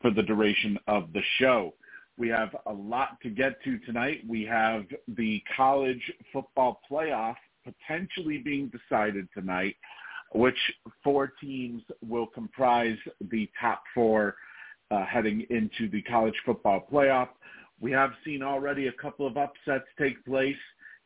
for the duration of the show. We have a lot to get to tonight. We have the college football playoff potentially being decided tonight, which four teams will comprise the top four uh, heading into the college football playoff. We have seen already a couple of upsets take place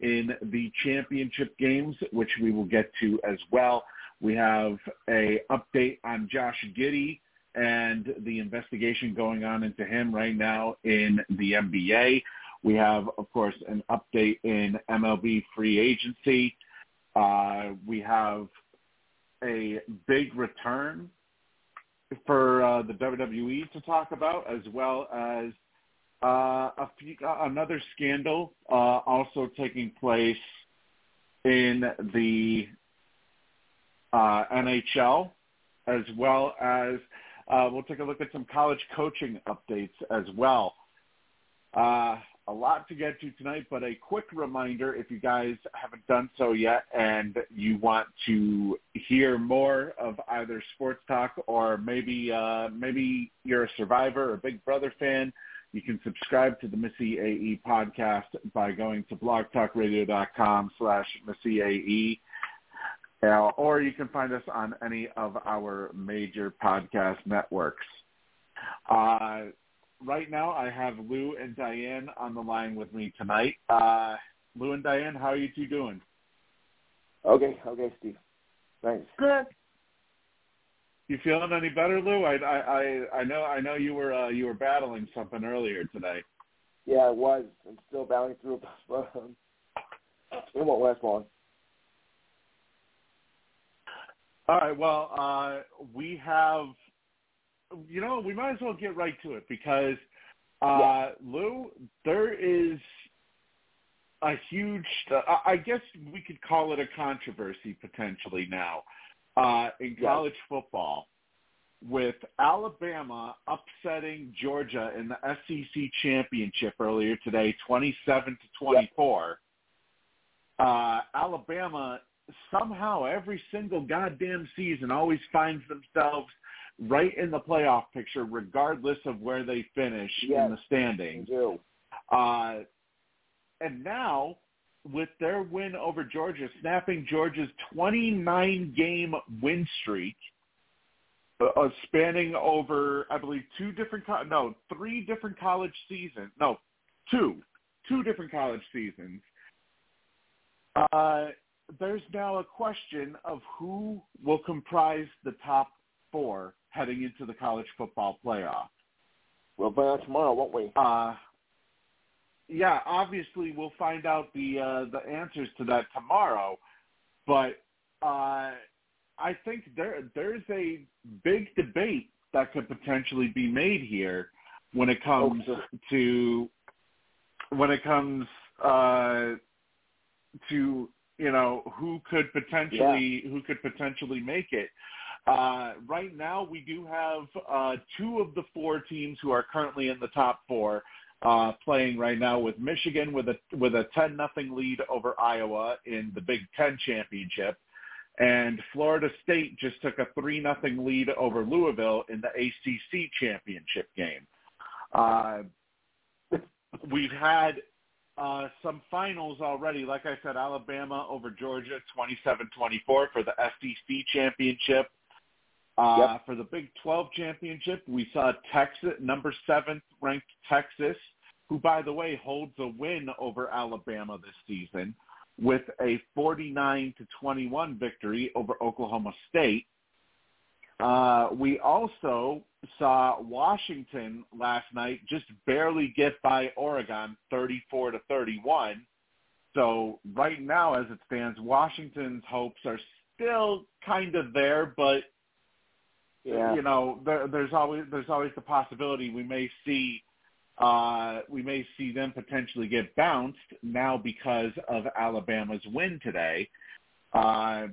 in the championship games, which we will get to as well. We have a update on Josh Giddey and the investigation going on into him right now in the NBA. We have, of course, an update in MLB free agency. Uh, we have a big return for uh, the WWE to talk about, as well as uh, a few, uh, another scandal uh, also taking place in the uh, NHL, as well as uh, we'll take a look at some college coaching updates as well. Uh, a lot to get to tonight, but a quick reminder if you guys haven't done so yet and you want to hear more of either sports talk or maybe uh, maybe you're a survivor or a Big Brother fan, you can subscribe to the Missy AE podcast by going to blogtalkradio.com slash Missy AE. Or you can find us on any of our major podcast networks. Uh, right now, I have Lou and Diane on the line with me tonight. Uh, Lou and Diane, how are you two doing? Okay, okay, Steve. Thanks. Good. You feeling any better, Lou? I I I know I know you were uh, you were battling something earlier today. Yeah, it was. I'm still battling through it, but um, it won't last long. All right. Well, uh, we have, you know, we might as well get right to it because, uh, yeah. Lou, there is a huge, I guess we could call it a controversy potentially now uh, in college yeah. football with Alabama upsetting Georgia in the SEC championship earlier today, 27 to 24. Yeah. Uh, Alabama somehow every single goddamn season always finds themselves right in the playoff picture, regardless of where they finish yes, in the standings. Uh, and now, with their win over Georgia, snapping Georgia's 29-game win streak, uh, spanning over, I believe, two different, co- no, three different college seasons, no, two, two different college seasons. Uh, there's now a question of who will comprise the top four heading into the college football playoff. We'll find out tomorrow, won't we? Uh, yeah, obviously we'll find out the uh, the answers to that tomorrow, but uh, I think there there's a big debate that could potentially be made here when it comes oh, to when it comes uh, to you know who could potentially yeah. who could potentially make it. Uh, right now, we do have uh, two of the four teams who are currently in the top four uh, playing right now with Michigan with a with a ten nothing lead over Iowa in the Big Ten championship, and Florida State just took a three nothing lead over Louisville in the ACC championship game. Uh, we've had uh, some finals already. Like I said, Alabama over Georgia, 27-24 for the SEC championship. Uh, yep. For the Big 12 championship, we saw Texas, number seventh ranked Texas, who, by the way, holds a win over Alabama this season with a 49 to 21 victory over Oklahoma State. Uh, we also saw Washington last night just barely get by Oregon 34 to 31. So right now, as it stands, Washington's hopes are still kind of there, but Yeah. you know, there, there's always there's always the possibility we may see uh, we may see them potentially get bounced now because of Alabama's win today. Uh,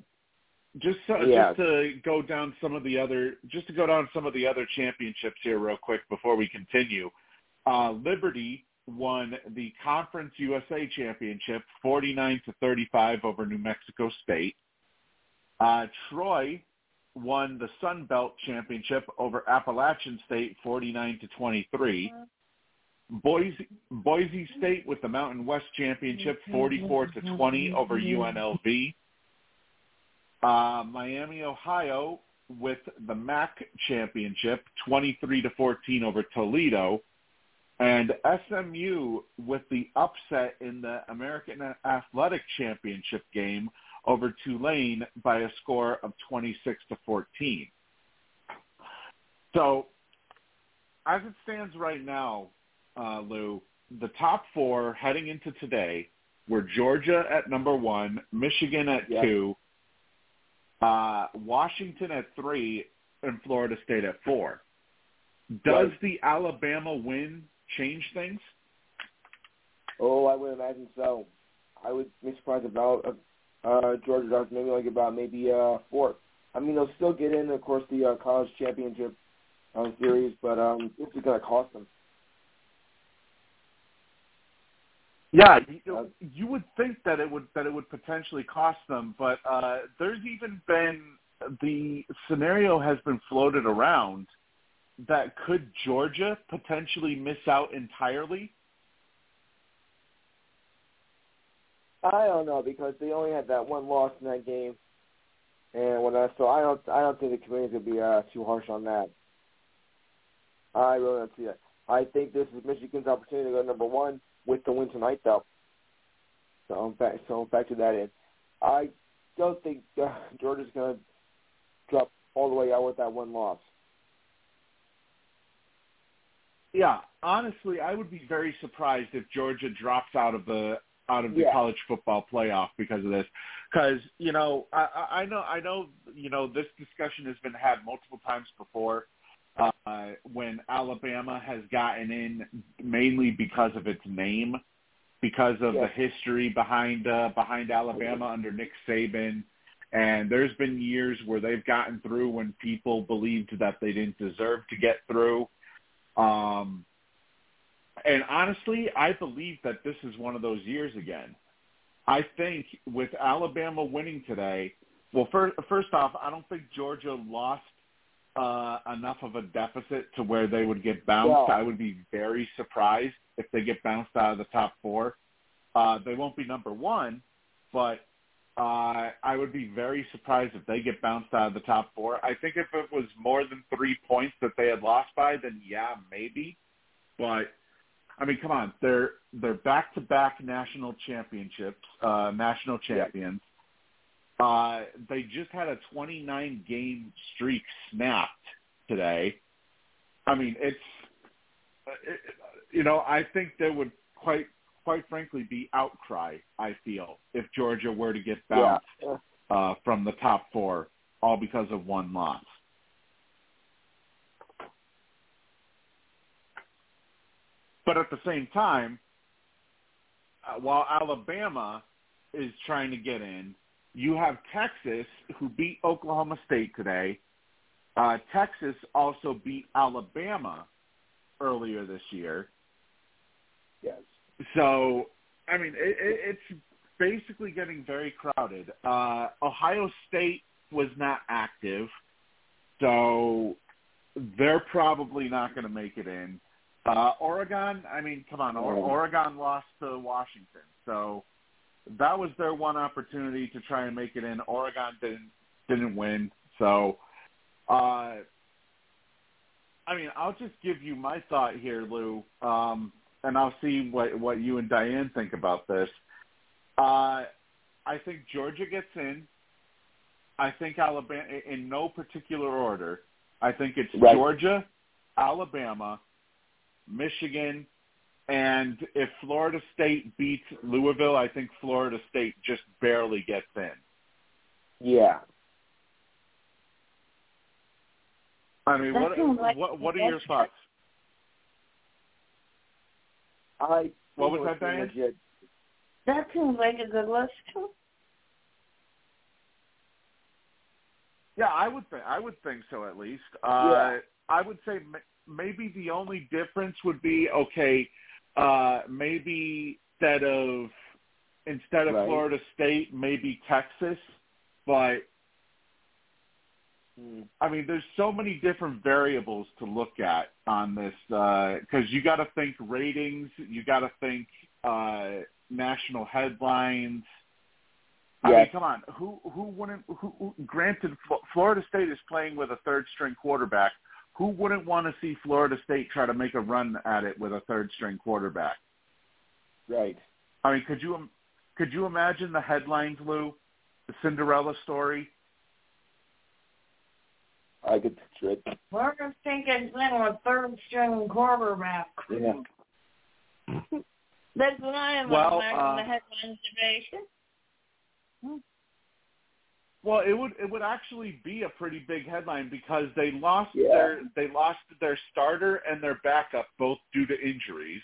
just so, Yeah. just to go down some of the other just to go down some of the other championships here real quick before we continue. Uh, Liberty won the Conference USA Championship 49 to 35 over New Mexico State. Uh, Troy won the Sun Belt Championship over Appalachian State 49 to 23. Boise, Boise State with the Mountain West Championship 44 to 20 over UNLV. Uh, Miami, Ohio with the MAC Championship 23 to 14 over Toledo. And SMU with the upset in the American Athletic Championship game over Tulane by a score of 26 to 14. So, as it stands right now, uh, Lou, the top four heading into today were Georgia at number one, Michigan at Yep. two, uh, Washington at three, and Florida State at four. Does Right. the Alabama win change things? Oh, I would imagine so. I would be surprised about uh, Georgia drops maybe like about maybe uh, four. I mean, they'll still get in, of course, the uh, college championship um, series, but um, this is going to cost them. Yeah, you, you would think that it would that it would potentially cost them, but uh, there's even been the scenario has been floated around that could Georgia potentially miss out entirely? I don't know because they only had that one loss in that game, and when I so I don't I don't think the committee's gonna be uh, too harsh on that. I really don't see that. I think this is Michigan's opportunity to go number one with the win tonight, though. So I'm back. So back to that end. I don't think uh, Georgia's gonna drop all the way out with that one loss. Yeah, honestly, I would be very surprised if Georgia drops out of the out of the Yeah. college football playoff because of this. Because you know, I I know, I know, you know, this discussion has been had multiple times before. Uh, when Alabama has gotten in mainly because of its name, because of the history behind uh, behind Alabama under Nick Saban, and there's been years where they've gotten through when people believed that they didn't deserve to get through. Um, and honestly, I believe that this is one of those years again. I think with Alabama winning today, well, first, first off, I don't think Georgia lost uh, enough of a deficit to where they would get bounced. Yeah. I would be very surprised if they get bounced out of the top four. Uh, they won't be number one, but uh, I would be very surprised if they get bounced out of the top four. I think if it was more than three points that they had lost by, then yeah, maybe. But I mean, come on, they're they're back to back national championships, uh, national champions. Uh, they just had a 29 game streak snapped today. I mean, it's it, you know, I think there would quite quite frankly be outcry. I feel if Georgia were to get bounced Yeah. uh, from the top four, all because of one loss. But at the same time, uh, while Alabama is trying to get in, you have Texas who beat Oklahoma State today. Uh, Texas also beat Alabama earlier this year. Yes. So, I mean, it, it, it's basically getting very crowded. Uh, Ohio State was not active, so they're probably not going to make it in. Uh, Oregon, I mean, come on, or- Oregon lost to Washington, so that was their one opportunity to try and make it in. Oregon didn't didn't win, so. Uh, I mean, I'll just give you my thought here, Lou, um, and I'll see what what you and Diane think about this. Uh, I think Georgia gets in. I think Alabama, in no particular order. I think it's Right. Georgia, Alabama, Michigan, and if Florida State beats Louisville, I think Florida State just barely gets in. Yeah. I mean, what like what what are your thoughts? I What was that, Diane? legit. That seems like a good list. Yeah, I would think I would think so at least. Uh, Yeah. I would say maybe the only difference would be okay. Uh, maybe instead of instead of Right. Florida State, maybe Texas. But. I mean, there's so many different variables to look at on this because you got to think ratings, you got to think uh, national headlines. I mean, come on, who who wouldn't? Who, who, granted, Fl- Florida State is playing with a third string quarterback. Who wouldn't want to see Florida State try to make a run at it with a third string quarterback? Right. I mean, could you could you imagine the headlines, Lou? The Cinderella story. I could picture it. We're just thinking then with third string quarterback. Yeah. That's what I am Well, imagining uh, the headlines division. Well, it would it would actually be a pretty big headline because they lost Yeah. their they lost their starter and their backup both due to injuries.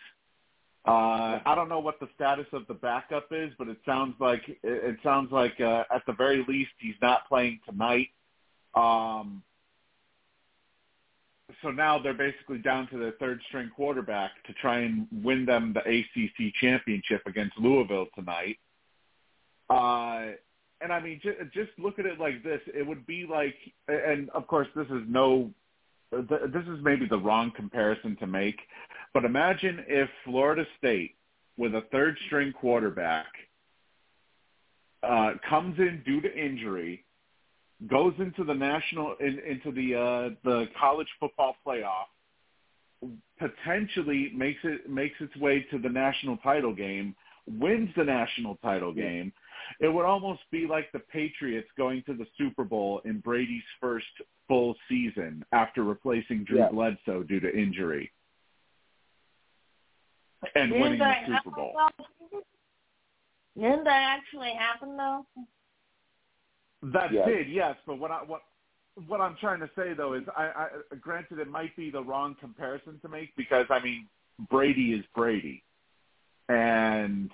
Uh, I don't know what the status of the backup is, but it sounds like it, sounds like uh, at the very least he's not playing tonight. Um, so now they're basically down to their third string quarterback to try and win them the ACC championship against Louisville tonight. Uh, and I mean, just, just look at it like this. It would be like, and of course, this is no, this is maybe the wrong comparison to make, but imagine if Florida State, with a third string quarterback, uh, comes in due to injury, goes into the national, in, into the uh, the college football playoff, potentially makes it makes its way to the national title game, wins the national title Yeah. Game it would almost be like the Patriots going to the Super Bowl in Brady's first full season after replacing Drew Yeah. Bledsoe due to injury and Didn't winning the Super happen, Bowl. though? Didn't that actually happen though? That Yes. did, yes. But what I what what I'm trying to say though is, I, I granted it might be the wrong comparison to make because I mean Brady is Brady, and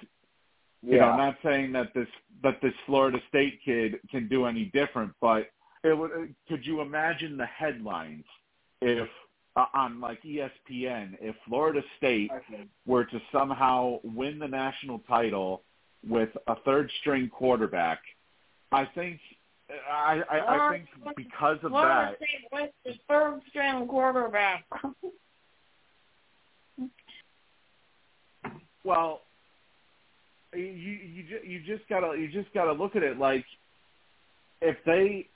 you know, Yeah. I'm not saying that this that this Florida State kid can do any different, but it would. Could you imagine the headlines if uh, on like ESPN if Florida State Okay. were to somehow win the national title with a third string quarterback? I think I I, I think because of that... Florida that. State with the third string quarterback. Well, you you you just gotta you just gotta look at it like if they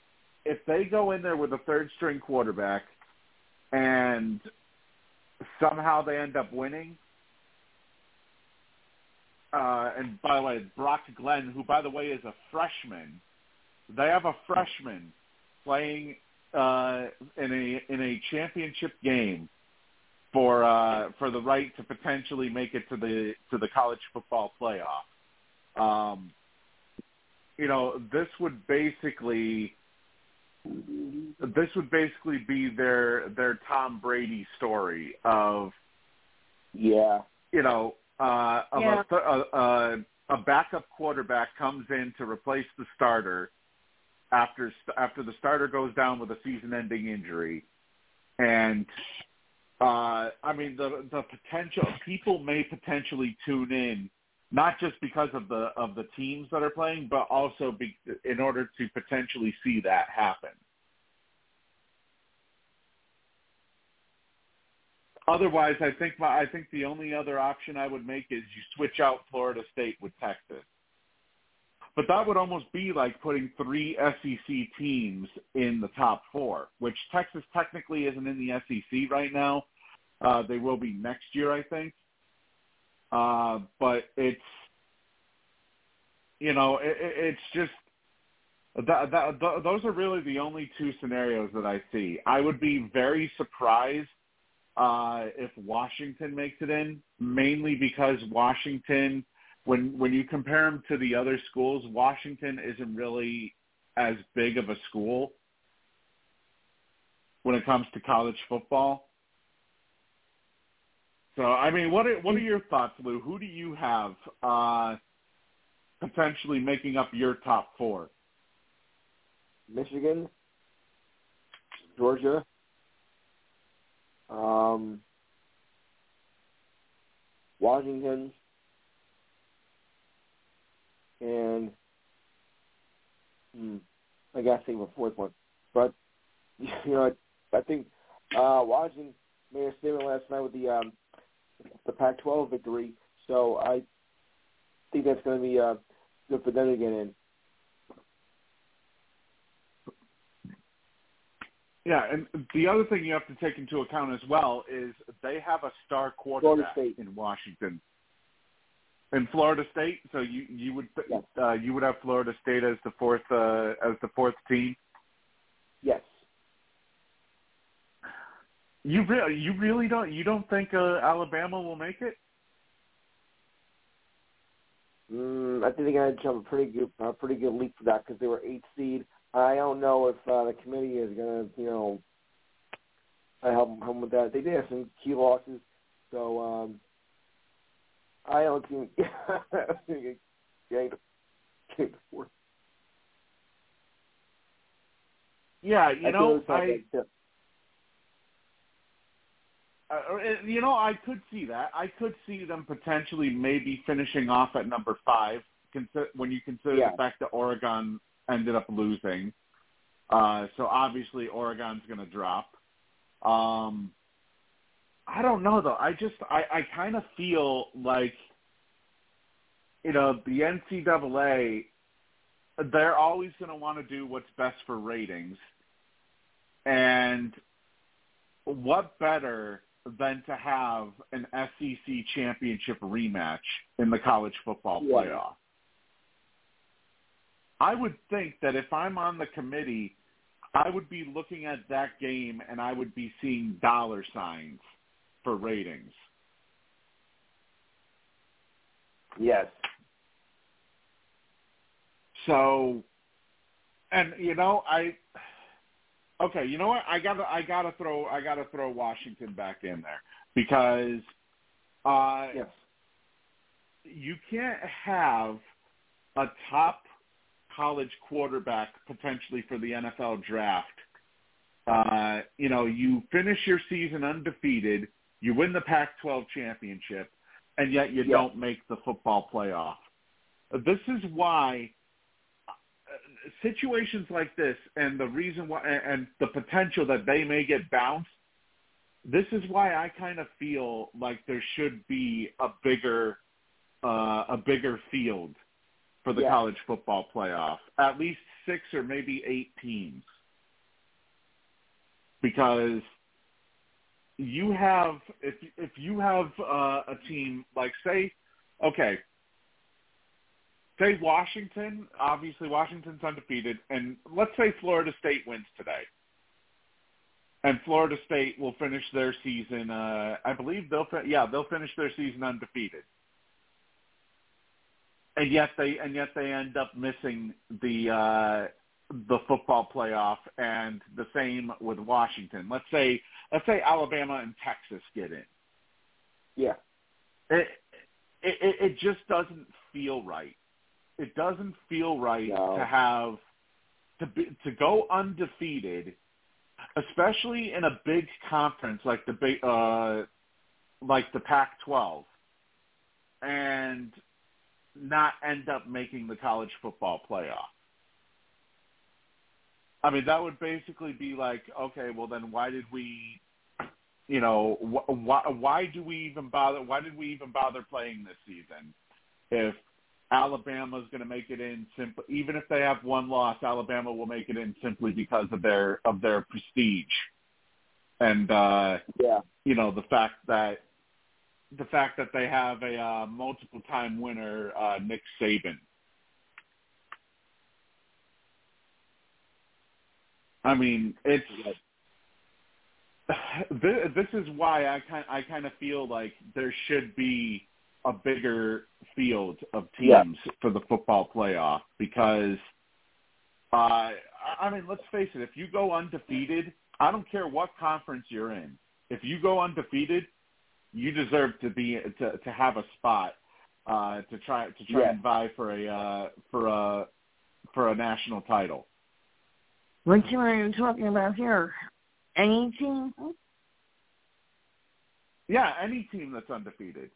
if they go in there with a third string quarterback and somehow they end up winning. Uh, and by the way, Brock Glenn, who by the way is a freshman, they have a freshman playing uh, in a in a championship game for uh, for the right to potentially make it to the to the college football playoff. Um, you know, this would basically this would basically be their their Tom Brady story of Yeah. you know uh, of Yeah. a, a, a a backup quarterback comes in to replace the starter after after the starter goes down with a season-ending injury, and uh, I mean the the potential people may potentially tune in not just because of the of the teams that are playing, but also be, in order to potentially see that happen. Otherwise, I think my, I think the only other option I would make is you switch out Florida State with Texas. But that would almost be like putting three SEC teams in the top four, which Texas technically isn't in the SEC right now. Uh, they will be next year, I think. Uh, but it's, you know, it, it- it's just that, that, th- those are really the only two scenarios that I see. I would be very surprised uh, if Washington makes it in, mainly because Washington, when when you compare them to the other schools, Washington isn't really as big of a school. when it comes to college football. So, I mean, what are, what are your thoughts, Lou? Who do you have uh, potentially making up your top four? Michigan, Georgia, um, Washington, and hmm, I gotta think of a fourth one. But you know, I, I think uh, Washington made a statement last night with the um, the Pac-12 victory, so I think that's going to be uh, good for them to get in. Yeah, and the other thing you have to take into account as well is they have a star quarterback in Washington. In Florida State, so you you would yes. uh, you would have Florida State as the fourth uh, as the fourth team. Yes. You really you really don't you don't think uh, Alabama will make it? Mm, I think they're going to jump a pretty good a pretty good leap for that because they were eight seed. I don't know if uh, the committee is going to you know help them with that. They did have some key losses, so um, I don't think yeah, Yeah, you I know, I, like uh, you know, I could see that. I could see them potentially maybe finishing off at number five when you consider yeah. the fact that Oregon ended up losing. Uh, so obviously Oregon's going to drop. Um, I don't know though. I just I, I kind of feel like you know the NCAA they're always going to want to do what's best for ratings, and what better than to have an SEC championship rematch in the college football yeah. playoff? I would think that if I'm on the committee, I would be looking at that game and I would be seeing dollar signs for ratings. Yes. So, and you know, I okay, you know what? I gotta, I gotta throw, I gotta throw Washington back in there because, uh, yes. you can't have a top college quarterback potentially for the NFL draft. Uh, you know, you finish your season undefeated, you win the Pac-12 championship, and yet you don't make the football playoff. This is why situations like this and the reason why and the potential that they may get bounced this is why I kind of feel like there should be a bigger uh, a bigger field for the yeah. college football playoff. At least six or maybe eight teams. Because you have if if you have uh, a team like say okay say Washington obviously Washington's undefeated and let's say Florida State wins today and Florida State will finish their season uh I believe they'll yeah they'll finish their season undefeated and yet they and yet they end up missing the uh, the football playoff, and the same with Washington. Let's say let's say Alabama and Texas get in. Yeah, it it, it just doesn't feel right. It doesn't feel right no. to have to be, to go undefeated, especially in a big conference like the uh, like the Pac-12, and not end up making the college football playoff. I mean, that would basically be like, okay, well then why did we, you know, wh- why why do we even bother? Why did we even bother playing this season? If Alabama's going to make it in simply, even if they have one loss, Alabama will make it in simply because of their of their prestige, and uh, yeah, you know the fact that the fact that they have a uh, multiple time winner, uh, Nick Saban. I mean, it's this is why I kind I kind of feel like there should be a bigger field of teams yeah. for the football playoff because uh, I mean, let's face it, if you go undefeated I don't care what conference you're in. If you go undefeated, you deserve to be to to have a spot uh, to try to try Yeah. and vie for a uh, for a for a national title. What team are you talking about here? Any team? Yeah, any team that's undefeated.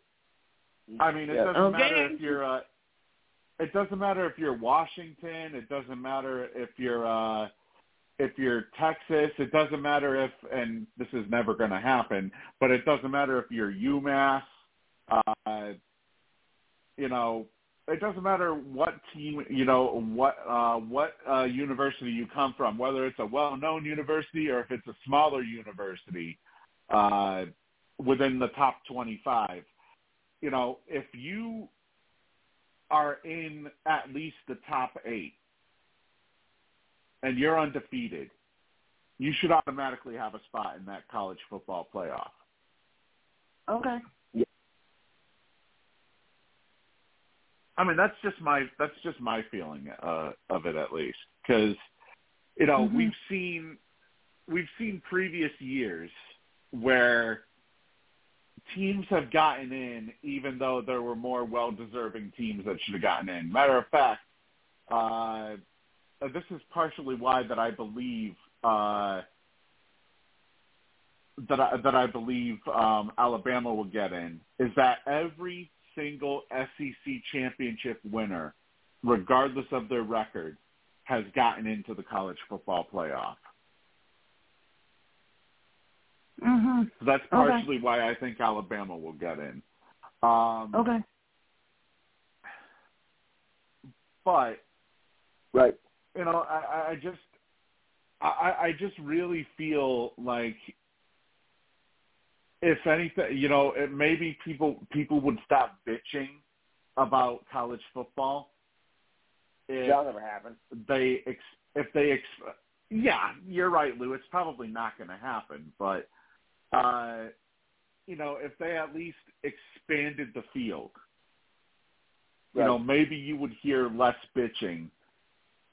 I mean, it Yeah. doesn't Okay. matter if you're. Uh, it doesn't matter if you're Washington. It doesn't matter if you're. Uh, if you're Texas, it doesn't matter if, and this is never going to happen, but it doesn't matter if you're UMass. Uh, you know, it doesn't matter what team, you know, what uh, what uh, university you come from, whether it's a well-known university or if it's a smaller university uh, within the top 25. You know, if you are in at least the top eight and you're undefeated, you should automatically have a spot in that college football playoff. Okay. I mean, that's just my that's just my feeling uh, of it at least, because you know Mhm. we've seen we've seen previous years where teams have gotten in even though there were more well deserving teams that should have gotten in. Matter of fact, uh, this is partially why that I believe uh, that I, that I believe um, Alabama will get in is that every single SEC championship winner, regardless of their record, has gotten into the college football playoff. Mhm. So that's Okay. partially why I think Alabama will get in. Um, Okay. But Right. you know, I, I just, I, I just really feel like, if anything, you know, it, maybe people people would stop bitching about college football if That'll never happen. they ex, if they ex, yeah, you're right, Lou. It's probably not going to happen, but uh, you know, if they at least expanded the field, you Right. know, maybe you would hear less bitching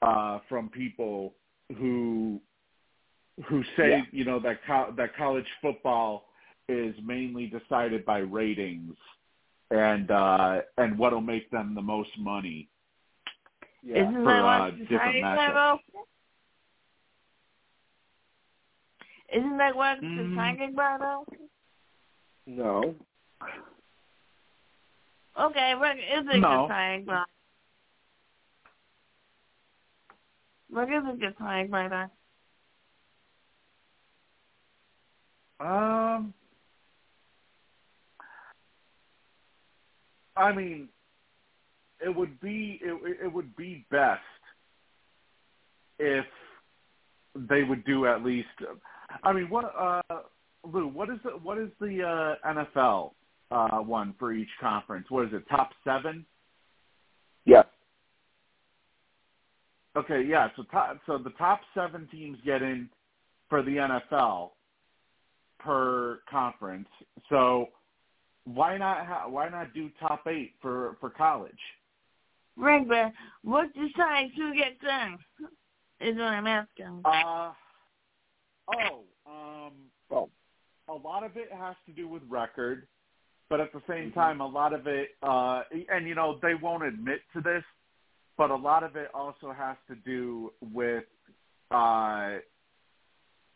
uh, from people who who say, Yeah. you know, that co- that college football is mainly decided by ratings and uh, and what'll make them the most money. Yeah. Isn't For, that uh, what different society matchups. about? Isn't that what Mm. society about? No. Okay, what is it No. society about? What is it society about? Um, I mean, it would be it, it would be best if they would do at least. I mean, what uh, Lou? What is the what is the uh, NFL uh, one for each conference? What is it? Top seven? Yeah. Okay, yeah. So top, so the top seven teams get in for the NFL per conference. So why not ha- why not do top eight for for college? Right, but what decides who gets in? Is what I'm asking. Uh oh, um, Oh. a lot of it has to do with record, but at the same Mhm. time, a lot of it, uh, and you know, they won't admit to this, but a lot of it also has to do with, uh,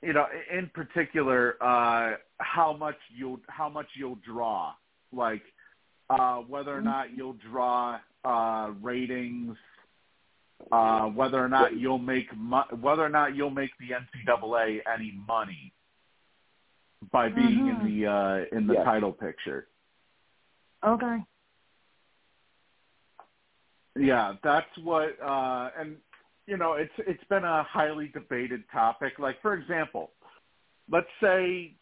you know, in particular, uh, how much you'll how much you'll draw, like uh, whether or not you'll draw uh, ratings, uh, whether or not you'll make mo- whether or not you'll make the NCAA any money by being in Mhm. the uh, in the Yeah. title picture. Okay. Yeah, that's what uh and you know, it's it's been a highly debated topic. Like for example, let's say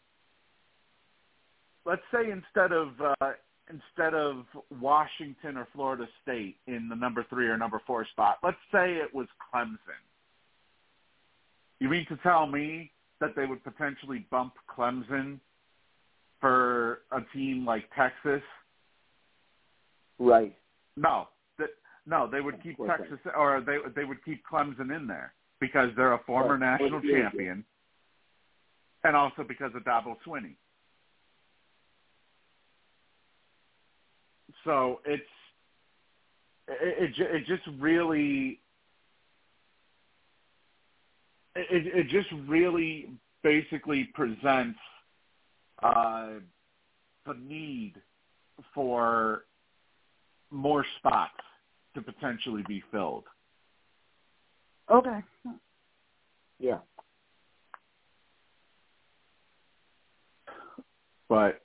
let's say instead of uh instead of Washington or Florida State in the number 3 or number 4 spot, let's say it was Clemson. You mean to tell me that they would potentially bump Clemson for a team like Texas? Right. No, that no, they would keep. Texas or they they would keep Clemson in there because they're a former Right. national champion. and also because of Dabo Swinney. So it's it, it, it just really it, it just really basically presents uh, the need for more spots to potentially be filled. Okay. Yeah. But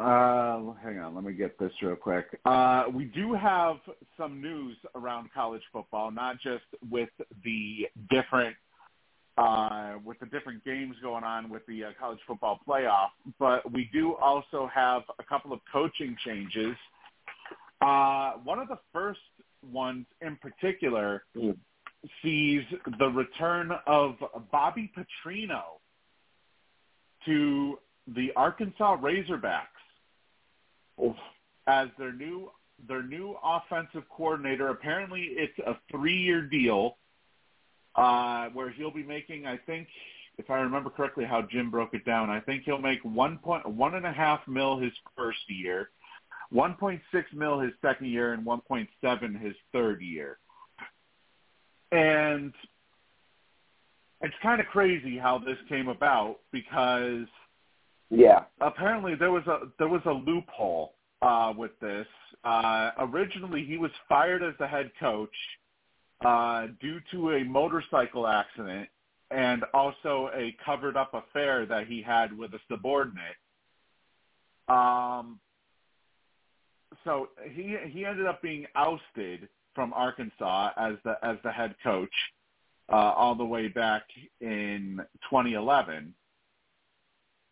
uh, hang on, let me get this real quick. Uh, we do have some news around college football, not just with the different uh, with the different games going on with the uh, college football playoff, but we do also have a couple of coaching changes. Uh, one of the first ones in particular Mm. sees the return of Bobby Petrino to the Arkansas Razorbacks. As their new their new offensive coordinator. Apparently, it's a three year deal uh, where he'll be making, I think, if I remember correctly, how Jim broke it down. I think he'll make one point one and a half mil his first year, one point six mil his second year, and one point seven his third year. And it's kind of crazy how this came about because Yeah. apparently there was a there was a loophole uh, with this. Uh, originally, he was fired as the head coach uh, due to a motorcycle accident and also a covered up affair that he had with a subordinate. Um, so he he ended up being ousted from Arkansas as the as the head coach uh, all the way back in 2011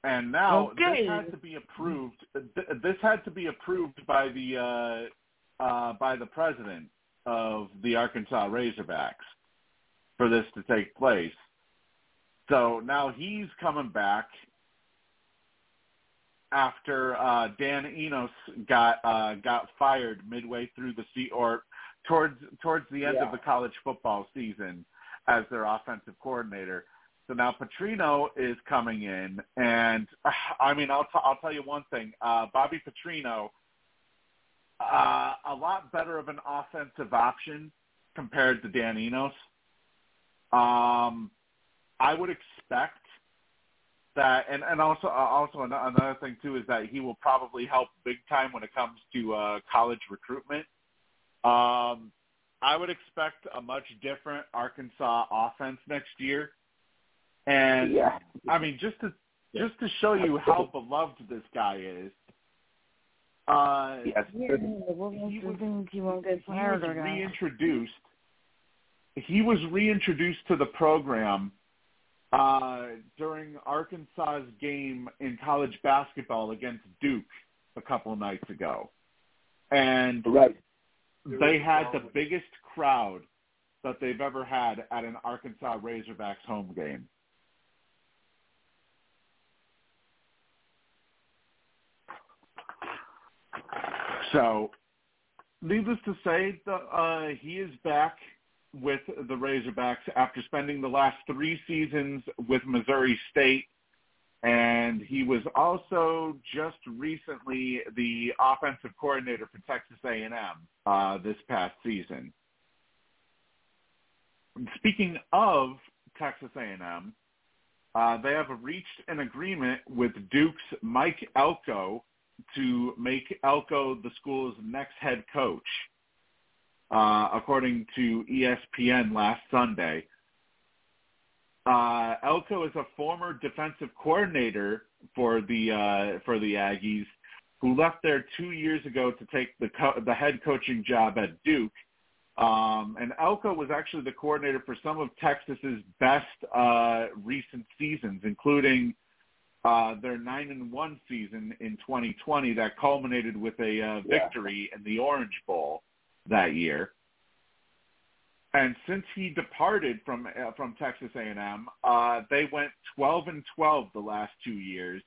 and now Okay. this had to be approved. This had to be approved by the uh, uh, by the president of the Arkansas Razorbacks for this to take place. So now he's coming back after uh, Dan Enos got uh, got fired midway through the se- or towards towards the end Yeah. of the college football season as their offensive coordinator. So now Petrino is coming in, and I mean, I'll t- I'll tell you one thing: uh, Bobby Petrino, uh, a lot better of an offensive option compared to Dan Enos. Um, I would expect that, and and also uh, also another thing too is that he will probably help big time when it comes to uh, college recruitment. Um, I would expect a much different Arkansas offense next year. And Yeah. I mean, just to just to show you how beloved this guy is, uh, Yes. Yeah, what He was- he won't get he was reintroduced. He was reintroduced to the program uh, during Arkansas's game in college basketball against Duke a couple of nights ago, and Right. they had the biggest crowd that they've ever had at an Arkansas Razorbacks home game. So, needless to say, the, uh, he is back with the Razorbacks after spending the last three seasons with Missouri State, and he was also just recently the offensive coordinator for Texas A&M uh, this past season. Speaking of Texas A&M, uh, they have reached an agreement with Duke's Mike Elko to make Elko the school's next head coach, uh, according to ESPN last Sunday. Uh, Elko is a former defensive coordinator for the uh, for the Aggies, who left there two years ago to take the co- the head coaching job at Duke. Um, and Elko was actually the coordinator for some of Texas's best uh, recent seasons, including uh, their nine and one season in 2020 that culminated with a uh, Yeah. victory in the Orange Bowl that year. And since he departed from uh, from Texas A&M, uh, they went 12 and 12 the last two years,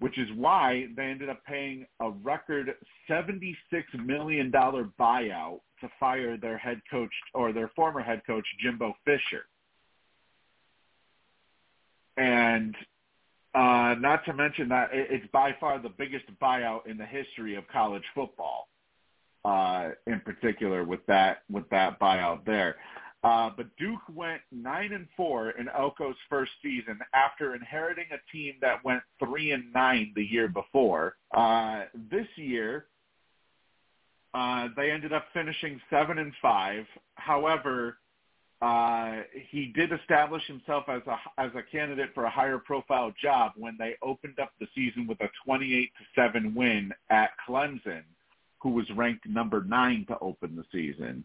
which is why they ended up paying a record 76 million dollar buyout to fire their head coach or their former head coach Jimbo Fisher. And Uh, not to mention that it's by far the biggest buyout in the history of college football. Uh, in particular, with that with that buyout there. Uh, but Duke went nine and four in Elko's first season after inheriting a team that went three and nine the year before. Uh, this year, uh, they ended up finishing seven and five. However, uh, he did establish himself as a as a candidate for a higher profile job when they opened up the season with a 28 to seven win at Clemson, who was ranked number nine to open the season.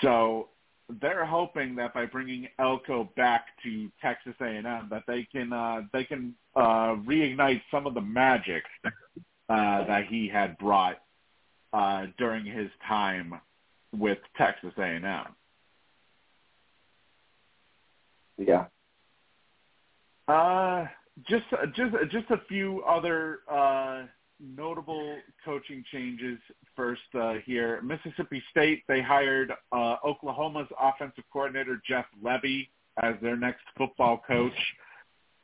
So they're hoping that by bringing Elko back to Texas A&M, that they can uh, they can uh, reignite some of the magic uh, that he had brought uh, during his time with Texas A&M. Yeah. Uh, just just just a few other uh, notable coaching changes first uh, here. Mississippi State they hired uh, Oklahoma's offensive coordinator Jeff Lebby as their next football coach.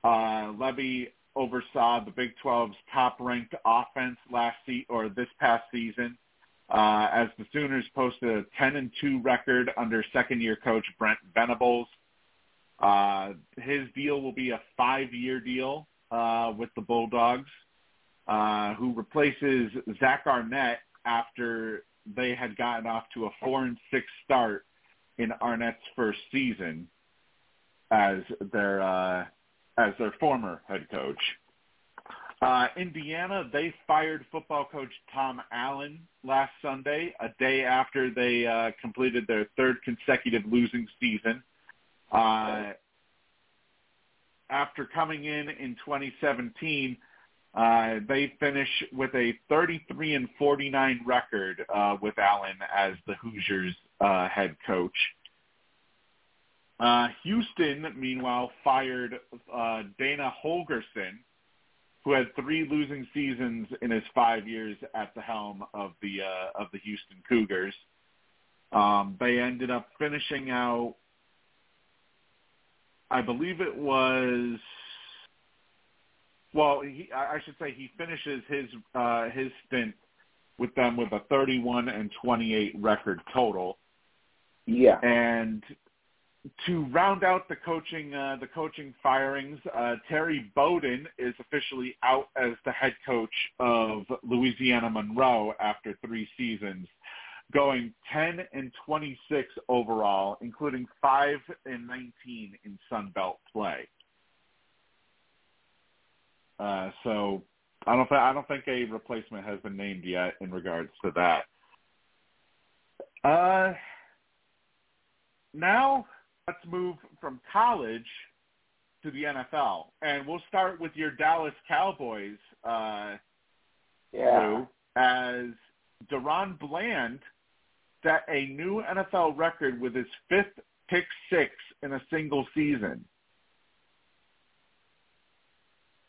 Uh, Lebby oversaw the Big 12's top-ranked offense last se- or this past season uh, as the Sooners posted a 10 and 2 record under second year coach Brent Venables. Uh, his deal will be a five-year deal uh, with the Bulldogs, uh, who replaces Zach Arnett after they had gotten off to a four and six start in Arnett's first season as their uh, as their former head coach. Uh, Indiana, they fired football coach Tom Allen last Sunday, a day after they uh, completed their third consecutive losing season. Uh, after coming in in 2017, uh, they finish with a 33 and 49 record uh, with Allen as the Hoosiers uh, head coach. Uh, Houston, meanwhile, fired uh, Dana Holgorsen, who had three losing seasons in his five years at the helm of the uh, of the Houston Cougars. Um, they ended up finishing out, I believe it was. Well, he, I should say he finishes his uh, his stint with them with a 31 and 28 record total. Yeah. And to round out the coaching uh, the coaching firings, uh, Terry Bowden is officially out as the head coach of Louisiana Monroe after three seasons, going 10 and 26 overall, including five and 19 in Sun Belt play. Uh, so I don't th- I don't think a replacement has been named yet in regards to that. Uh, now let's move from college to the NFL, and we'll start with your Dallas Cowboys. Uh, yeah. Lou, as DaRon Bland set a new NFL record with his fifth pick six in a single season,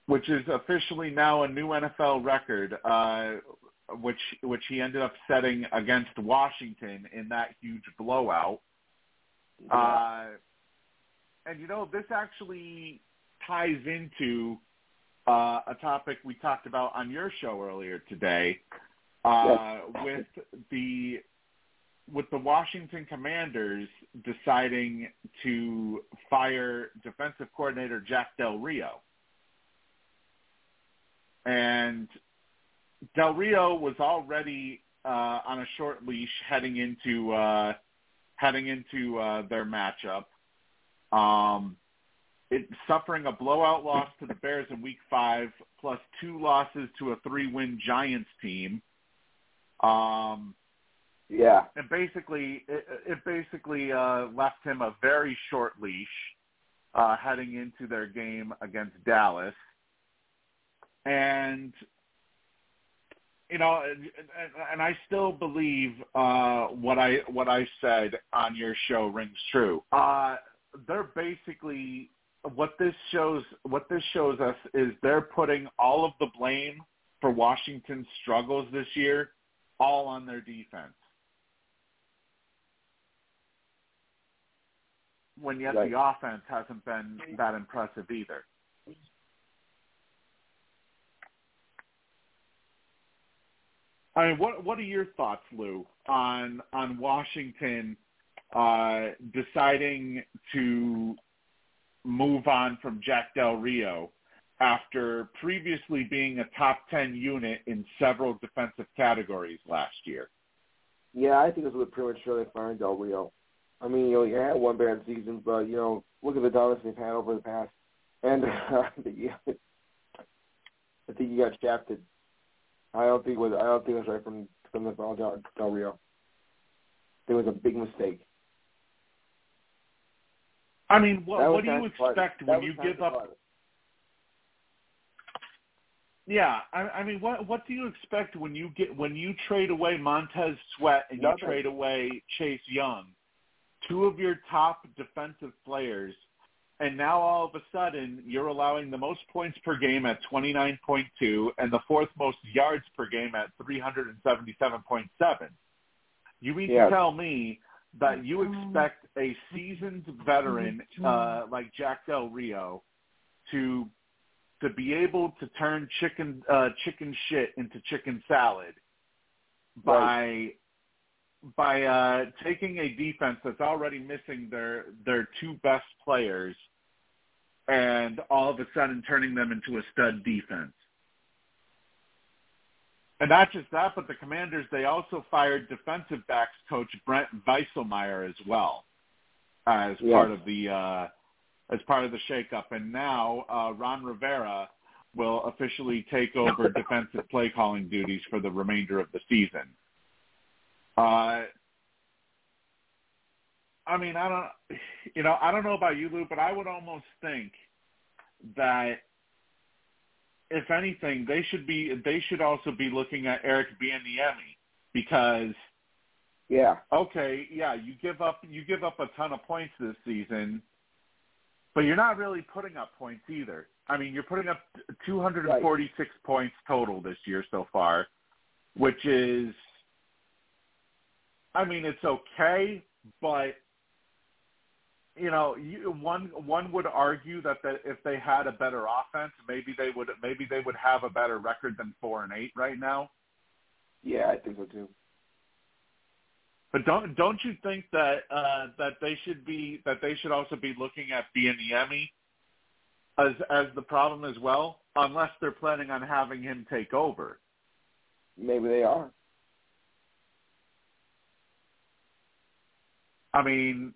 which is officially now a new NFL record, uh, which which he ended up setting against Washington in that huge blowout. Uh, and you know, this actually ties into uh, a topic we talked about on your show earlier today, uh, with the with the Washington Commanders deciding to fire defensive coordinator Jack Del Rio. And Del Rio was already uh, on a short leash heading into uh, heading into uh, their matchup. Um, it, suffering a blowout loss to the Bears in Week Five, plus two losses to a three-win Giants team. Um, yeah, and basically, it, it basically uh, left him a very short leash uh, heading into their game against Dallas, and you know, and I still believe uh, what I what I said on your show rings true. Uh, they're basically what this shows. What this shows us is they're putting all of the blame for Washington's struggles this year all on their defense. when yet Right. the offense hasn't been that impressive either. I mean, what what are your thoughts, Lou, on on Washington uh, deciding to move on from Jack Del Rio after previously being a top ten unit in several defensive categories last year? Yeah, I think it's a little premature they firing Del Rio. I mean, you know, you had one bad season, but you know, look at the dominance they've had over the past, and you, I think you got shafted. I don't think it was I don't think it was right from from the Del, Del Rio. There was a big mistake. I mean, what, what do you time to part. expect when you give up part. Yeah, I, I mean, what what do you expect when you get when you trade away Montez Sweat and you trade away Chase Young, two of your top defensive players, and now all of a sudden you're allowing the most points per game at 29.2 and the fourth most yards per game at 377.7. You mean Yes. to tell me that you expect a seasoned veteran uh, like Jack Del Rio to to be able to turn chicken uh, chicken shit into chicken salad by by uh, taking a defense that's already missing their their two best players and all of a sudden turning them into a stud defense. And not just that, but the Commanders they also fired defensive backs coach Brent Vieselmeyer as well as Yeah. part of the uh, as part of the shakeup. And now uh, Ron Rivera will officially take over defensive play calling duties for the remainder of the season. Uh, I mean, I don't, you know, I don't know about you, Lou, but I would almost think that if anything, they should be, they should also be looking at Eric Bieniemy because Yeah. okay, yeah, you give up you give up a ton of points this season, but you're not really putting up points either. I mean, you're putting up 246 points total this year so far, which is I mean, it's okay, but you know, you, one one would argue that that if they had a better offense, maybe they would maybe they would have a better record than 4 and 8 right now. Yeah, I think so too. But don't don't you think that uh, that they should be that they should also be looking at Bieniemy as as the problem as well, unless they're planning on having him take over. Maybe they are. I mean,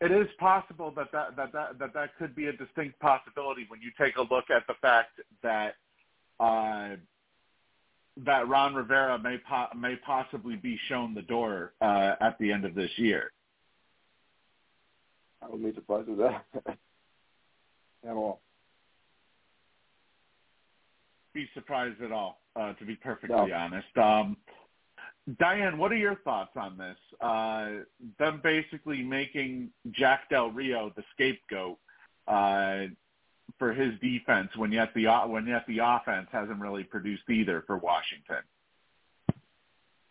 it is possible that that that that that, that could be a distinct possibility when you take a look at the fact that uh, that Ron Rivera may po- may possibly be shown the door uh, at the end of this year. I wouldn't be surprised with that at all. be surprised at all, uh, to be perfectly No. honest. Um, Diane, what are your thoughts on this? Uh, them basically making Jack Del Rio the scapegoat uh, for his defense when yet the when yet the offense hasn't really produced either for Washington.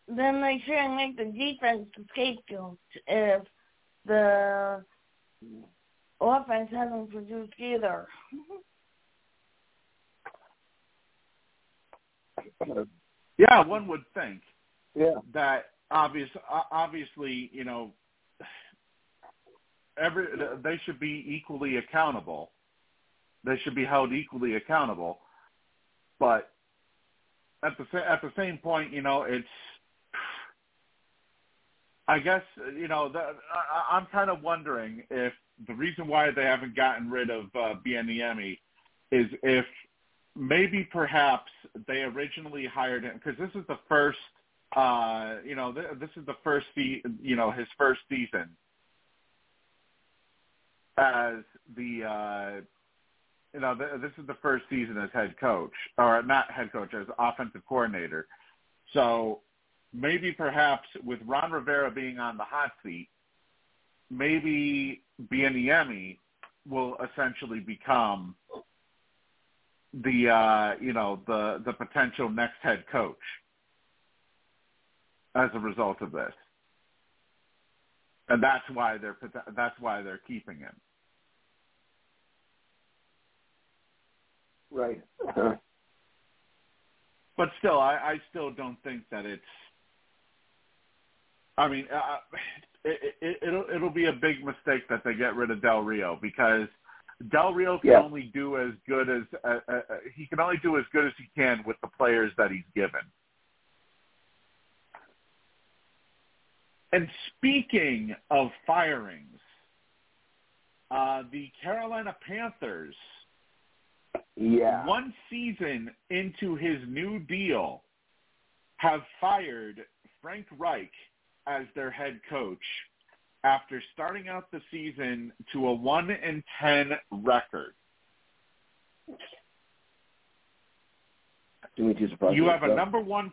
Then they shouldn't make the defense the scapegoat if the offense hasn't produced either. Yeah, one would think yeah. that obvious obviously you know every they should be equally accountable. They should be held equally accountable. But at the at the same point, you know, it's I guess you know the, I, I'm kind of wondering if the reason why they haven't gotten rid of uh, Bieniemy is if maybe perhaps they originally hired him because this is the first uh you know th- this is the first se- you know his first season as the uh you know th- this is the first season as head coach or not head coach as offensive coordinator. So maybe perhaps with Ron Rivera being on the hot seat maybe Bieniemy will essentially become the uh you know the the potential next head coach as a result of this. and that's why they're that's why they're keeping him. Right. but still, I, I still don't think that it's. I mean, uh, it, it, it'll it'll be a big mistake that they get rid of Del Rio because Del Rio can Yeah. only do as good as uh, uh, uh, he can only do as good as he can with the players that he's given. And speaking of firings, uh, the Carolina Panthers, Yeah. one season into his new deal, have fired Frank Reich as their head coach after starting out the season to a one and ten record. Do me too surprised. You have a number one.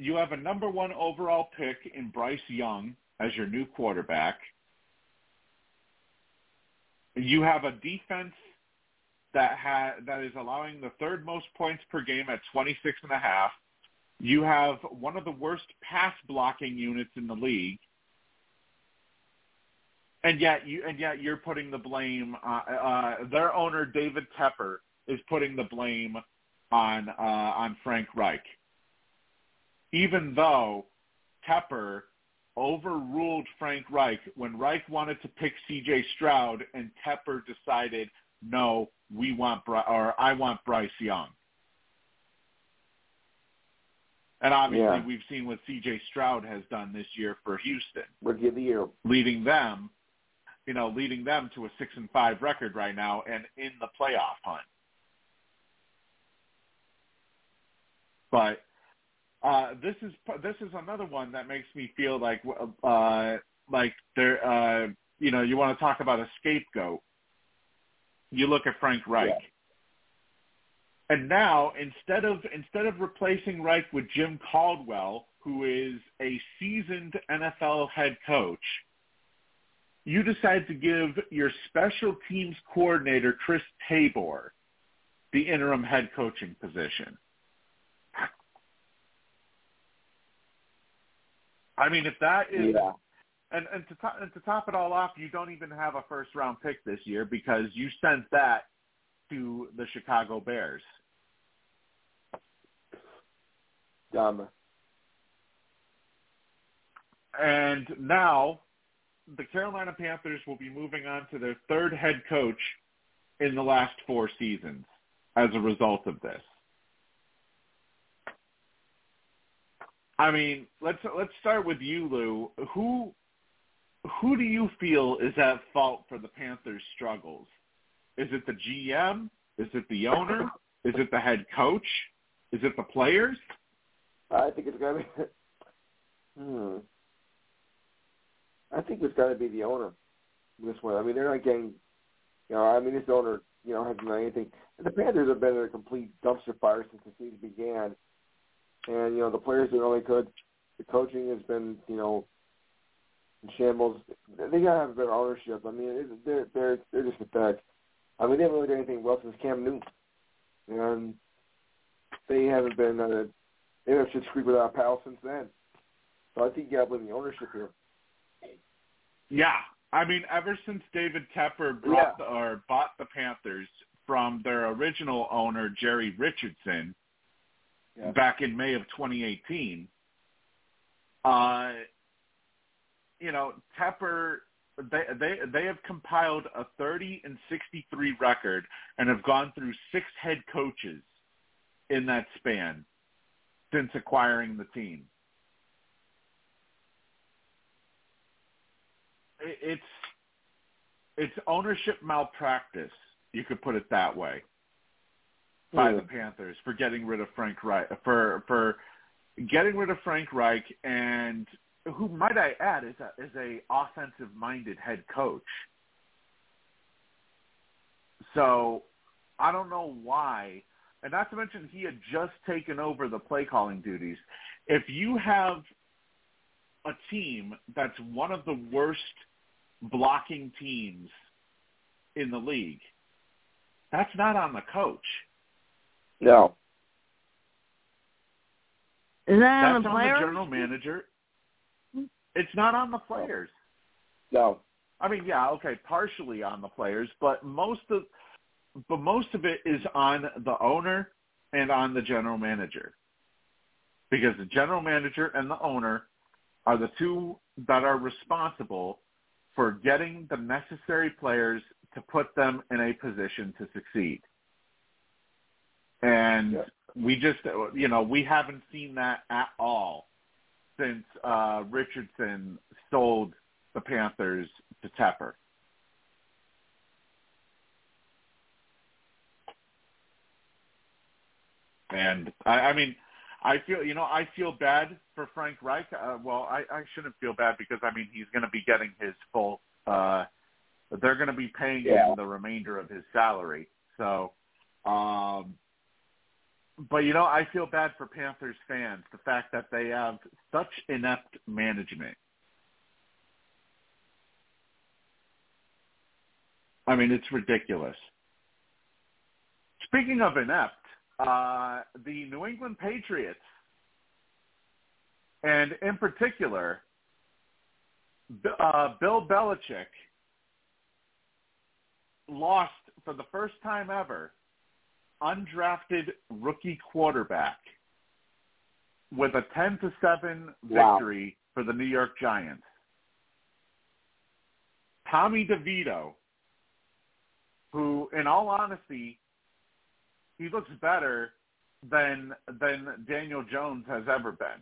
You have a number one overall pick in Bryce Young as your new quarterback. You have a defense that ha- that is allowing the third most points per game at 26 and a half. You have one of the worst pass blocking units in the league. And yet you and yet you're putting the blame uh, uh their owner David Tepper is putting the blame on uh, on Frank Reich, even though Tepper overruled Frank Reich when Reich wanted to pick C.J. Stroud and Tepper decided no, we want Bry- or I want Bryce Young. And obviously, Yeah. we've seen what C.J. Stroud has done this year for Houston, Rookie of the year. leading them, you know, leading them to a six and five record right now and in the playoff hunt. But uh, this is this is another one that makes me feel like uh, like there uh, you know you want to talk about a scapegoat. You look at Frank Reich. Yeah. And now instead of instead of replacing Reich with Jim Caldwell, who is a seasoned NFL head coach, you decide to give your special teams coordinator Chris Tabor the interim head coaching position. I mean, if that is Yeah. and and to top, and to top it all off, you don't even have a first round pick this year because you sent that to the Chicago Bears. Dumb. And now the Carolina Panthers will be moving on to their third head coach in the last four seasons as a result of this. I mean, let's let's start with you, Lou. Who who do you feel is at fault for the Panthers' struggles? Is it the GM? Is it the owner? Is it the head coach? Is it the players? I think it's got to be. hmm. I think it's got to be the owner. This one. I mean, they're not getting. You know, I mean, this owner, you know, hasn't done anything. The Panthers have been in a complete dumpster fire since the season began, and you know the players are really good. The coaching has been, you know, in shambles. They gotta have a better ownership. I mean, it, they're they're they're just pathetic. I mean, they haven't really done anything well since Cam Newton, and they haven't been. Uh, they have shit screwed without a pal since then. So I think you got to blame the ownership here. Yeah, I mean, ever since David Tepper brought Yeah. the, or bought the Panthers from their original owner Jerry Richardson Yeah. back in May of 2018, uh, you know, Tepper they they they have compiled a 30 and 63 record and have gone through six head coaches in that span since acquiring the team. It- It's it's ownership malpractice. You could put it that way by the Panthers for getting rid of Frank Reich for for getting rid of Frank Reich and who might I add is a is a offensive minded head coach. So I don't know why and not to mention he had just taken over the play calling duties. If you have a team that's one of the worst blocking teams in the league, that's not on the coach. No. Is that That's on on the the general manager. It's not on the players. No. I mean, yeah, okay, partially on the players, but most of but most of it is on the owner and on the general manager. Because the general manager and the owner are the two that are responsible for getting the necessary players to put them in a position to succeed. And we just, you know, we haven't seen that at all since uh, Richardson sold the Panthers to Tepper. And I, I mean, I feel, you know, I feel bad for Frank Reich. Uh, well, I, I shouldn't feel bad because I mean he's going to be getting his full. Uh, they're going to be paying Yeah. him the remainder of his salary. So, um, but you know, I feel bad for Panthers fans. The fact that they have such inept management. I mean, it's ridiculous. Speaking of inept, uh, the New England Patriots, and in particular, uh, Bill Belichick, lost for the first time ever undrafted rookie quarterback with a 10 to 7 Wow. victory for the New York Giants. Tommy DeVito, who in all honesty, he looks better than than Daniel Jones has ever been.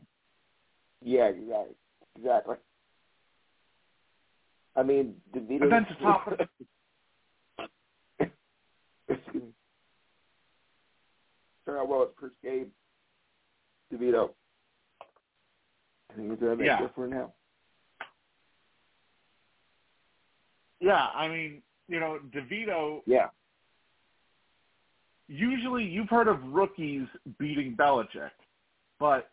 Yeah, exactly. Exactly. I mean, DeVito. And then to top it- Excuse me. Well his first game. DeVito. I think gonna make Yeah. it now. Yeah, I mean, you know, DeVito Yeah. usually you've heard of rookies beating Belichick, but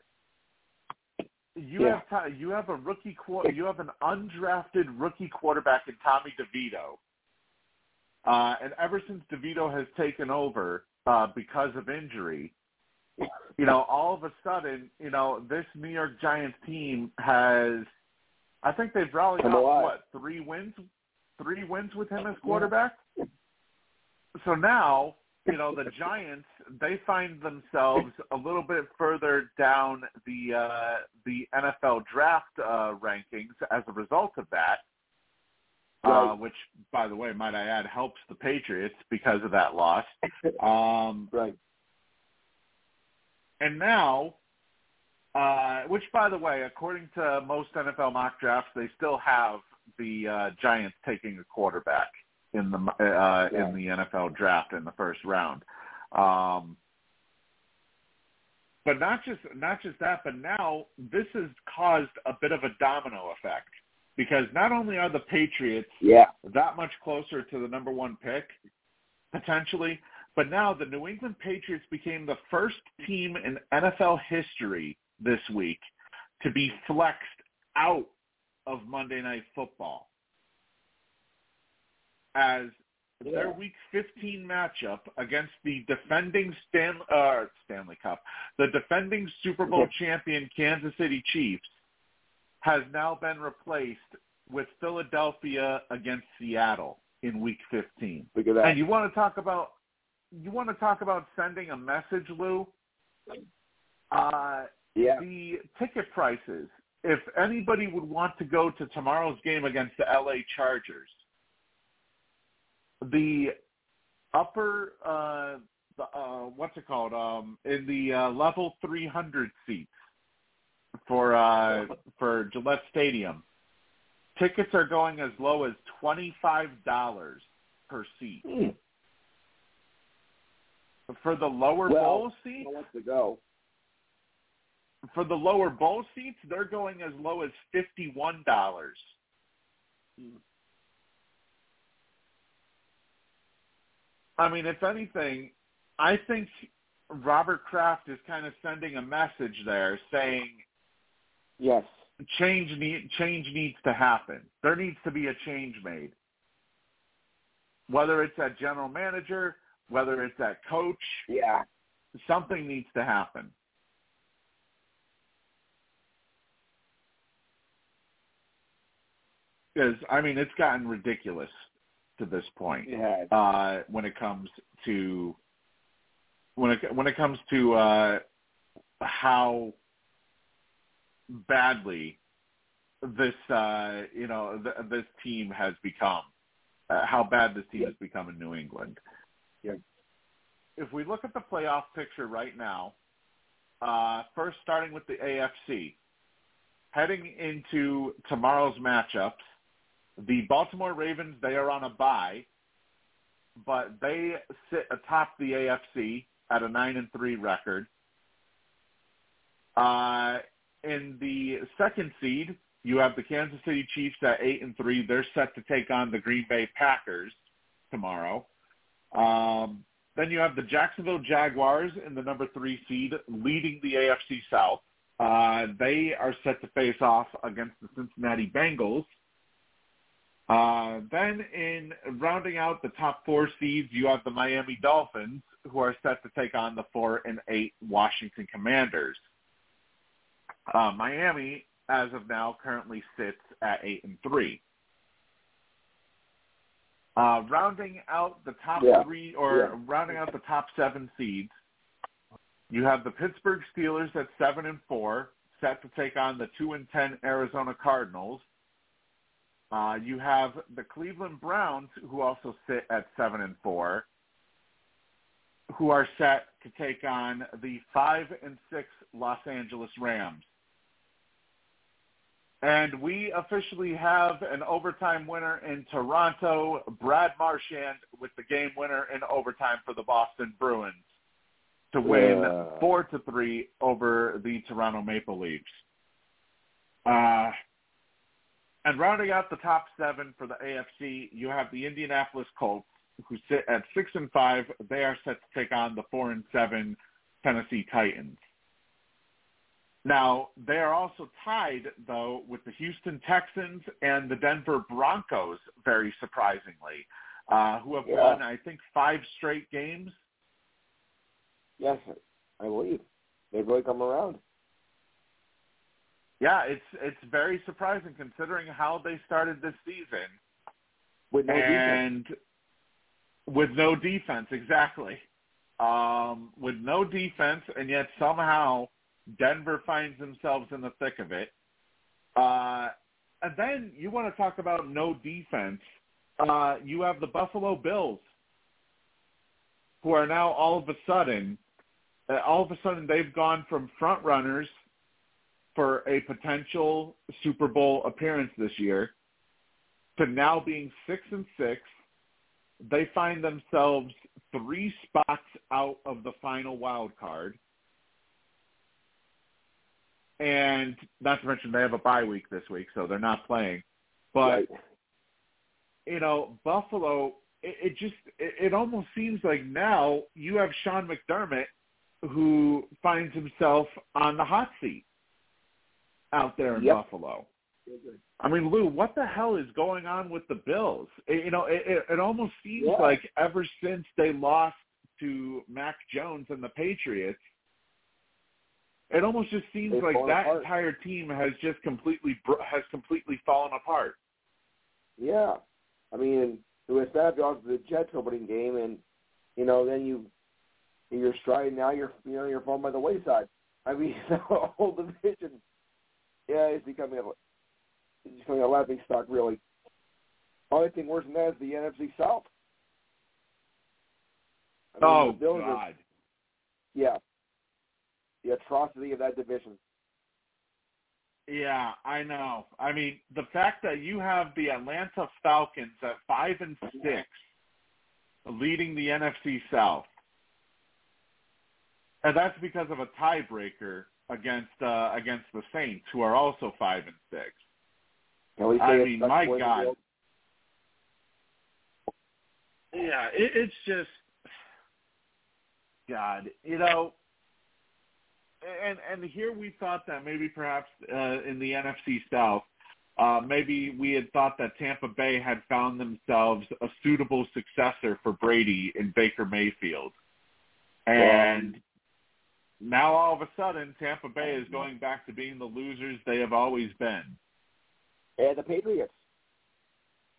you Yeah. have you have a rookie you have an undrafted rookie quarterback in Tommy DeVito, uh, and ever since DeVito has taken over uh, because of injury, you know, all of a sudden, you know, this New York Giants team has, I think they've rallied up what three wins, three wins with him as quarterback. So now, you know, the Giants they find themselves a little bit further down the uh, the NFL draft uh, rankings as a result of that. Uh, which, by the way, might I add, helps the Patriots because of that loss. Um, Right. and now, uh, which by the way, according to most NFL mock drafts, they still have the uh, Giants taking a quarterback in the uh, Yeah. in the NFL draft in the first round. Um, but not just not just that, but now this has caused a bit of a domino effect because not only are the Patriots Yeah. that much closer to the number one pick, potentially. But now the New England Patriots became the first team in NFL history this week to be flexed out of Monday Night Football as their Week 15 matchup against the defending Stan, uh, Stanley Cup, the defending Super Bowl champion Kansas City Chiefs has now been replaced with Philadelphia against Seattle in Week 15. Look at that. And you want to talk about you want to talk about sending a message, Lou? Uh, yeah. the ticket prices. If anybody would want to go to tomorrow's game against the LA Chargers, the upper uh, the, uh, what's it called? Um, in the uh, level 300 seats for uh, for Gillette Stadium, tickets are going as low as twenty five dollars per seat. Hmm. For the lower Well, bowl seats, want to go. for the lower bowl seats, they're going as low as fifty one dollars. I mean, if anything, I think Robert Kraft is kind of sending a message there saying Yes. change need, change needs to happen. There needs to be a change made. Whether it's at general manager, whether it's at coach, Yeah. something needs to happen. Because I mean, it's gotten ridiculous to this point Yeah. uh, when it comes to when it when it comes to uh, how badly this uh, you know th- this team has become, uh, how bad this team Yeah. has become in New England. Yeah. If we look at the playoff picture right now, uh, first starting with the AFC, heading into tomorrow's matchups, the Baltimore Ravens they are on a bye, but they sit atop the AFC at a nine and three record. Uh, in the second seed, you have the Kansas City Chiefs at eight and three. They're set to take on the Green Bay Packers tomorrow. Um, then you have the Jacksonville Jaguars in the number three seed, leading the AFC South. Uh, they are set to face off against the Cincinnati Bengals. Uh, then in rounding out the top four seeds, you have the Miami Dolphins, who are set to take on the four and eight Washington Commanders. Uh, Miami, as of now, currently sits at eight and three. Uh, rounding out the top Yeah. three, or Yeah. rounding out the top seven seeds, you have the Pittsburgh Steelers at seven and four, set to take on the two and ten Arizona Cardinals. Uh, you have the Cleveland Browns, who also sit at seven and four, who are set to take on the five and six Los Angeles Rams. And we officially have an overtime winner in Toronto, Brad Marchand, with the game winner in overtime for the Boston Bruins to win Yeah. four to three over the Toronto Maple Leafs. Uh, and rounding out the top seven for the AFC, you have the Indianapolis Colts, who sit at six and five. They are set to take on the four and seven Tennessee Titans. Now, they are also tied, though, with the Houston Texans and the Denver Broncos, very surprisingly, uh, who have Yeah. won, I think, five straight games. Yes, I believe they've really come around. Yeah, it's it's very surprising considering how they started this season With no defense. and with no defense, exactly. Um, with no defense, and yet somehow Denver finds themselves in the thick of it. Uh, and then you want to talk about no defense. Uh, you have the Buffalo Bills, who are now all of a sudden, uh, all of a sudden they've gone from front runners for a potential Super Bowl appearance this year to now being six and six. They find themselves three spots out of the final wild card. And not to mention they have a bye week this week, so they're not playing. But Right. you know, Buffalo, it, it just it, it almost seems like now you have Sean McDermott who finds himself on the hot seat out there in Yep. Buffalo. I mean, Lou, what the hell is going on with the Bills? It, you know, it, it, it almost seems Yeah. like ever since they lost to Mac Jones and the Patriots, it almost just seems They've like that apart. entire team has just completely has completely fallen apart. Yeah, I mean, it was sad off the Jets opening game, and you know, then you you're striding now. You're you know you're falling by the wayside. I mean, the whole division, yeah, it's becoming a it's becoming a laughing stock. Really, only thing worse than that is the NFC South. I mean, oh Bills are- God! yeah, the atrocity of that division. Yeah, I know. I mean, the fact that you have the Atlanta Falcons at five and six, leading the NFC South, and that's because of a tiebreaker against uh, against the Saints, who are also five and six. Can we say I mean, my boys in the God. Yeah, it, it's just God, you know. And and here we thought that maybe perhaps uh, in the NFC South, uh, maybe we had thought that Tampa Bay had found themselves a suitable successor for Brady in Baker Mayfield, and now all of a sudden Tampa Bay is going back to being the losers they have always been. And the Patriots.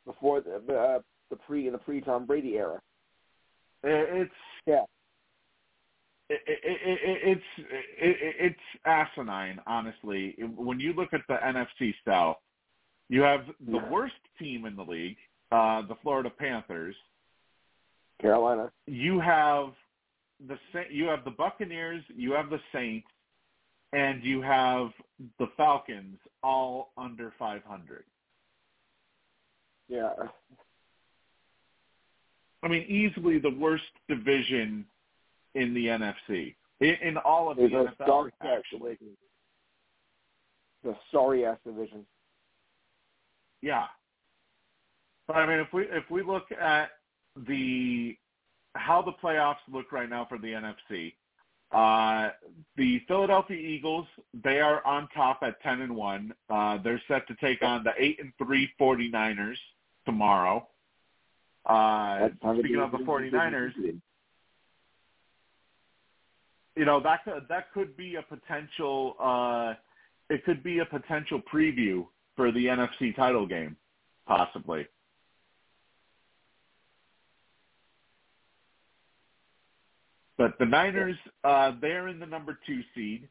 before the uh, the pre the pre Tom Brady era. It's yeah. It, it, it, it's it, it's asinine, honestly. When you look at the NFC South, you have the yeah. worst team in the league, uh, the Florida Panthers. Carolina. You have the you have the Buccaneers, you have the Saints, and you have the Falcons, all under 500. Yeah. I mean, easily the worst division in the NFC in, in all of it's the NFL. Sorry actually, the sorry ass division. yeah. But I mean, if we if we look at the how the playoffs look right now for the NFC, uh, the Philadelphia Eagles they are on top at ten and one. Uh, they're set to take on the eight and three 49ers tomorrow. Uh, speaking of the 49ers, you know that could, that could be a potential. Uh, it could be a potential preview for the NFC title game, possibly. But the Niners, uh, they're in the number two seed.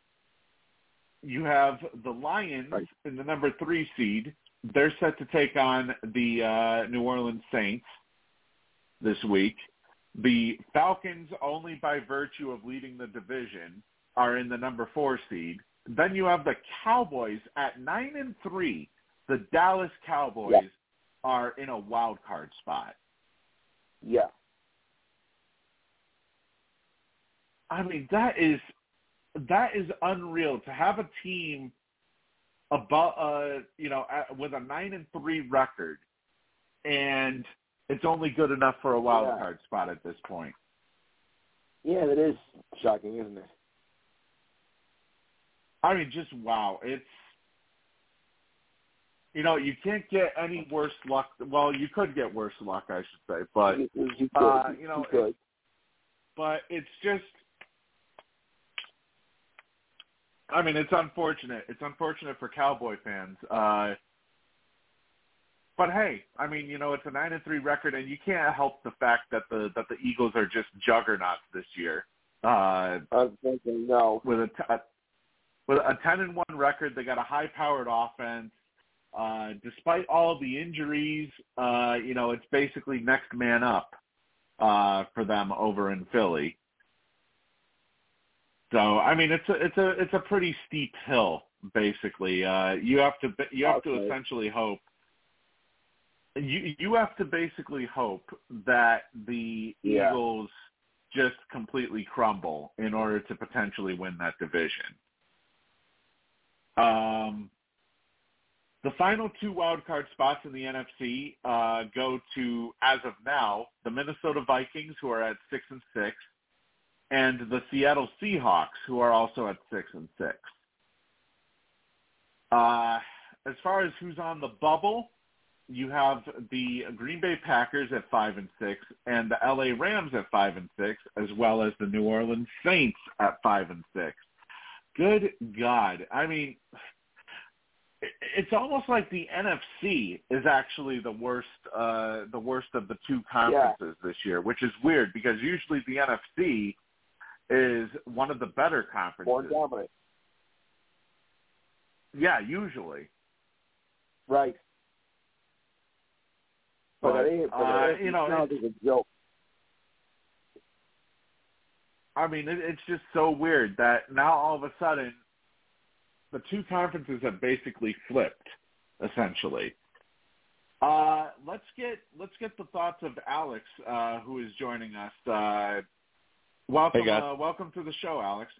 You have the Lions right. in the number three seed. They're set to take on the uh, New Orleans Saints this week. The Falcons, only by virtue of leading the division, are in the number four seed. Then you have the Cowboys at nine and three. The Dallas Cowboys yeah. are in a wild card spot. Yeah. I mean, that is that is unreal to have a team about uh you know at, with a nine and three record, and it's only good enough for a wild yeah. card spot at this point. Yeah, that is shocking, isn't it? I mean, just wow! It's you know you can't get any worse luck. Well, you could get worse luck, I should say, but you, you, could, uh, you know, you it, but it's just I mean, it's unfortunate. It's unfortunate for Cowboy fans. Uh, but hey, I mean, you know, it's a nine and three record, and you can't help the fact that the that the Eagles are just juggernauts this year. Uh, Unfortunately, no. With a, t- with a ten and one record, they got a high powered offense. Uh, despite all the injuries, uh, you know, it's basically next man up uh, for them over in Philly. So I mean, it's a it's a it's a pretty steep hill. Basically, uh, you have to you have okay. to essentially hope. You you have to basically hope that the yeah. Eagles just completely crumble in order to potentially win that division. Um, the final two wildcard spots in the NFC uh, go to, as of now, the Minnesota Vikings, who are at six and six, and the Seattle Seahawks, who are also at six and six. Uh, as far as who's on the bubble, you have the Green Bay Packers at five and six, and the LA Rams at five and six, as well as the New Orleans Saints at five and six. Good God! I mean, it's almost like the NFC is actually the worst, uh, the worst of the two conferences yeah. this year, which is weird because usually the NFC is one of the better conferences. More dominant. Yeah, usually. Right. But, but they, but uh, you know, it's, a joke. I mean, it, it's just so weird that now all of a sudden the two conferences have basically flipped, essentially. Uh, let's get let's get the thoughts of Alex, uh, who is joining us. Uh, welcome, hey uh, welcome to the show, Alex.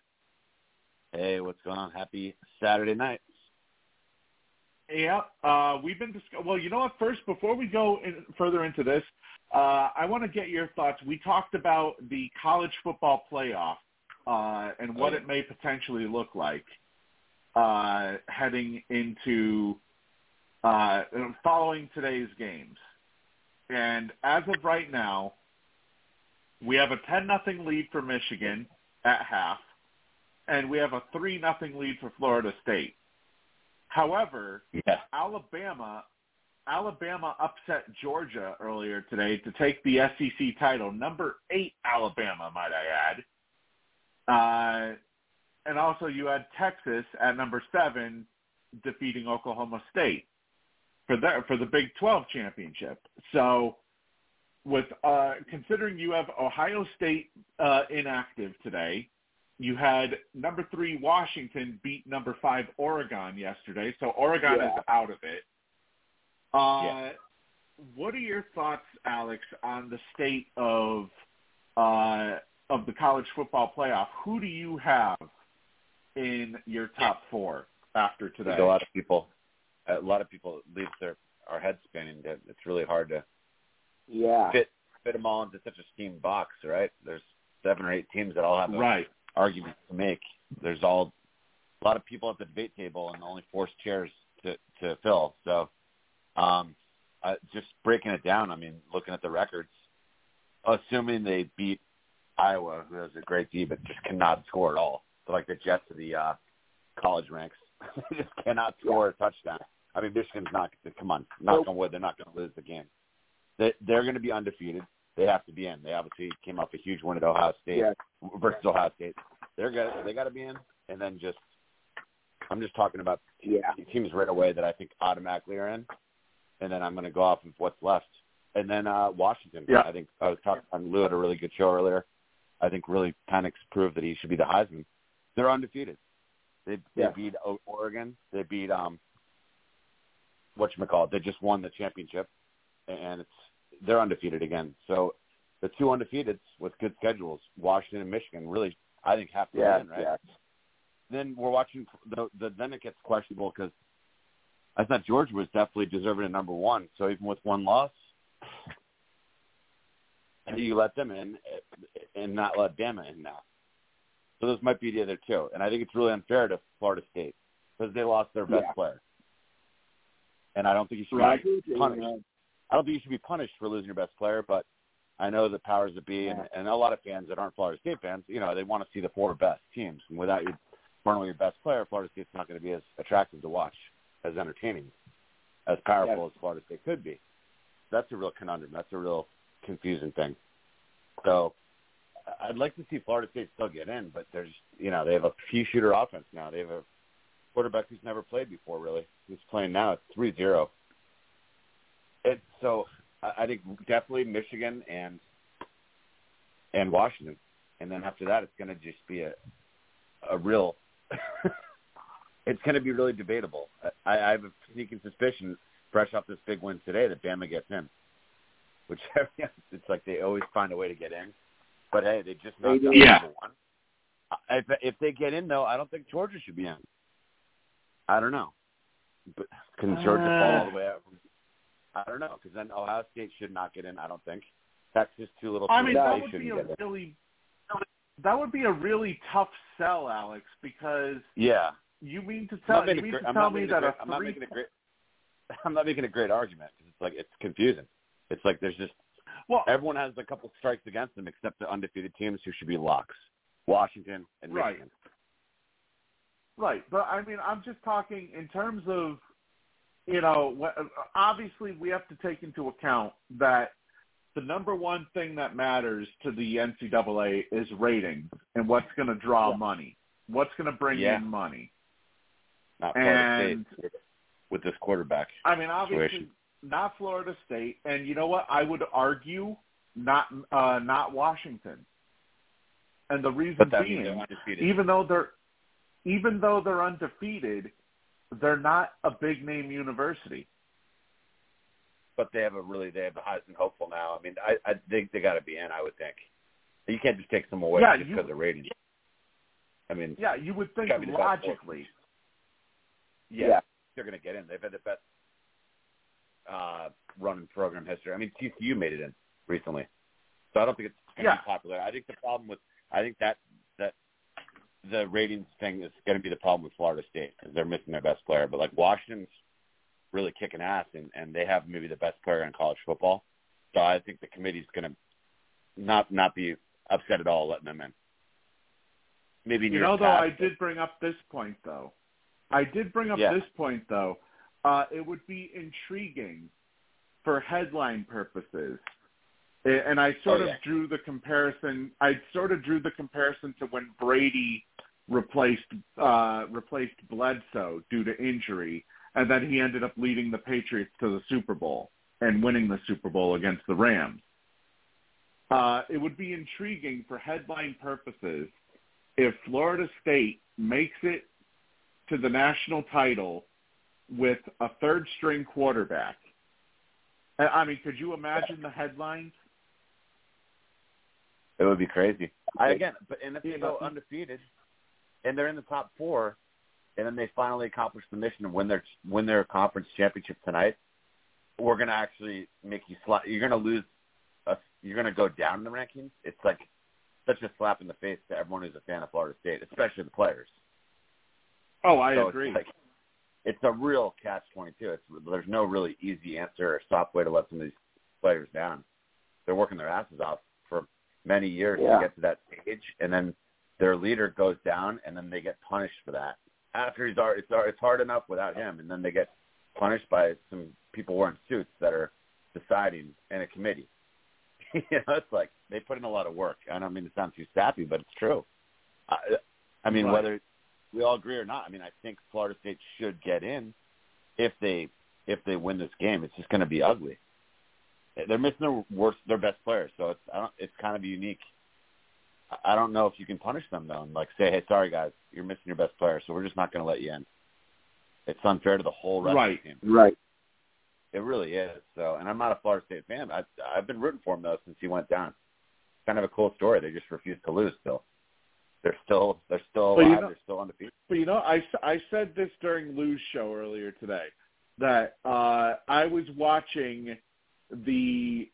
Hey, what's going on? Happy Saturday night. Yeah, uh, we've been discuss- well. You know what? First, before we go in, further into this, uh, I want to get your thoughts. We talked about the college football playoff uh, and what Oh. it may potentially look like uh, heading into uh, following today's games. And as of right now, we have a ten nothing lead for Michigan at half, and we have a three nothing lead for Florida State. However, Yeah. Alabama Alabama upset Georgia earlier today to take the SEC title. Number eight Alabama, might I add. Uh, and also you had Texas at number seven defeating Oklahoma State for the for the Big 12 championship. So with uh, considering you have Ohio State uh, inactive today, you had number three Washington beat number five Oregon yesterday, so Oregon yeah. is out of it. Uh, yeah. What are your thoughts, Alex, on the state of uh, of the college football playoff? Who do you have in your top four after today? There's a lot of people. A lot of people leave their our heads spinning. It's really hard to yeah fit fit them all into such a steam box, right? There's seven or eight teams that all have right arguments to make. There's all a lot of people at the debate table and only four chairs to to fill. So, um, uh, just breaking it down. I mean, looking at the records, assuming they beat Iowa, who has a great D but just cannot score at all. So like the Jets of the uh, college ranks, they just cannot score a touchdown. I mean, Michigan's not. Come on, knock on wood, they're not going to lose the game. They, they're going to be undefeated they have to be in. They obviously came off a huge win at Ohio State yeah. versus Ohio State. They're got they got to be in, and then just I'm just talking about yeah. teams right away that I think automatically are in, and then I'm going to go off of what's left, and then uh Washington. Yeah. I think I was talking on Lou had a really good show earlier. I think really Penix proved that he should be the Heisman. They're undefeated. They they yeah. beat Oregon. They beat um what you call it. They just won the championship, and it's they're undefeated again. So the two undefeateds with good schedules, Washington and Michigan, really I think have to yeah, win, right? Yeah. Then we're watching the, the then it gets questionable because I thought Georgia was definitely deserving of number one. So even with one loss, you let them in eh, and not let Bama in now. So those might be the other two, and I think it's really unfair to Florida State because they lost their best yeah. player, and I don't think you should right. be punished. I don't think you should be punished for losing your best player, but I know the powers that be and, and a lot of fans that aren't Florida State fans, you know, they want to see the four best teams. And without you running with your best player, Florida State's not going to be as attractive to watch, as entertaining, as powerful yeah. as Florida State could be. That's a real conundrum. That's a real confusing thing. So I'd like to see Florida State still get in, but there's, you know, they have a few shooter offense now. They have a quarterback who's never played before, really. Who's playing now at three zero. It's so I think definitely Michigan and and Washington, and then after that, it's going to just be a a real. it's going to be really debatable. I, I have a sneaking suspicion, fresh off this big win today, that Bama gets in. Which it's like they always find a way to get in, but hey, they just not yeah. number one. If if they get in though, I don't think Georgia should be in. I don't know, but can Georgia uh, fall all the way out? I don't know because then Ohio State should not get in. I don't think Texas too little. I mean, that would be a really that would be a really tough sell, Alex, because yeah, you mean to tell, you mean to tell me that a I'm not making a great I'm not making a great argument because it's like it's confusing. It's like there's just well, everyone has a couple strikes against them except the undefeated teams who should be locks, Washington and Michigan. Right. Right, but I mean, I'm just talking in terms of you know, obviously we have to take into account that the number one thing that matters to the NCAA is ratings and what's going to draw yeah. money, what's going to bring yeah. in money. Not Florida and, State with this quarterback. I mean, obviously situation. not Florida State, and you know what? I would argue not uh, not Washington. And the reason being, even though they're even though they're undefeated, they're not a big name university. But they have a really they have a Heisman hopeful now. I mean, I I think they got to be in. I would think you can't just take some away yeah, just because of the ratings. I mean, yeah, you would think logically. Yeah, yeah, they're going to get in. They've had the best uh, run in program history. I mean, TCU made it in recently, so I don't think it's going to yeah. be popular. I think the problem with I think that that the ratings thing is going to be the problem with Florida State because they're missing their best player. But like Washington's really kicking ass, and and they have maybe the best player in college football. So I think the committee's going to not not be upset at all letting them in. Maybe you know, though, I did bring up this point though. I did bring up yeah. this point though. uh, it would be intriguing for headline purposes. And I sort Oh, of drew the comparison. I sort of drew the comparison to when Brady replaced uh, replaced Bledsoe due to injury, and then he ended up leading the Patriots to the Super Bowl and winning the Super Bowl against the Rams. Uh, it would be intriguing for headline purposes if Florida State makes it to the national title with a third string quarterback. I mean, could you imagine the headlines? It would be crazy. I, again, but and if they go undefeated, and they're in the top four, and then they finally accomplish the mission and win their win their conference championship tonight, we're gonna actually make you slap. You're gonna lose. A, you're gonna go down in the rankings. It's like such a slap in the face to everyone who's a fan of Florida State, especially the players. Oh, I So agree. It's, like, it's a real catch twenty two. It's there's no really easy answer or soft way to let some of these players down. They're working their asses off for many years Yeah. to get to that stage, and then their leader goes down, and then they get punished for that. After he's already, it's, it's hard enough without him, and then they get punished by some people wearing suits that are deciding in a committee. you know, it's like they put in a lot of work. I don't mean to sound too sappy, but it's true. I, I mean, Right. whether we all agree or not, I mean, I think Florida State should get in if they if they win this game. It's just going to be ugly. They're missing their worst, their best players, so it's I don't, it's kind of unique. I- don't know if you can punish them though, and like say, hey, sorry guys, you're missing your best player, so we're just not going to let you in. It's unfair to the whole rest Right. of the team. Right. It really is. So, and I'm not a Florida State fan. I, I've been rooting for him though since he went down. Kind of a cool story. They just refuse to lose. Still, they're still they're still alive. you know- they're still undefeated. But you know, I I said this during Lou's show earlier today that uh, I was watching the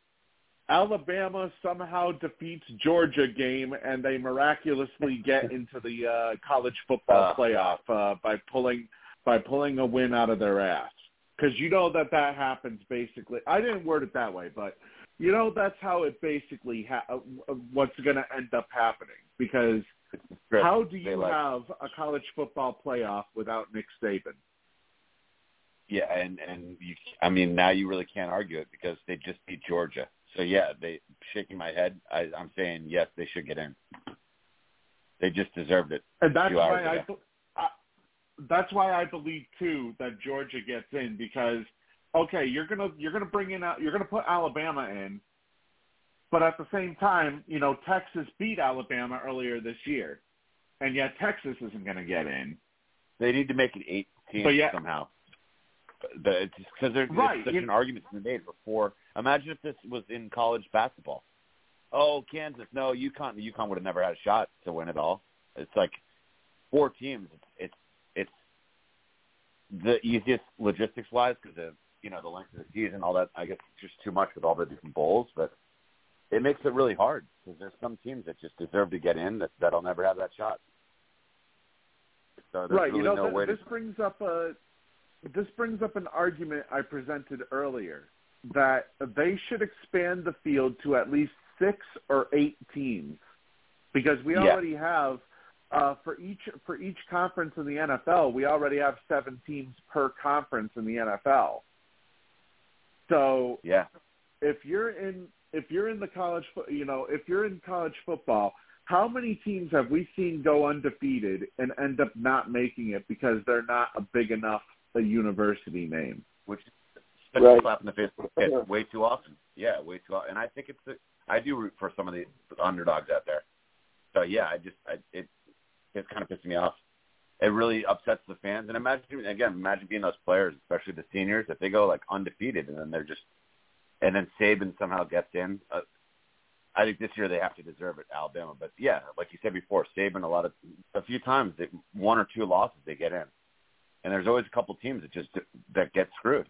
Alabama somehow defeats Georgia game and they miraculously get into the uh, college football Uh, playoff uh, by pulling by pulling a win out of their ass. Because you know that that happens basically. I didn't word it that way, but you know that's how it basically ha- uh, what's going to end up happening because how do you like- have a college football playoff without Nick Saban? Yeah, and and you, I mean now you really can't argue it because they just beat Georgia. So yeah, they shaking my head. I, I'm saying yes, they should get in. They just deserved it. And that's why I, I that's why I believe too that Georgia gets in because okay, you're gonna you're gonna bring in you're gonna put Alabama in, but at the same time, you know Texas beat Alabama earlier this year, and yet Texas isn't gonna get in. They need to make it eight teams But yeah- somehow. But it's because there's Right, such you- an argument to be made before. Imagine if this was in college basketball. Oh, Kansas, no, UConn. UConn would have never had a shot to win it all. It's like four teams. It's it's, it's the easiest logistics wise because of you know the length of the season, all that. I guess it's just too much with all the different bowls, but it makes it really hard because there's some teams that just deserve to get in that that'll never have that shot. So there's right. really you know, no th- way this to brings up a this brings up an argument I presented earlier that they should expand the field to at least six or eight teams because we Yeah. already have uh, for each for each conference in the NFL we already have seven teams per conference in the NFL. So yeah. if you're in if you're in the college you know if you're in college football how many teams have we seen go undefeated and end up not making it because they're not a big enough a university name which such Right. a slap in the face for way too often. Yeah, way too often. And I think it's the, I do root for some of the underdogs out there. So yeah, I just I, it it's kind of pissing me off. It really upsets the fans. And imagine again, imagine being those players, especially the seniors, if they go like undefeated and then they're just and then Saban somehow gets in. Uh, I think this year they have to deserve it, Alabama. But yeah, like you said before, Saban a lot of a few times they, one or two losses they get in, and there's always a couple teams that just that get screwed.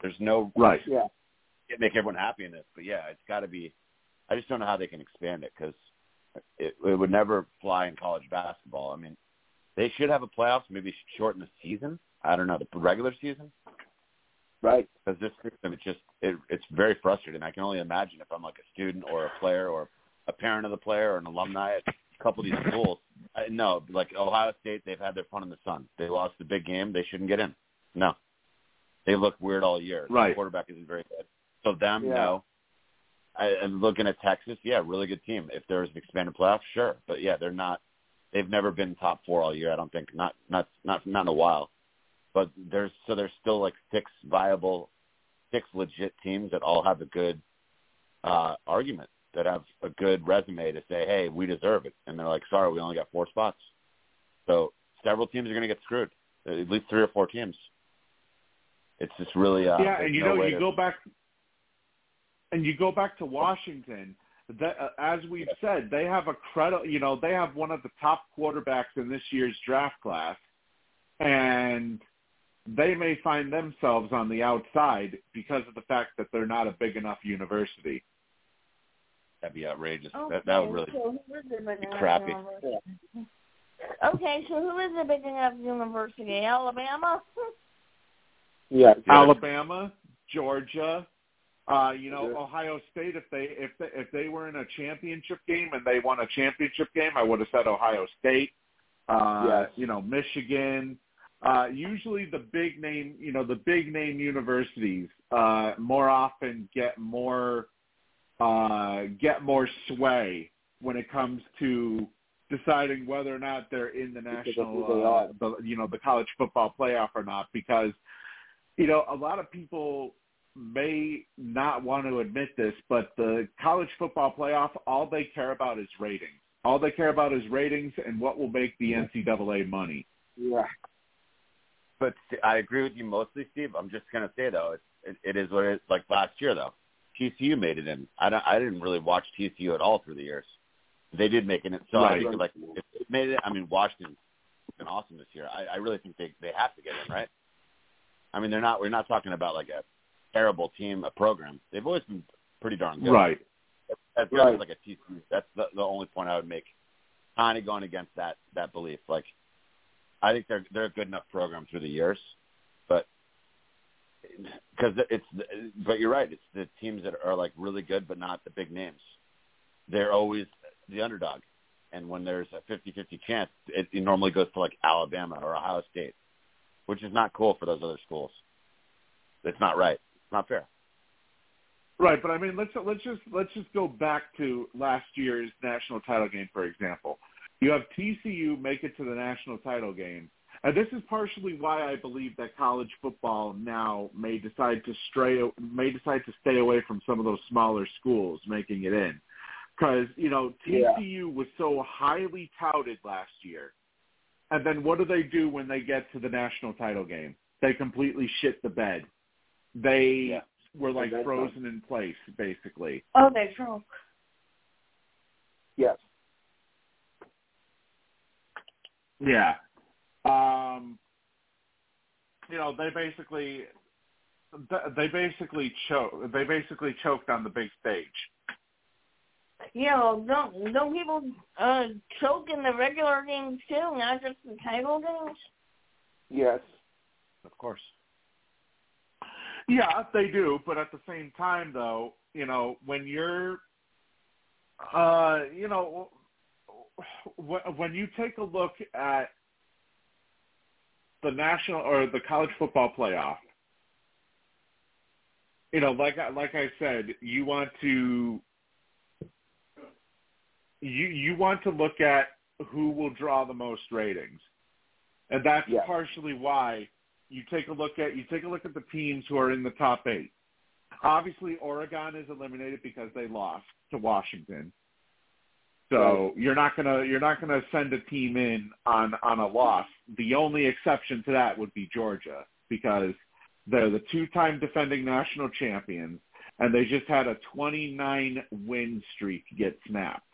There's no Right. Yeah. can't make everyone happy in this, but yeah, it's got to be. I just don't know how they can expand it because it, it would never fly in college basketball. I mean, they should have a playoffs, maybe shorten the season. I don't know the regular season Right. because this system it's just it, it's very frustrating. I can only imagine if I'm like a student or a player or a parent of the player or an alumni at a couple of these schools. I, no, like Ohio State, they've had their fun in the sun. They lost the big game. They shouldn't get in. No, They look weird all year. Right. The quarterback isn't very good. So them, Yeah. no. I, and looking at Texas, yeah, really good team. If there's an expanded playoff, sure. But yeah, they're not. They've never been top four all year. I don't think. Not not not not in a while. But there's so there's still like six viable, six legit teams that all have a good uh argument that have a good resume to say, hey, we deserve it. And they're like, sorry, we only got four spots. So several teams are going to get screwed. At least three or four teams. It's just really uh, yeah, and you no know, you to- go back, and you go back to Washington. That, uh, as we've said, they have a credit. You know, they have one of the top quarterbacks in this year's draft class, and they may find themselves on the outside because of the fact that they're not a big enough university. That'd be outrageous. Okay, That that would really so who is the big enough crappy. university? Okay, so who is the big enough university? Alabama? Yes. Alabama, Georgia, uh, you know, Yeah. Ohio State. If they if they, if they were in a championship game and they won a championship game, I would have said Ohio State. Uh, Yes. You know, Michigan. Uh, usually, the big name, you know, the big name universities uh, more often get more uh, get more sway when it comes to deciding whether or not they're in the national, uh, the you know, the college football playoff or not, because you know, a lot of people may not want to admit this, but the college football playoff, all they care about is ratings. All they care about is ratings and what will make the NCAA money. Yeah. But I agree with you mostly, Steve. I'm just gonna say though, it's, it, it is what it is. Like last year though, TCU made it in. I don't, I didn't really watch TCU at all through the years. They did make it in. So I Right. think like if it made it. I mean, Washington's been awesome this year. I, I really think they they have to get in, right? I mean, they're not. We're not talking about like a terrible team, a program. They've always been pretty darn good. Right. As good Right. as like a TCU. That's the, the only point I would make. Kind of going against that that belief. Like, I think they're they're a good enough program through the years, but because it's but you're right. It's the teams that are like really good, but not the big names. They're always the underdog, and when there's a 50-50 chance, it, it normally goes to like Alabama or Ohio State, which is not cool for those other schools. It's not right. It's not fair. Right, but I mean, let's let's just let's just go back to last year's national title game, for example. You have TCU make it to the national title game, and this is partially why I believe that college football now may decide to stray may decide to stay away from some of those smaller schools making it in, because you know Yeah. TCU was so highly touted last year, and then what do they do when they get to the national title game? They completely shit the bed. They Yeah. were like And then frozen in place, basically. Oh, they choke. Yes. Yeah. Um, you know, they basically they basically choke they basically choked on the big stage. You know, don't don't people uh choke in the regular games too, not just the title games? Yes. Of course. Yeah, they do, but at the same time though, you know, when you're uh, you know, when you take a look at the national or the college football playoff, you know, like I, like I said, you want to you you want to look at who will draw the most ratings, and that's Yeah. partially why you take a look at you take a look at the teams who are in the top eight. Obviously, Oregon is eliminated because they lost to Washington. So you're not gonna you're not gonna send a team in on on a loss. The only exception to that would be Georgia because they're the two-time defending national champions, and they just had a 29 win streak get snapped.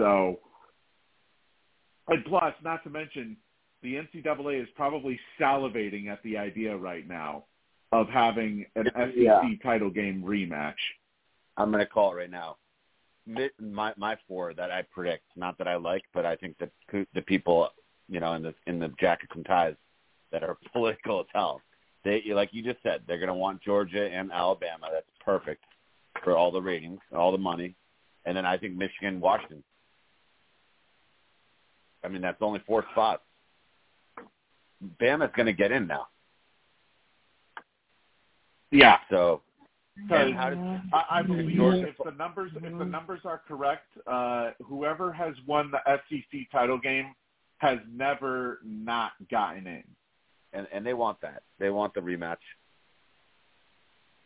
So, and plus, not to mention, the NCAA is probably salivating at the idea right now of having an SEC Yeah. title game rematch. I'm going to call it right now. My my four that I predict, not that I like, but I think that the people, you know, in the in the jackets and ties that are political as hell, they like you just said, they're going to want Georgia and Alabama. That's perfect for all the ratings, all the money, and then I think Michigan, Washington. I mean, that's only four spots. Bama's going to get in now. Yeah. So Because how did- I, I believe Georgia- if the numbers if the numbers are correct, uh, whoever has won the SEC title game has never not gotten in. and and they want that. They want the rematch.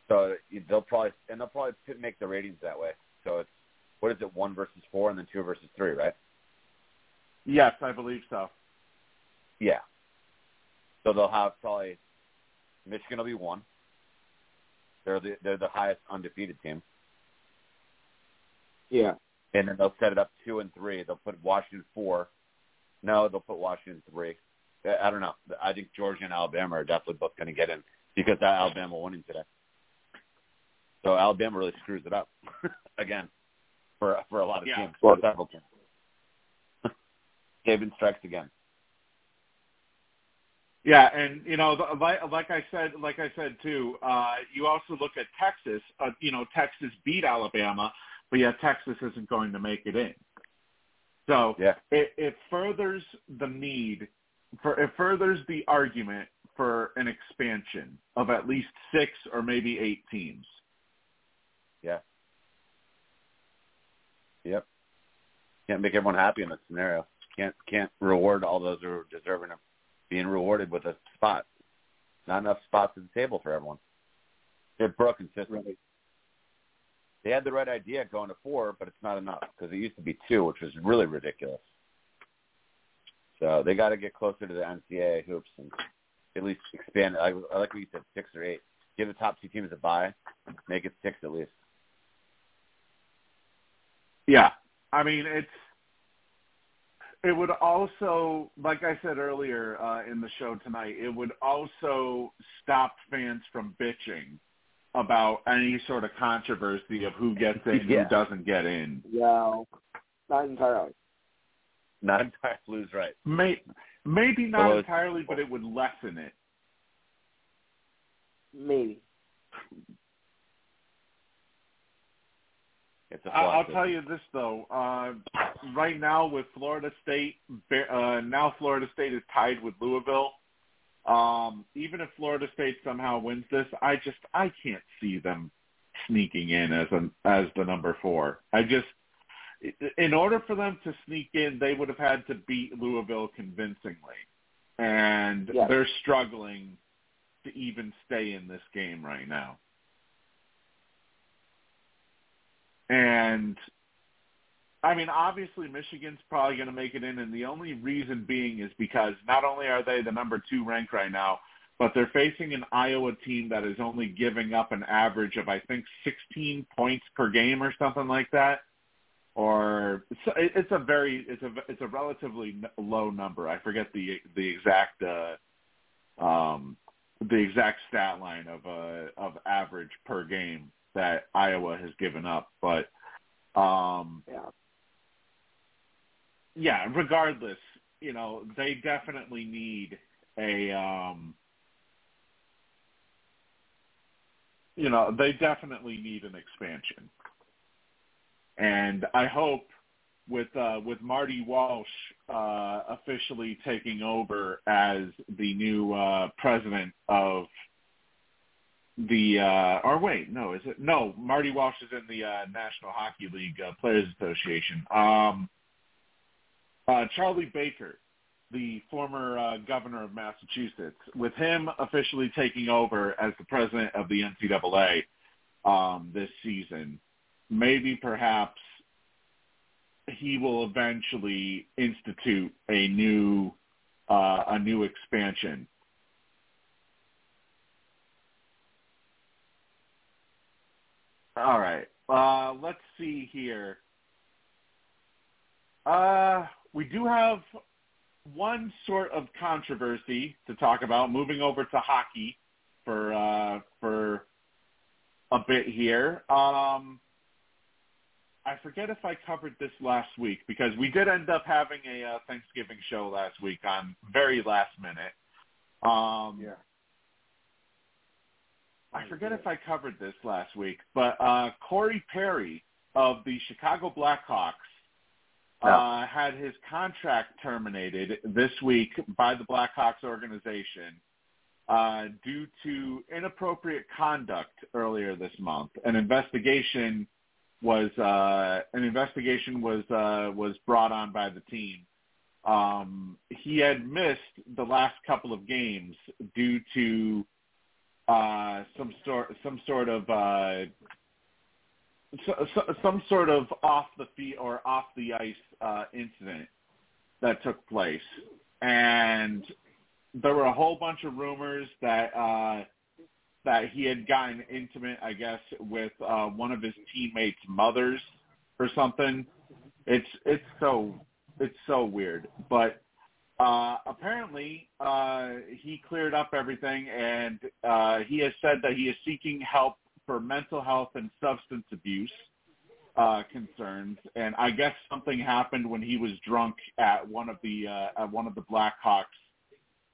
So they'll probably and they'll probably make the ratings that way. So it's what is it, one versus four, and then two versus three, right? Yes, I believe so. Yeah. So they'll have probably Michigan will be one. They're the they're the highest undefeated team, Yeah. and then they'll set it up two and three. They'll put Washington four. No, they'll put Washington three. I I don't know. I think Georgia and Alabama are definitely both going to get in because that Alabama winning today. So Alabama really screws it up again for for a lot of Yeah. teams, for several teams. Saban strikes again. Yeah, and you know, like, like I said, like I said too, uh, you also look at Texas. Uh, you know, Texas beat Alabama, but yet Texas isn't going to make it in. So Yeah. it, it furthers the need for it furthers the argument for an expansion of at least six or maybe eight teams. Yeah. Yep. Can't make everyone happy in this scenario. Can't can't reward all those who are deserving of being rewarded with a spot. Not enough spots at the table for everyone. They're broken system. Right. They had the right idea going to four, but it's not enough because it used to be two, which was really ridiculous. So they got to get closer to the NCAA hoops and at least expand. I, I like what you said, six or eight. Give the top two teams a bye, make it six at least. Yeah. I mean, it's it would also, like I said earlier uh, in the show tonight, it would also stop fans from bitching about any sort of controversy of who gets in, Yeah. who doesn't get in. No, not entirely. Not entirely lose right. May, maybe not Well, entirely, but it would lessen it. Maybe. It's a I- I'll philosophy. tell you this though. Uh, right now with Florida State, uh, now Florida State is tied with Louisville. Um, even if Florida State somehow wins this, I just I can't see them sneaking in as an as the number four. I just in order for them to sneak in, they would have had to beat Louisville convincingly, and Yes. they're struggling to even stay in this game right now. And I mean, obviously Michigan's probably going to make it in, and the only reason being is because not only are they the number two ranked right now, but they're facing an Iowa team that is only giving up an average of I think 16 points per game or something like that. Or it's, a very it's a it's a relatively low number. I forget the the exact uh, um, the exact stat line of uh, of average per game that Iowa has given up, but um, Yeah. yeah, regardless, you know, they definitely need a um you know, they definitely need an expansion. And I hope with uh with Marty Walsh uh officially taking over as the new uh president of the uh or wait, no, is it no, Marty Walsh is in the uh National Hockey League uh, Players Association. Um uh, Charlie Baker, the former uh, governor of Massachusetts, with him officially taking over as the president of the NCAA um, this season, maybe perhaps he will eventually institute a new uh, a new expansion. All right, uh, let's see here. Uh, we do have one sort of controversy to talk about. Moving over to hockey for uh, for a bit here. Um, I forget if I covered this last week because we did end up having a uh, Thanksgiving show last week on very last minute. Um, Yeah. I forget if I covered this last week, but uh, Corey Perry of the Chicago Blackhawks uh, had his contract terminated this week by the Blackhawks organization uh, due to inappropriate conduct earlier this month. An investigation was uh, an investigation was uh, was brought on by the team. Um, he had missed the last couple of games due to uh, some sort some sort of uh, so, so, some sort of off the feet or off the ice uh, incident that took place, and there were a whole bunch of rumors that uh, that he had gotten intimate, I guess, with uh, one of his teammates' mothers or something. It's it's so it's so weird, but uh, apparently uh, he cleared up everything, and uh, he has said that he is seeking help for mental health and substance abuse uh, concerns. And I guess something happened when he was drunk at one of the uh, at one of the Blackhawks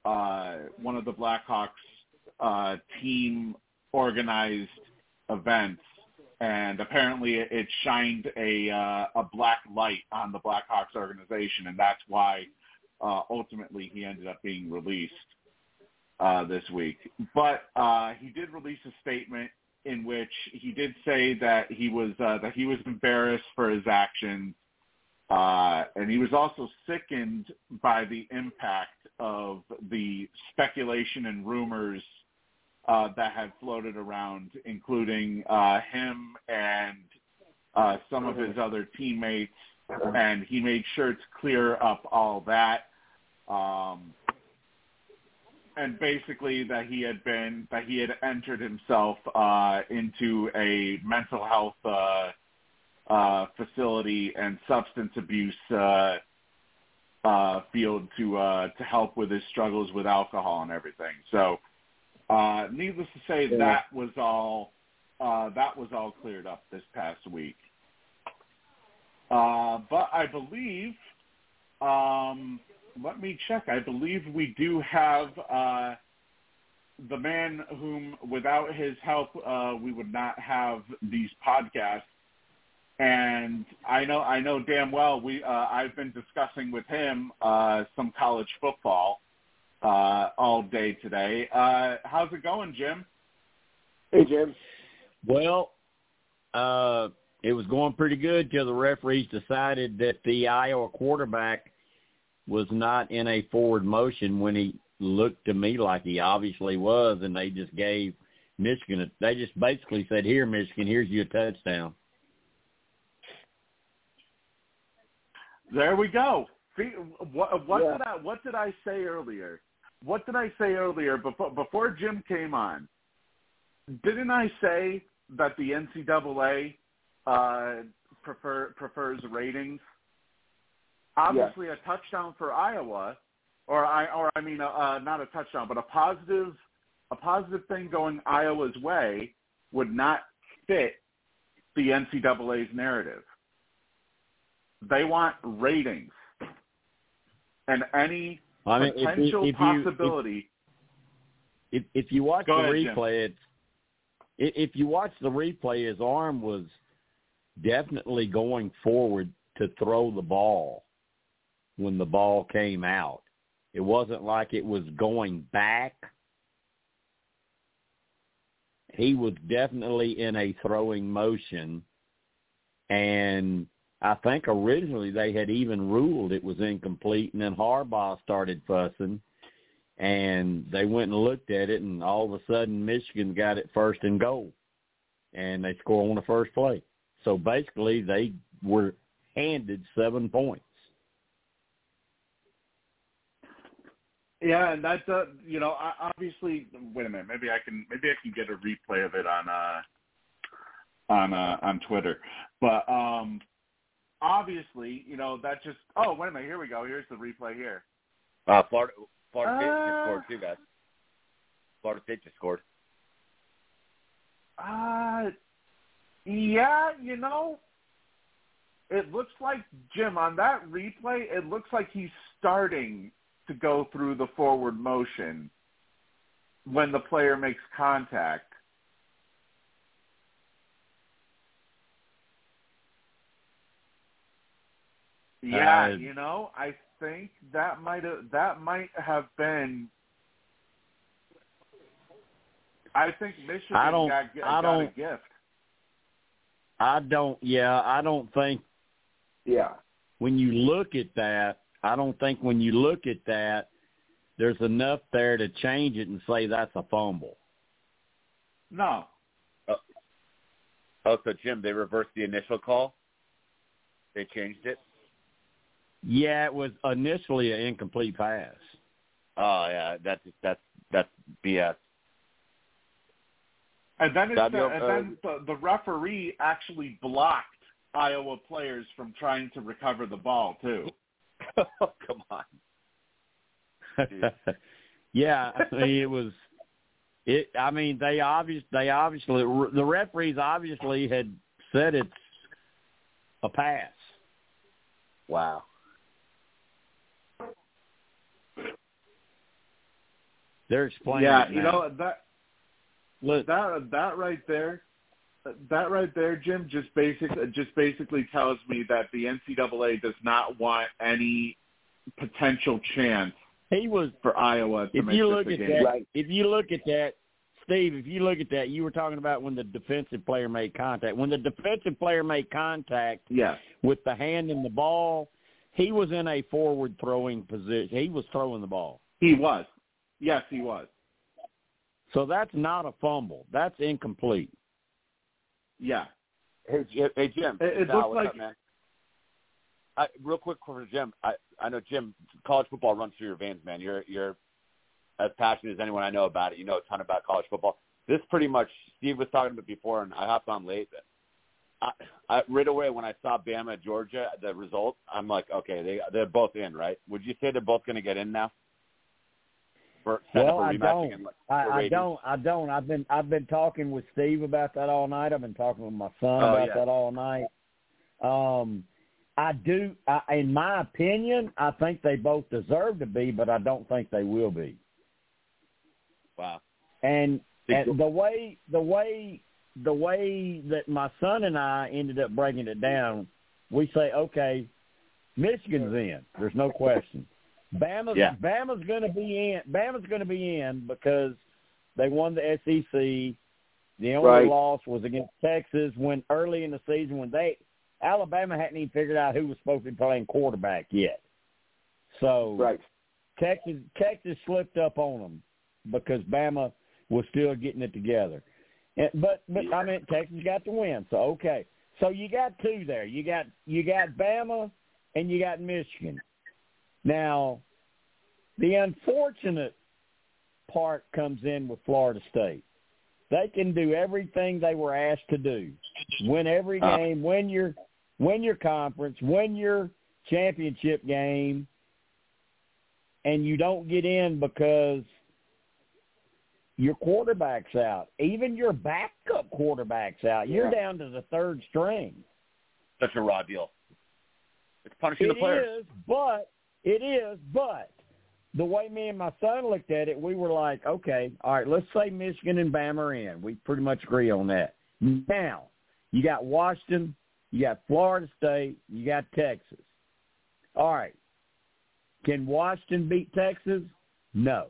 uh, one of the Blackhawks uh, team organized events, and apparently it shined a uh, a black light on the Blackhawks organization, and that's why uh, ultimately he ended up being released uh, this week. But uh, he did release a statement in which he did say that he was uh, that he was embarrassed for his actions, uh, and he was also sickened by the impact of the speculation and rumors uh, that had floated around, including uh, him and uh, some of his other teammates, and he made sure to clear up all that. Um, and basically that he had been that he had entered himself uh, into a mental health uh, uh, facility and substance abuse uh, uh, field to uh, to help with his struggles with alcohol and everything. So, uh, needless to say, yeah. that was all uh, that was all cleared up this past week. Uh, but I believe, um, let me check. I believe we do have uh, the man whom, without his help, uh, we would not have these podcasts and I know I know damn well we uh, I've been discussing with him uh, some college football uh, all day today. Uh, how's it going, Jim? Hey, Jim. Well, uh, it was going pretty good till the referees decided that the Iowa quarterback was not in a forward motion when he looked to me like he obviously was, and they just gave Michigan. A, they just basically said, "Here, Michigan, here's your touchdown." There we go. What, what yeah. did I what did I say earlier? What did I say earlier before before Jim came on? Didn't I say that the NCAA uh, prefer prefers ratings? Obviously, yeah. a touchdown for Iowa, or I or I mean, uh, uh, not a touchdown, but a positive a positive thing going Iowa's way would not fit the NCAA's narrative. They want ratings and any I mean, potential if, if possibility. If, if, if you watch the ahead, replay, Jim. it's if you watch the replay, his arm was definitely going forward to throw the ball when the ball came out. It wasn't like it was going back. He was definitely in a throwing motion and I think originally they had even ruled it was incomplete, and then Harbaugh started fussing, and they went and looked at it, and all of a sudden Michigan got it first and goal, and they score on the first play. So basically, they were handed seven points. Yeah, and that's uh, you know obviously. Wait a minute, maybe I can maybe I can get a replay of it on uh on uh on Twitter, but um obviously, you know, that just oh wait a minute, here we go. Here's the replay here. Uh Florida Florida State uh, just scored too, guys. Florida State just scored. Uh yeah, you know, it looks like Jim on that replay. It looks like he's starting to go through the forward motion when the player makes contact. Yeah, uh, you know, I think that might have that might have been I think Michigan I don't- got, I got don't- a gift. I don't. Yeah, I don't think Yeah. when you look at that, I don't think when you look at that, there's enough there to change it and say that's a fumble. No. Oh, so Jim, they reversed the initial call. They changed it. Yeah, it was initially an incomplete pass. Oh yeah, that's that's that's BS. And then, it's, Daniel, and uh, then the, the referee actually blocked Iowa players from trying to recover the ball too. oh, come on. Yeah, I mean, it was. It. I mean, they obvious. They obviously the referees obviously had said it's a pass. Wow. They're explaining. yeah, you know that Look, that that right there, that right there, Jim, just basic just basically tells me that the NCAA does not want any potential chance he was for Iowa to if make you look at game. that, Right. if you look at that, Steve, if you look at that, you were talking about when the defensive player made contact. When the defensive player made contact Yes. with the hand in the ball, he was in a forward throwing position. He was throwing the ball. He was. Yes, he was. So that's not a fumble. That's incomplete. Yeah. Hey, Jim, hey Jim. It- it looks like- up, man? I, real quick for Jim. I I know Jim. College football runs through your veins, man. You're you're as passionate as anyone I know about it. You know a ton about college football. This pretty much Steve was talking about before, and I hopped on late. But I, I right away when I saw Bama Georgia the result, I'm like, okay, they they're both in, right? Would you say they're both going to get in now? For Well, I don't. like, I, I don't. I don't. I've been I've been talking with Steve about that all night. I've been talking with my son Oh, about yeah. that all night. Um, I do. I, in my opinion, I think they both deserve to be, but I don't think they will be. Wow. And, and the way the way the way that my son and I ended up breaking it down, we say, okay, Michigan's in. There's no question. Bama's Yeah. Bama's going to be in. Bama's going to be in because they won the SEC. The only Right. loss was against Texas when early in the season when they Alabama hadn't even figured out who was supposed to be playing quarterback yet. So Right. Texas Texas slipped up on them because Bama was still getting it together. And, but but I mean Texas got the win, so okay. So you got two there. You got you got Bama and you got Michigan. Now, the unfortunate part comes in with Florida State. They can do everything they were asked to do. Win every Uh. game, win your win your conference, win your championship game, and you don't get in because your quarterback's out. Even your backup quarterback's out. You're down to the third string. Such a raw deal. It's punishing It the players. is, but it is, but the way me and my son looked at it, we were like, okay, all right, let's say Michigan and Bama are in. We pretty much agree on that. Now, you got Washington, you got Florida State, you got Texas. All right. Can Washington beat Texas? No.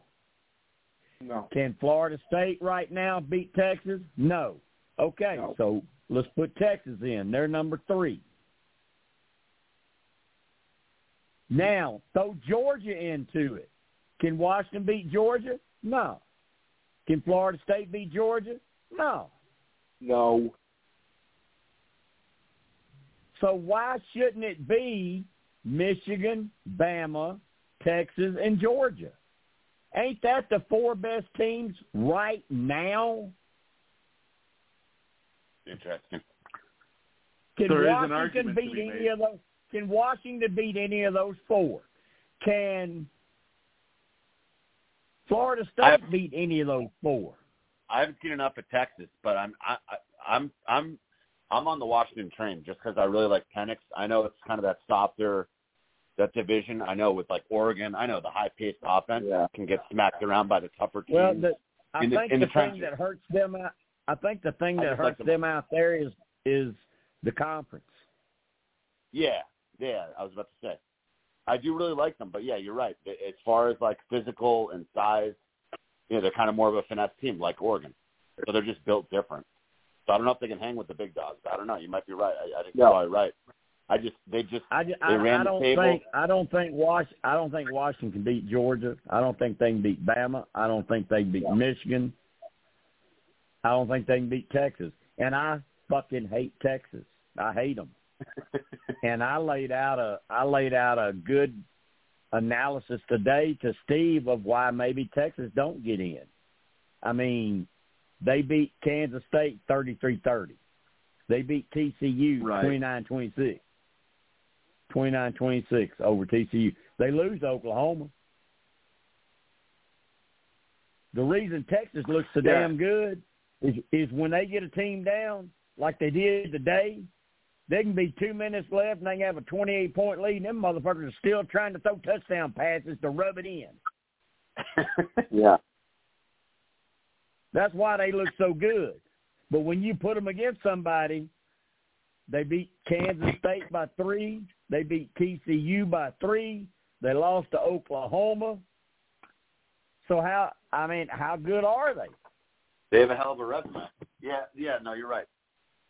No. Can Florida State right now beat Texas? No. Okay, No. so let's put Texas in. They're number three. Now, throw Georgia into it. Can Washington beat Georgia? No. Can Florida State beat Georgia? No. No. So why shouldn't it be Michigan, Bama, Texas, and Georgia? Ain't that the four best teams right now? Interesting. Can There is an Washington argument to beat be any of those? Can Washington beat any of those four? Can Florida State I- beat any of those four? I haven't seen enough of Texas, but I'm I, I, I'm I'm I'm on the Washington train just because I really like Penix. I know it's kind of that softer that division. I know with like Oregon, I know the high paced offense Yeah. can get smacked around by the tougher teams. Well, the, I in the- think in the, the thing that hurts them out. I think the thing that just like hurts them. them out there is is the conference. yeah, yeah, I was about to say. I do really like them, but yeah, you're right. As far as like physical and size, you know, they're kind of more of a finesse team like Oregon. so they're just built different. So I don't know if they can hang with the big dogs. I don't know. You might be right. I, I think Yeah. you're probably right. I just they just I, just, They I, ran I don't table. think I don't think Wash I don't think Washington can beat Georgia. I don't think they can beat Bama. I don't think they can beat Michigan. I don't think they can beat Texas. And I fucking hate Texas. I hate them. And I laid out a I laid out a good analysis today to Steve of why maybe Texas don't get in. I mean, they beat Kansas State thirty-three thirty. They beat TCU Right. twenty-nine twenty-six. 29-26 over TCU. They lose to Oklahoma. The reason Texas looks so Yeah. damn good is is when they get a team down like they did today, they can be two minutes left and they can have a twenty-eight point lead. And them motherfuckers are still trying to throw touchdown passes to rub it in. Yeah. That's why they look so good. But when you put them against somebody, they beat Kansas State by three. They beat TCU by three. They lost to Oklahoma. So how? I mean, how good are they? They have a hell of a resume. Yeah, yeah, no, you're right.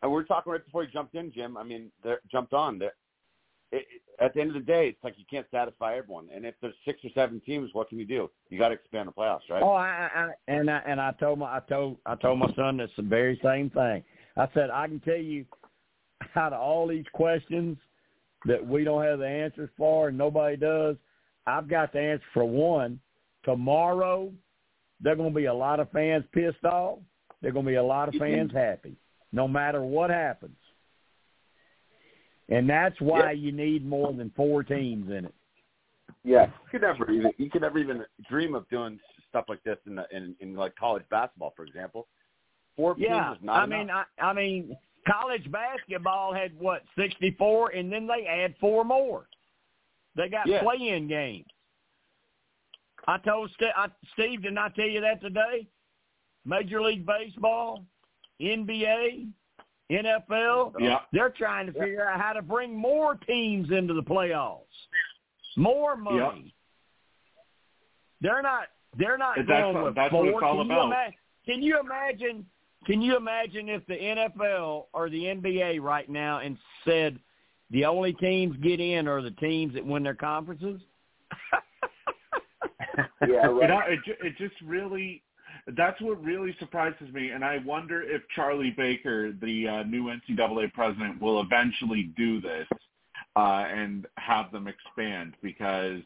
And we were talking right before you jumped in, Jim. I mean, jumped on. It, it, at the end of the day, it's like you can't satisfy everyone. And if there's six or seven teams, what can you do? You got to expand the playoffs, right? Oh, I, I and I and I told my I told I told my son this the very same thing. I said I can tell you out of all these questions that we don't have the answers for and nobody does. I've got the answer for one. Tomorrow, there are going to be a lot of fans pissed off. There are going to be a lot of fans happy, no matter what happens. And that's why you need more than four teams in it. Yes. You could never even you could never even dream of doing stuff like this in the, in, in like college basketball, for example. Four Yeah, teams is not I mean. I, I mean, college basketball had what sixty four, and then they add four more. They got Yeah. play-in games. I told Steve, I, Steve, didn't I tell you that today? Major League Baseball, NBA, NFL, Yeah. they're trying to figure out how to bring more teams into the playoffs, more money. They're not. They're not That's going what- with that's what four. it's all can, You ima- can you imagine? Can you imagine if the NFL or the NBA right now and said the only teams get in are the teams that win their conferences? Yeah. Right. know, it ju- it just really that's what really surprises me, and I wonder if Charlie Baker, the uh, new NCAA president, will eventually do this uh, and have them expand because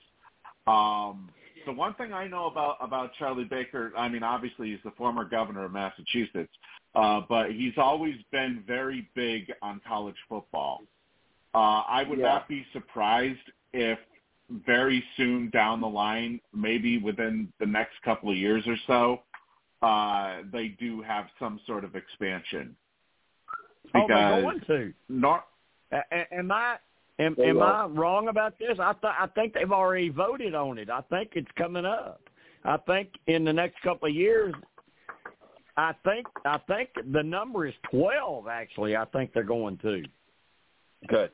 um, the one thing I know about about Charlie Baker, I mean, obviously he's the former governor of Massachusetts, uh, but he's always been very big on college football. Uh, I would Yeah. not be surprised if very soon down the line, maybe within the next couple of years or so, uh, they do have some sort of expansion. oh, they're going to. nor- A- a- Am I am, am. I wrong about this? I th- I think they've already voted on it. I think it's coming up. I think in the next couple of years. I think I think the number is twelve. Actually, I think they're going to. Good.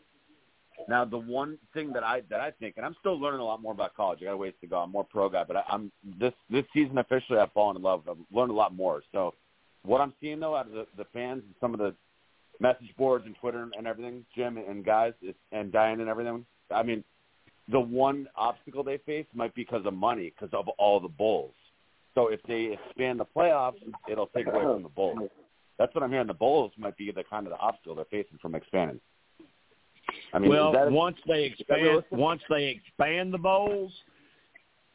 Now, the one thing that I that I think, and I'm still learning a lot more about college. I got a ways to go. I'm more pro guy, but I, I'm this this season officially I've fallen in love. I've learned a lot more. So, what I'm seeing though out of the, the fans and some of the message boards and Twitter and everything, Jim and guys and Diane and everything. I mean, the one obstacle they face might be because of money, because of all the bowls. So if they expand the playoffs, it'll take away from the bowls. That's what I'm hearing. The bowls might be the kind of the obstacle they're facing from expanding. I mean, well, is that once they expand, once they expand the bowls,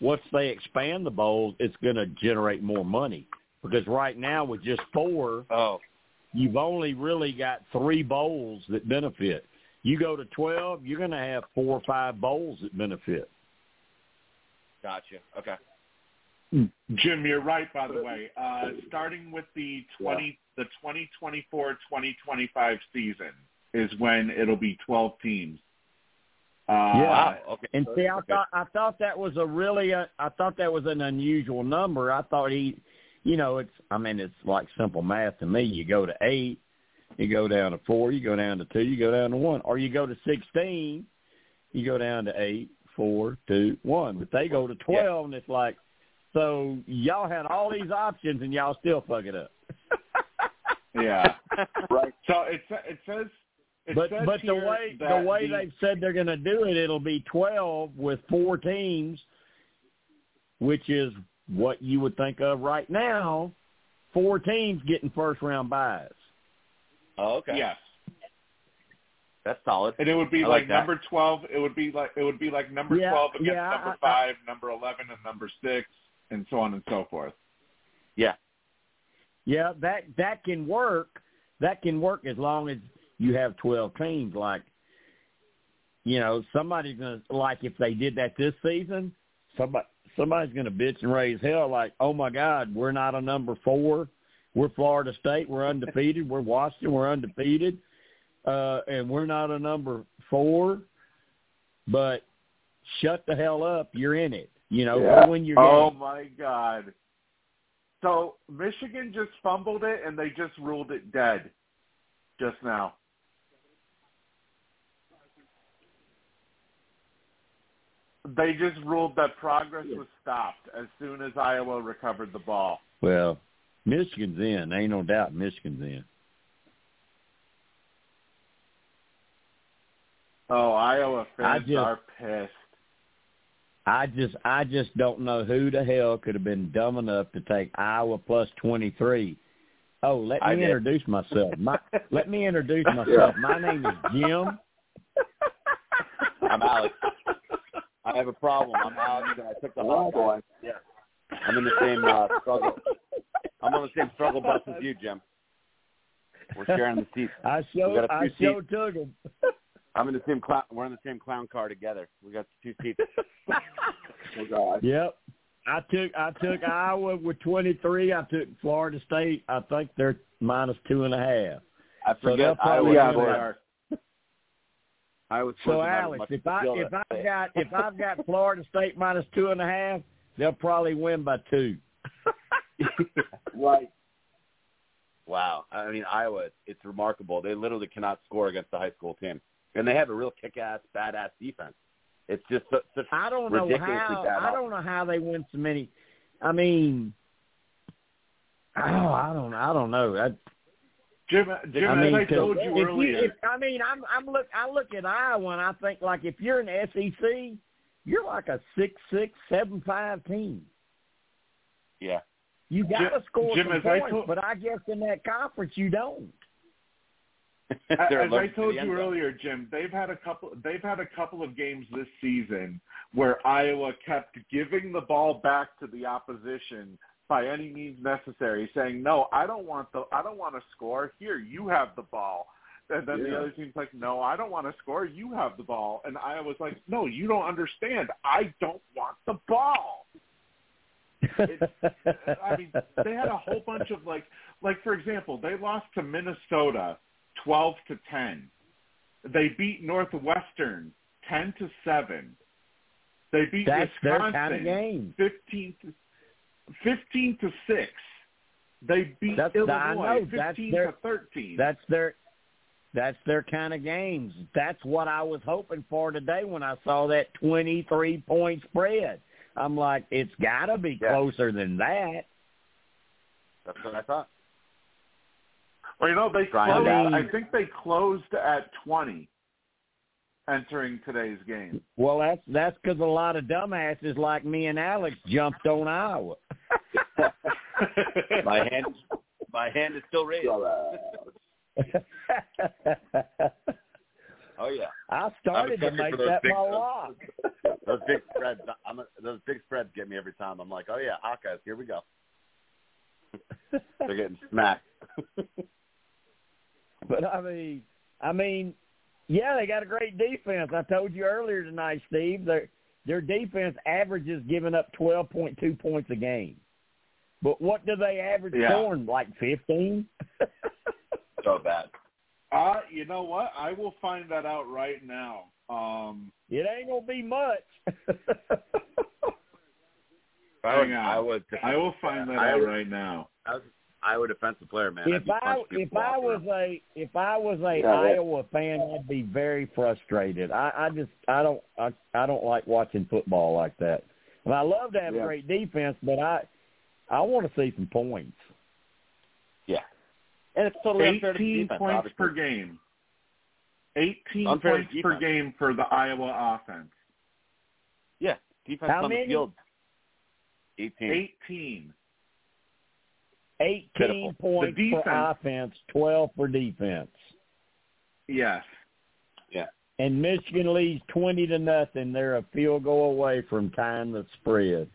once they expand the bowls, it's going to generate more money because right now with just four, oh, you've only really got three bowls that benefit. You go to twelve, you're going to have four or five bowls that benefit. gotcha. Okay. Jim, you're right. By the way, uh, starting with the twenty the 2024-2025 season is when it'll be 12 teams. Uh, Yeah. Okay. And see, I Okay. thought I thought that was a really uh, I thought that was an unusual number. I thought he, you know, it's I mean it's like simple math to me. You go to eight, you go down to four, you go down to two, you go down to one, or you go to sixteen, you go down to eight, four, two, one. But they go to twelve, and it's like, so y'all had all these options and y'all still fuck it up. Yeah. right. So it sa- it says it but but the way the way the- they've said they're going to do it, it'll be twelve with four teams, which is what you would think of right now. Four teams getting first round byes. Oh, okay. yes, That's solid. and it would be I like, like number twelve. It would be like it would be like number Yeah, twelve against yeah, number I- I- five, number eleven, and number six, and so on and so forth. Yeah. Yeah, that that can work. That can work as long as you have twelve teams. Like, you know, somebody's gonna like if they did that this season. Somebody somebody's gonna bitch and raise hell. Like, oh my God, we're not a number four. We're Florida State. We're undefeated. We're Washington. We're undefeated, uh, and we're not a number four. But shut the hell up. You're in it. You know, Yeah. go win your Oh game. my God! So Michigan just fumbled it, and they just ruled it dead just now. They just ruled that progress was stopped as soon as Iowa recovered the ball. Well, Michigan's in. Ain't no doubt Michigan's in. Oh, Iowa fans just- are pissed. I just I just don't know who the hell could have been dumb enough to take Iowa plus twenty three. Oh, let me introduce myself. My let me introduce myself. My name is Jim. I'm Alex. I have a problem. I'm and I took the hot boy. Yeah. I'm in the same uh, struggle. I'm on the same struggle bus as you, Jim. We're sharing the seat. I We showed got a I few showed took him. I'm in the same clown. We're in the same clown car together. We got two seats. Oh God. Yep. I took I took Iowa with twenty three. I took Florida State. I think they're minus two and a half. I forget probably Iowa yeah, win they that. are. I was So Alex, if I if I've got if I've got Florida State minus two and a half, they'll probably win by two. Right. wow, I mean Iowa, it's remarkable. They literally cannot score against the high school team, and they have a real kick-ass, badass defense. It's just such, such I don't know how. I don't know how they win so many. I mean, oh, I don't. I don't know. I, Jim, Jim I mean, as I 'cause told if you if, I mean, I'm. I'm look. I look at Iowa and I think like if you're an SEC, you're like a six six seven five team. Yeah, You got to score Jim, some as I points, told- but I guess in that conference you don't. As I allergic to told you earlier, Jim, they've had a couple. They've had a couple of games this season where Iowa kept giving the ball back to the opposition by any means necessary, saying, "No, I don't want the. I don't want to score. Here, you have the ball." And then the other team's like, "No, I don't want to score. You have the ball." And Iowa's like, "No, you don't understand. I don't want the ball." I mean, they had a whole bunch of like, like for example, they lost to Minnesota twelve to ten. They beat Northwestern ten to seven. They beat That's their Wisconsin kind of game. fifteen to fifteen to six. They beat That's- Illinois know, that's fifteen their- to thirteen. That's their that's their kind of games. That's what I was hoping for today when I saw that 23 point spread. I'm like, it's got to be Yeah. closer than that. That's what I thought. well, you know, they closed. it out. I think they closed at twenty entering today's game. Well, that's that's because a lot of dumbasses like me and Alex jumped on Iowa. my hand, my hand is still raised. Uh, oh yeah, I started to make that big- my lock. those big spreads. I'm a, those big spreads get me every time. I'm like, oh yeah, Hawkeyes, here we go. They're getting smacked. But I mean, I mean, yeah, they got a great defense. I told you earlier tonight, Steve. Their their defense averages giving up twelve point two points a game. But what do they average Yeah. scoring? Like fifteen? so bad. Uh, you know what? I will find that out right now. Um, it ain't gonna be much. hang I on. was. I will find that I out was- right now. I was Iowa defensive player, man. If I if I was the- a if I was a Yeah, that- Iowa fan, I'd be very frustrated. I, I just I don't I I don't like watching football like that. And I love to have Yeah. a great defense, but I I want to see some points. yeah, And it's totally unfair to 18 defense, points obviously. per game. 18 Unfair to points per game for the Iowa offense. Yeah, defense How on many? the field. 18. 18. 18 Pitiful. points The for defense- offense, 12 for defense. Yes. Yeah. And Michigan leads 20 to nothing. They're a field goal away from tying the spread.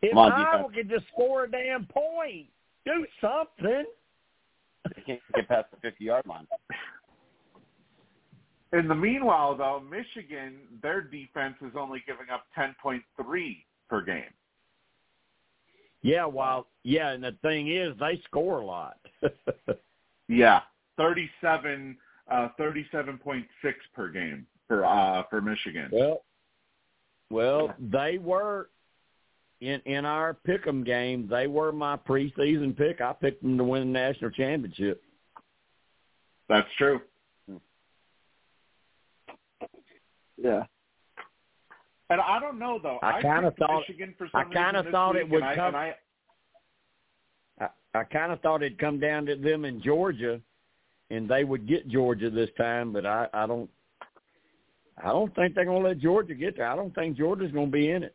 If Come on, Iowa defense. could just score a damn point, do something. They can't get past the 50-yard line. In the meanwhile, though, Michigan, their defense is only giving up 10.3 per game. Yeah, well, yeah, and the thing is, they score a lot. Yeah, 37, uh, 37.6 per game for uh, for Michigan. well, well, they were in in our pick'em game. They were my preseason pick. I picked them to win the national championship. That's true. Yeah. And I don't know though. I kinda thought- Michigan for I kinda thought it would I, come- I, I, I kind of thought it'd come down to them in Georgia, and they would get Georgia this time. But I, I don't, I don't think they're going to let Georgia get there. I don't think Georgia's going to be in it.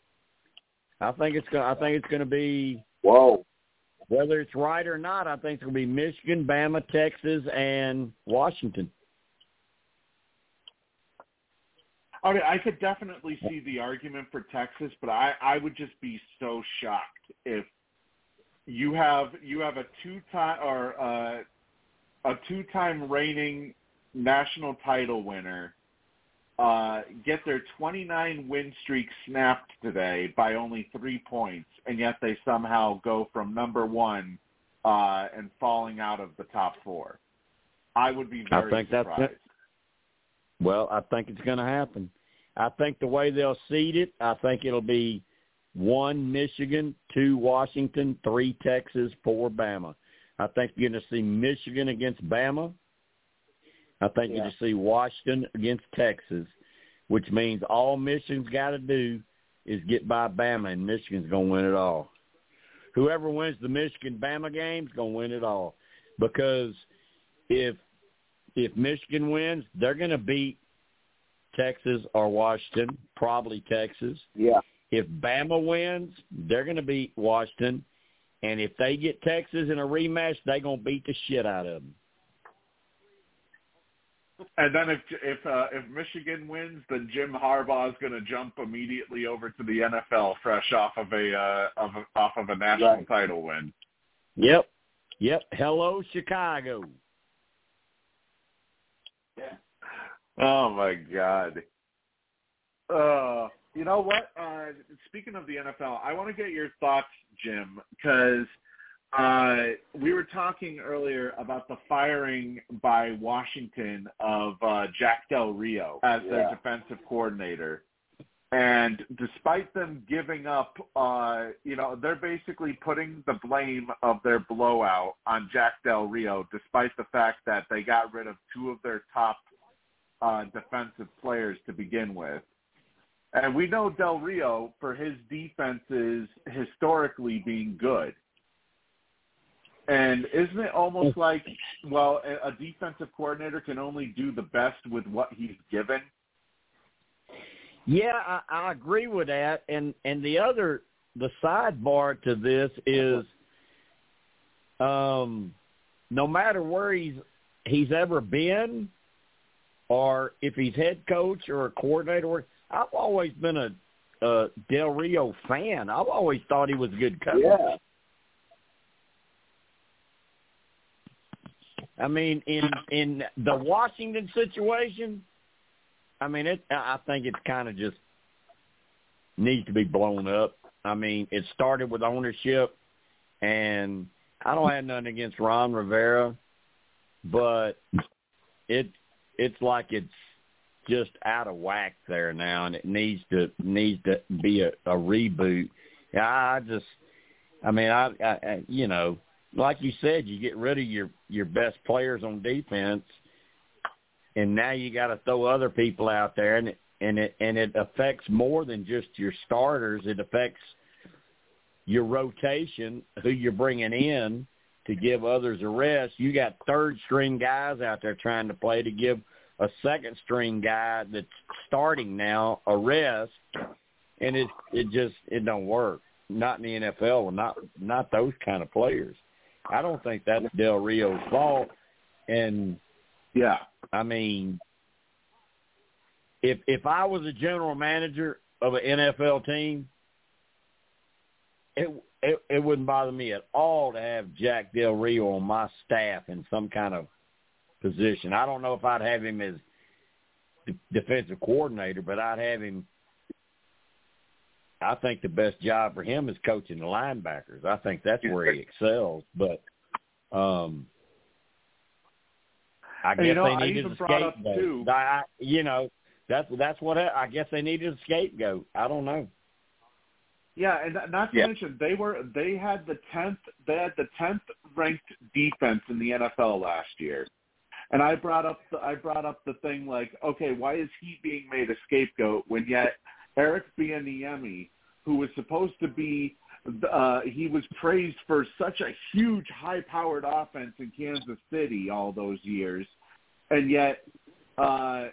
I think it's going. I think it's going to be Whoa. whether it's right or not. I think it's going to be Michigan, Bama, Texas, and Washington. I mean, I could definitely see the argument for Texas, but I, I would just be so shocked if you have you have a two time or uh, a two time reigning national title winner uh, get their 29 win streak snapped today by only three points, and yet they somehow go from number one uh, and falling out of the top four. I would be I very think that's surprised. it. Well, I think it's going to happen. I think the way they'll seed it, I think it'll be one Michigan, two Washington, three Texas, four Bama. I think you're going to see Michigan against Bama. I think you're going to see Washington against Texas, which means all Michigan's got to do is get by Bama, and Michigan's going to win it all. Whoever wins the Michigan Bama game is going to win it all, because if if Michigan wins, they're going to beat Texas or Washington, probably Texas. Yeah. If Bama wins, they're going to beat Washington, and if they get Texas in a rematch, they're going to beat the shit out of them. And then if if uh, if Michigan wins, then Jim Harbaugh is going to jump immediately over to the NFL, fresh off of a uh, of off of a national Right. title win. Yep, yep. Hello, Chicago. Oh my God. Uh, you know what? Uh, speaking of the NFL, I want to get your thoughts, Jim, because uh, we were talking earlier about the firing by Washington of uh, Jack Del Rio as their defensive coordinator. And despite them giving up, uh, you know, they're basically putting the blame of their blowout on Jack Del Rio, despite the fact that they got rid of two of their top uh, defensive players to begin with. And we know Del Rio for his defenses historically being good. And isn't it almost like, well, a, a defensive coordinator can only do the best with what he's given? Yeah, I, I agree with that. And and the other the sidebar to this is um no matter where he's he's ever been or if he's head coach or a coordinator, I've always been a, a Del Rio fan. I've always thought he was a good coach. Yeah. I mean, in in the Washington situation, I mean, it. I think it's kind of just needs to be blown up. I mean, it started with ownership, and I don't have nothing against Ron Rivera, but it it's like it's just out of whack there now, and it needs to needs to be a, a reboot. Yeah, I just, I mean, I, I you know, like you said, you get rid of your your best players on defense, and now you got to throw other people out there, and it, and it and it affects more than just your starters. It affects your rotation, who you're bringing in, to give others a rest. You got third string guys out there trying to play to give a second string guy that's starting now a rest, and it it just it don't work. Not in the NFL, not not those kind of players. I don't think that's Del Rio's fault. And yeah, I mean, if if I was a general manager of an NFL team, it it, it wouldn't bother me at all to have Jack Del Rio on my staff in some kind of position. I don't know if I'd have him as d- defensive coordinator, but I'd have him. I think the best job for him is coaching the linebackers. I think that's where he excels. But um I guess you know, they needed a scapegoat. Too, I, you know, that's that's what I, I guess they needed a scapegoat. I don't know. Yeah, and not to Yeah. mention they were they had the tenth they had the tenth ranked defense in the NFL last year. And I brought up the I brought up the thing like, okay, why is he being made a scapegoat when yet Eric Bieniemy, who was supposed to be uh he was praised for such a huge high powered offense in Kansas City all those years. And yet uh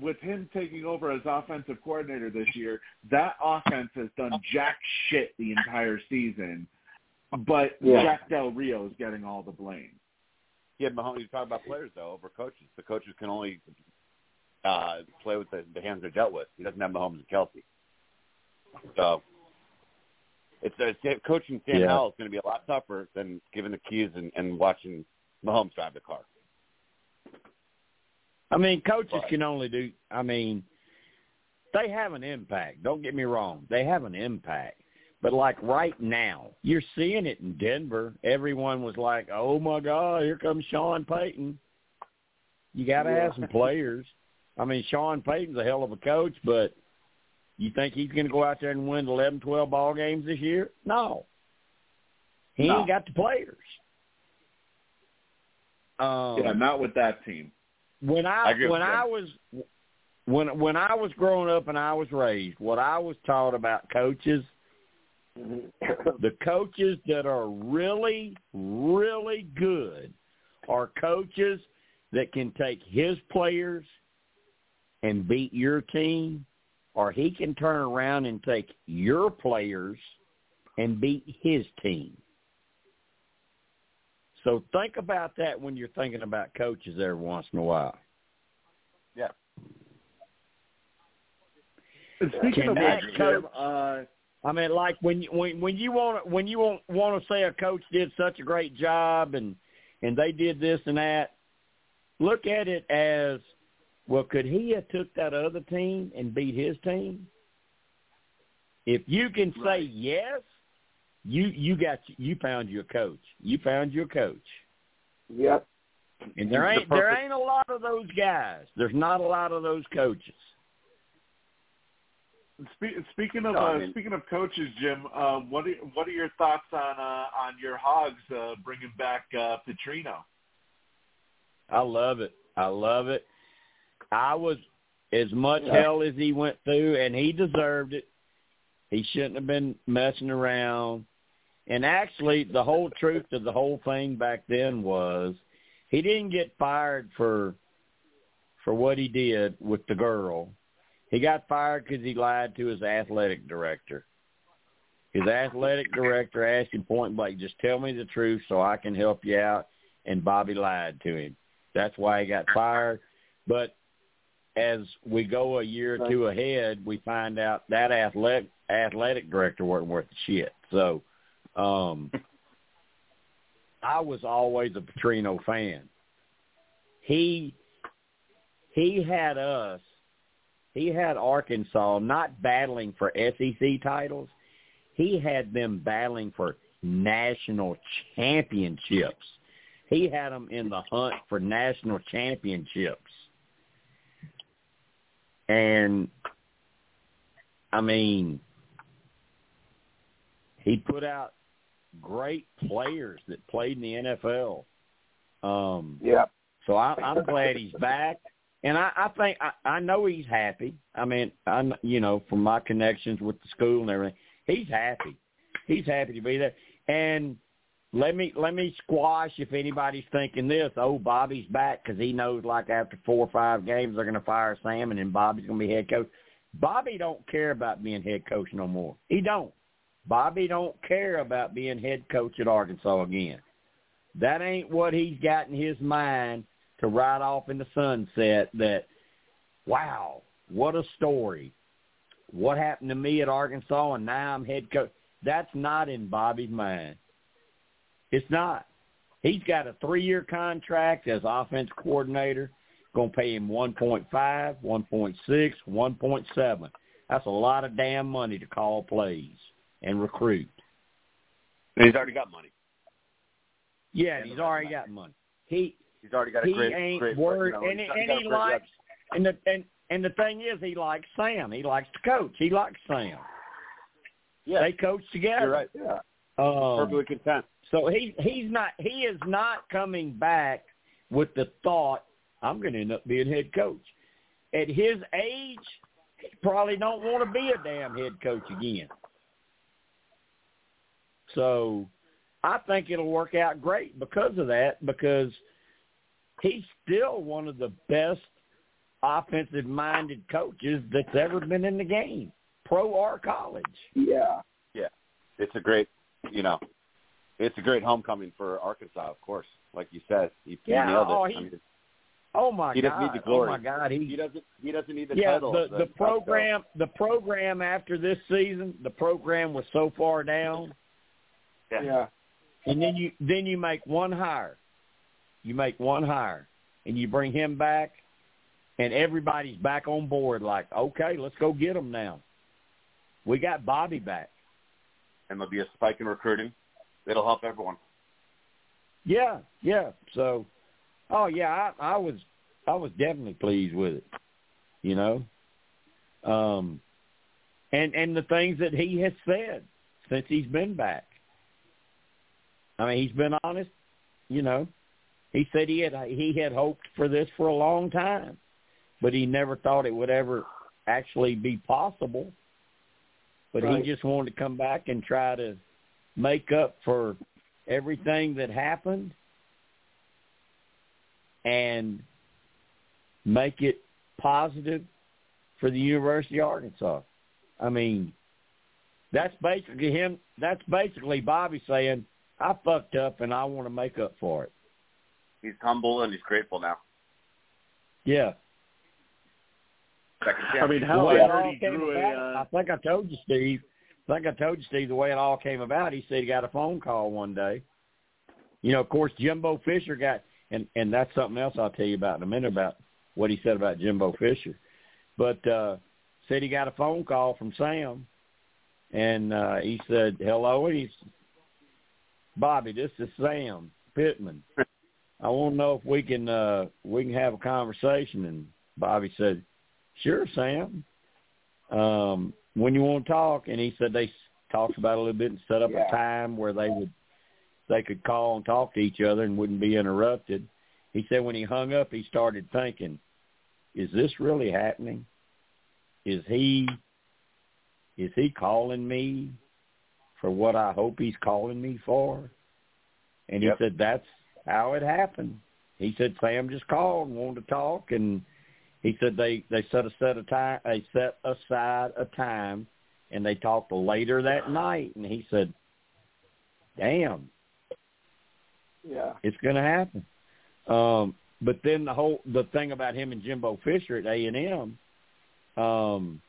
with him taking over as offensive coordinator this year, that offense has done jack shit the entire season. But Yeah. Jack Del Rio is getting all the blame. Yeah, Mahomes. You talk about players though over coaches. The coaches can only uh, play with the, the hands they're dealt with. He doesn't have Mahomes and Kelce. So it's, uh, it's coaching Sam Yeah. Howell is going to be a lot tougher than giving the keys and, and watching Mahomes drive the car. I mean, coaches Right. can only do. I mean, they have an impact. Don't get me wrong; they have an impact. But like right now, you're seeing it in Denver. Everyone was like, "Oh my God, here comes Sean Payton." You got to have some players. I mean, Sean Payton's a hell of a coach, but you think he's going to go out there and win 11, 12 ball games this year? No. He No. ain't got the players. Um, yeah, not with that team. when I I, when I was when when I was growing up and I was raised, what I was taught about coaches, the coaches that are really really good are coaches that can take his players and beat your team or he can turn around and take your players and beat his team. So think about that when you're thinking about coaches every once in a while. Yeah. And speaking Can of that which, coach- uh, I mean, like when you- when when you want when you want want to say a coach did such a great job and and they did this and that, look at it as well. Could he have took that other team and beat his team? If you can say Right. yes, you you got you found your coach. You found your coach. Yep. And there The ain't there ain't a lot of those guys. There's not a lot of those coaches. Spe- speaking of No, I uh, speaking of coaches, Jim, um, what are what are your thoughts on uh, on your Hogs uh, bringing back uh, Petrino? I love it. I love it. I was as much Yeah. hell as he went through, and he deserved it. He shouldn't have been messing around. And actually, the whole truth of the whole thing back then was he didn't get fired for for what he did with the girl. He got fired because he lied to his athletic director. His athletic director asked him point blank, "Just tell me the truth so I can help you out." And Bobby lied to him. That's why he got fired. But as we go a year or two ahead, we find out that athletic athletic director wasn't worth the shit. So um I was always a Petrino fan. He he had us he had Arkansas not battling for SEC titles. He had them battling for national championships. He had them in the hunt for national championships. And I mean, he put out great players that played in the NFL. Um, Yep. so I, I'm glad he's back, and I, I think I, I know he's happy. I mean, I kn- you know from my connections with the school and everything, he's happy. He's happy to be there, and let me let me squash if anybody's thinking this. Oh, Bobby's back because he knows like after four or five games they're going to fire Sam and then Bobby's going to be head coach. Bobby don't care about being head coach no more. He don't. Bobby don't care about being head coach at Arkansas again. That ain't what he's got in his mind to ride off in the sunset. That wow, what a story! What happened to me at Arkansas and now I'm head coach? That's not in Bobby's mind. It's not. He's got a three-year contract as offense coordinator. Going to pay him 1.5, 1.6, 1.7. That's a lot of damn money to call plays and recruit. And he's already got money. Yeah, he's already got money. He he's already got a he great, ain't great worried, know, and, and he likes and the and and the thing is, he likes Sam. He likes to coach. He likes Sam. Yeah, They coach together. you're right. Yeah, Um, perfectly content. So he he's not he is not coming back with the thought I'm going to end up being head coach. At his age, he probably don't want to be a damn head coach again. So I think it'll work out great because of that because he's still one of the best offensive minded coaches that's ever been in the game, pro or college. Yeah. Yeah. It's a great, you know, it's a great homecoming for Arkansas, of course. Like you said, he, he Yeah, nailed it. oh, I mean, Oh my He doesn't need the glory. Oh my god! He he doesn't. He doesn't need the yeah, title. the of the program the program after this season, the program was so far down, Yeah. Yeah. and then you then you make one hire, you make one hire, and you bring him back, and everybody's back on board. Like, okay, let's go get him now. We got Bobby back. and there'll be a spike in recruiting. It'll help everyone. Yeah, yeah. So, oh yeah, I, I was I was definitely pleased with it. You know, um, and and the things that he has said since he's been back. I mean, he's been honest. You know, he said he had he had hoped for this for a long time, but he never thought it would ever actually be possible. But Right. he just wanted to come back and try to make up for everything that happened and make it positive for the University of Arkansas. I mean, that's basically him. That's basically Bobby saying, "I fucked up and I want to make up for it." He's humble and he's grateful now. Yeah. I mean, how way I already drew a. about, I Uh, think I told you, Steve. Think I told you, Steve, the way it all came about. He said he got a phone call one day. You know, of course, Jimbo Fisher got, and and that's something else I'll tell you about in a minute about what he said about Jimbo Fisher. But uh said he got a phone call from Sam, and uh he said, "Hello," and he's Bobby. This is Sam Pittman. I want to know if we can uh we can have a conversation. And Bobby said, "Sure, Sam." Um, when you want to talk, and he said they talked about it a little bit and set up Yeah. a time where they would they could call and talk to each other and wouldn't be interrupted. He said when he hung up, he started thinking, "Is this really happening? Is he is he calling me for what I hope he's calling me for?" And he Yep. said that's how it happened. He said Sam just called and wanted to talk, and he said they they set a set a time they set aside a time, and they talked later that night. And he said, "Damn, Yeah. it's going to happen." Um, but then the whole the thing about him and Jimbo Fisher at A and M, um,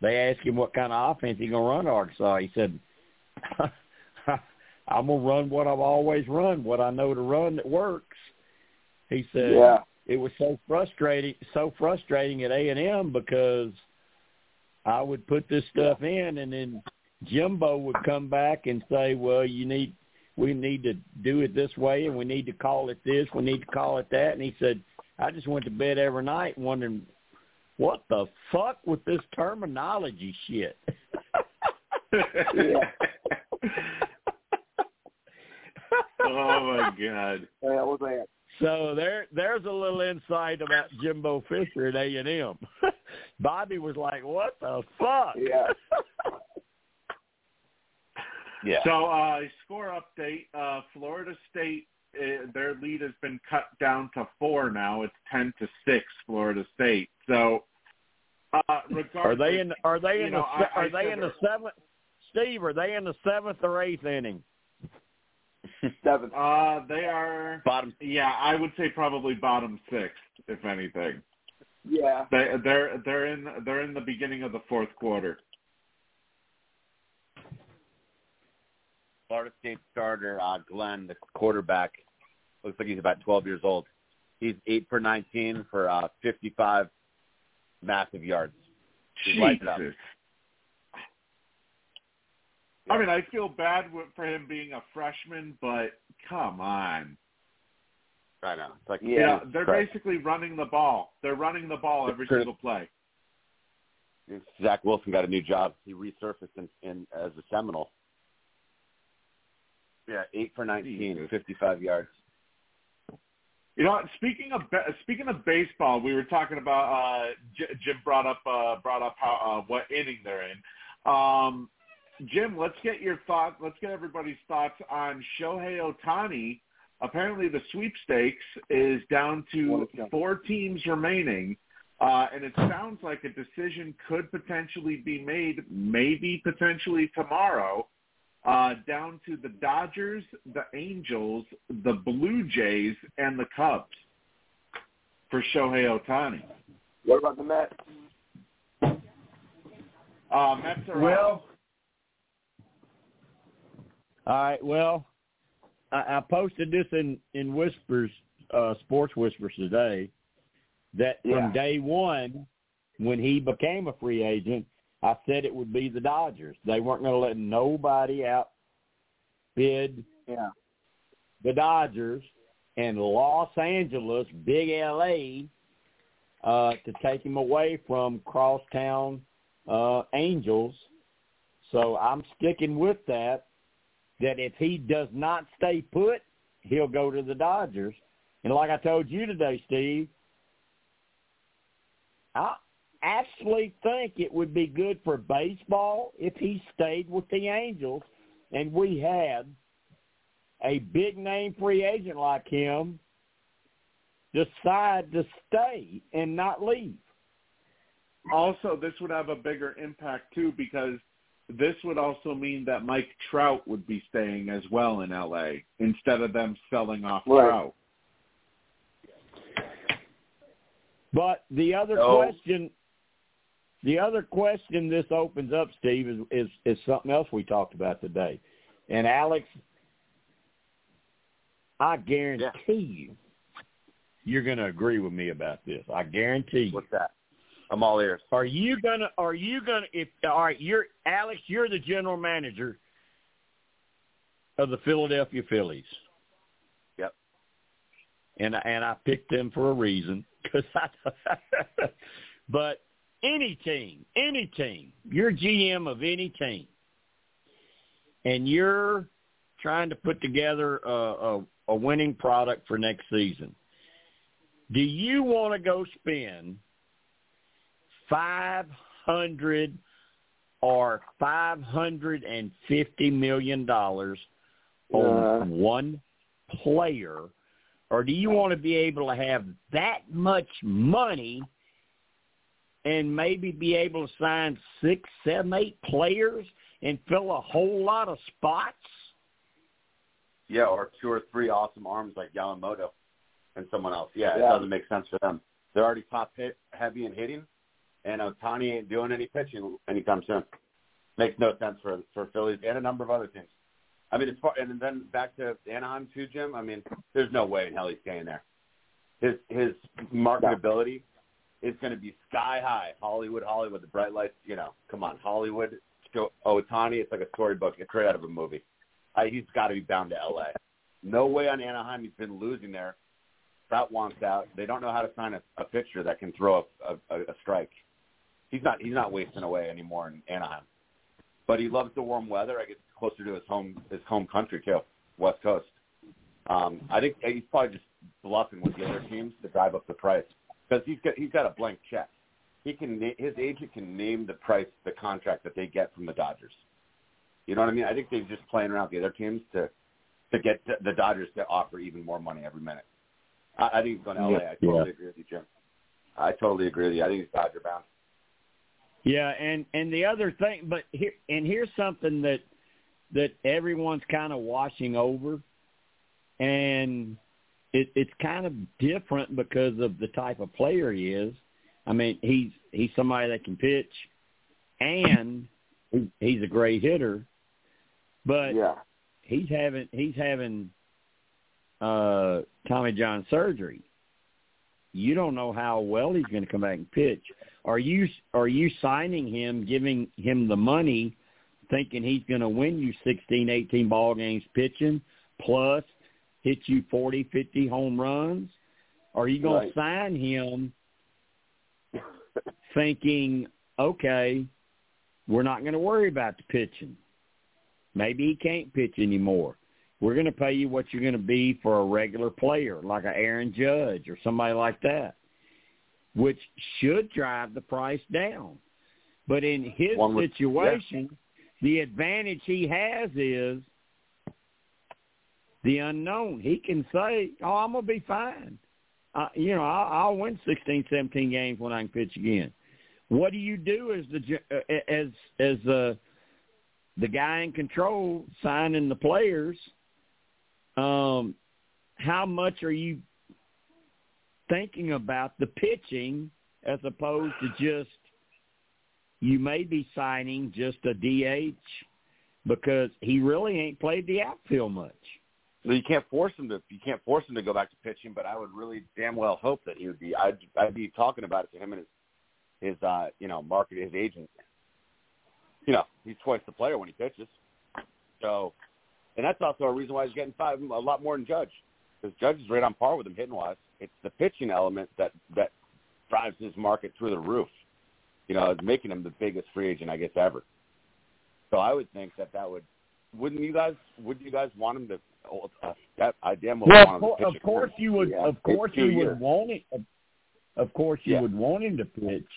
they asked him what kind of offense he gonna run at Arkansas. He said, "I'm gonna run what I've always run, what I know to run that works." He said, Yeah. It was so frustrating so frustrating at A and M because I would put this stuff in and then Jimbo would come back and say, Well, you need we need to do it this way and we need to call it this, we need to call it that and he said, I just went to bed every night wondering what the fuck with this terminology shit. oh my god. That was that. So there, there's a little insight about Jimbo Fisher at A and M. Bobby was like, "What the fuck?" Yeah. Yeah. So, uh, score update: uh, Florida State, uh, their lead has been cut down to four now. It's ten to six, Florida State. So, uh, Are they in? Are they you in know, the? I- I Are they in the seventh? Steve, are they in the seventh or eighth inning? Seventh. Uh, they are. Bottom. Yeah, I would say probably bottom six, if anything. Yeah. They, they're they're in they're in the beginning of the fourth quarter. Florida State starter uh, Glenn, the quarterback, looks like he's about 12 years old. He's eight for 19 for uh, 55 massive yards. He lights it up. Jesus. I mean, I feel bad for him being a freshman, but come on. I know. It's like Yeah. You know, Jesus they're Christ. basically running the ball. They're running the ball every Chris- single play. Zach Wilson got a new job. He resurfaced in, in as a Seminole. Yeah, eight for 19, Jesus. 55 yards. You know, speaking of speaking of baseball, we were talking about uh, J- Jim brought up uh, brought up how uh, what inning they're in. Um, Jim, let's get your thoughts. Let's get everybody's thoughts on Shohei Ohtani. Apparently, the sweepstakes is down to four teams remaining, uh, and it sounds like a decision could potentially be made, maybe potentially tomorrow, uh, down to the Dodgers, the Angels, the Blue Jays, and the Cubs for Shohei Ohtani. What about the Mets? Uh, Mets are Well, all right. Well, I, I posted this in in Whispers, uh, Sports Whispers today, that Yeah. from day one, when he became a free agent, I said it would be the Dodgers. They weren't going to let nobody out bid Yeah. the Dodgers and Los Angeles, big LA, uh, to take him away from crosstown uh, Angels. So I'm sticking with that. That if he does not stay put, he'll go to the Dodgers. And like I told you today, Steve, I actually think it would be good for baseball if he stayed with the Angels and we had a big name free agent like him decide to stay and not leave. Also, this would have a bigger impact too because this would also mean that Mike Trout would be staying as well in LA instead of them selling off Right. Trout. But the other No. question, the other question this opens up, Steve, is, is is something else we talked about today. And Alex, I guarantee you, you're going to agree with me about this. I guarantee you. What's that? I'm all ears. Are you gonna? Are you gonna? If all right, you're Alex. You're the general manager of the Philadelphia Phillies. Yep. And I- and I picked them for a reason because I. but any team, any team, you're GM of any team, and you're trying to put together a, a, a winning product for next season. Do you want to go spend five hundred or five hundred and fifty million dollars on Uh. one player, or do you want to be able to have that much money and maybe be able to sign six, seven, eight players and fill a whole lot of spots? Yeah, or two or three awesome arms like Yamamoto and someone else. Yeah, it doesn't make sense for them. They're already top hit heavy in hitting, and uh, Ohtani ain't doing any pitching anytime soon. Makes no sense for for Phillies and a number of other teams. I mean, it's far, and then back to Anaheim too, Jim. I mean, there's no way in hell he's staying there. His his marketability is going to be sky high. Hollywood, Hollywood, the bright lights. You know, come on, Hollywood. Ohtani, oh, it's like a storybook, it's straight out of a movie. I, he's got to be bound to L.A. No way on Anaheim. He's been losing there. Trout wants out. They don't know how to sign a, a pitcher that can throw a, a, a strike. He's not. He's not wasting away anymore in Anaheim. But he loves the warm weather. I guess closer to his home his home country too, West Coast. Um, I think he's probably just bluffing with the other teams to drive up the price because he's got he's got a blank check. He can his agent can name the price the contract that they get from the Dodgers. You know what I mean? I think they're just playing around with the other teams to to get the Dodgers to offer even more money every minute. I, I think he's going to LA. I totally Yeah. agree with you, Jim. I totally agree with you. I think he's Dodger bound. Yeah, and and the other thing, but here and here's something that that everyone's kind of washing over, and it, it's kind of different because of the type of player he is. I mean, he's he's somebody that can pitch, and he's a great hitter, but yeah. he's having he's having uh Tommy John surgery. You don't know how well he's going to come back and pitch. Are you are you signing him, giving him the money, thinking he's going to win you 16, 18 ball games pitching, plus hit you 40, 50 home runs? Are you going Right. to sign him thinking, okay, we're not going to worry about the pitching. Maybe he can't pitch anymore. We're going to pay you what you're going to be for a regular player, like a Aaron Judge or somebody like that, which should drive the price down. But in his would- situation, the advantage he has is the unknown. He can say, "Oh, I'm gonna be fine. Uh, you know, I'll, I'll win 16, 17 games when I can pitch again." What do you do as the as as uh, the guy in control signing the players? Um, how much are you thinking about the pitching as opposed to just you may be signing just a DH because he really ain't played the outfield much. So you can't force him to you can't force him to go back to pitching, but I would really damn well hope that he would be. I'd I'd be talking about it to him and his his uh you know market his agent. You know he's twice the player when he pitches, so and that's also a reason why he's getting five a lot more than Judge because Judge is right on par with him hitting wise. It's the pitching element that that drives his market through the roof. You know, it's making him the biggest free agent I guess ever. So I would think that that would wouldn't you guys wouldn't you guys want him to uh, that I damn well, want him to pitch of course you would. Yeah, Of course you would want it. Of, of course you Yeah. would want him to pitch,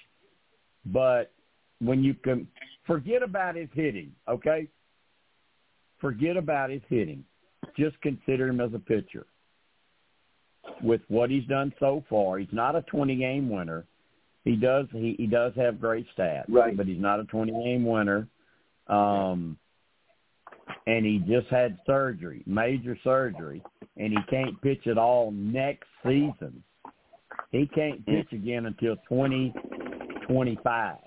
but when you can forget about his hitting, okay? Forget about his hitting. Just consider him as a pitcher. With what he's done so far, he's not a 20 game winner. He does he, he does have great stats, Right. but he's not a 20 game winner. Um, and he just had surgery, major surgery, and he can't pitch at all next season. He can't pitch again until twenty twenty five.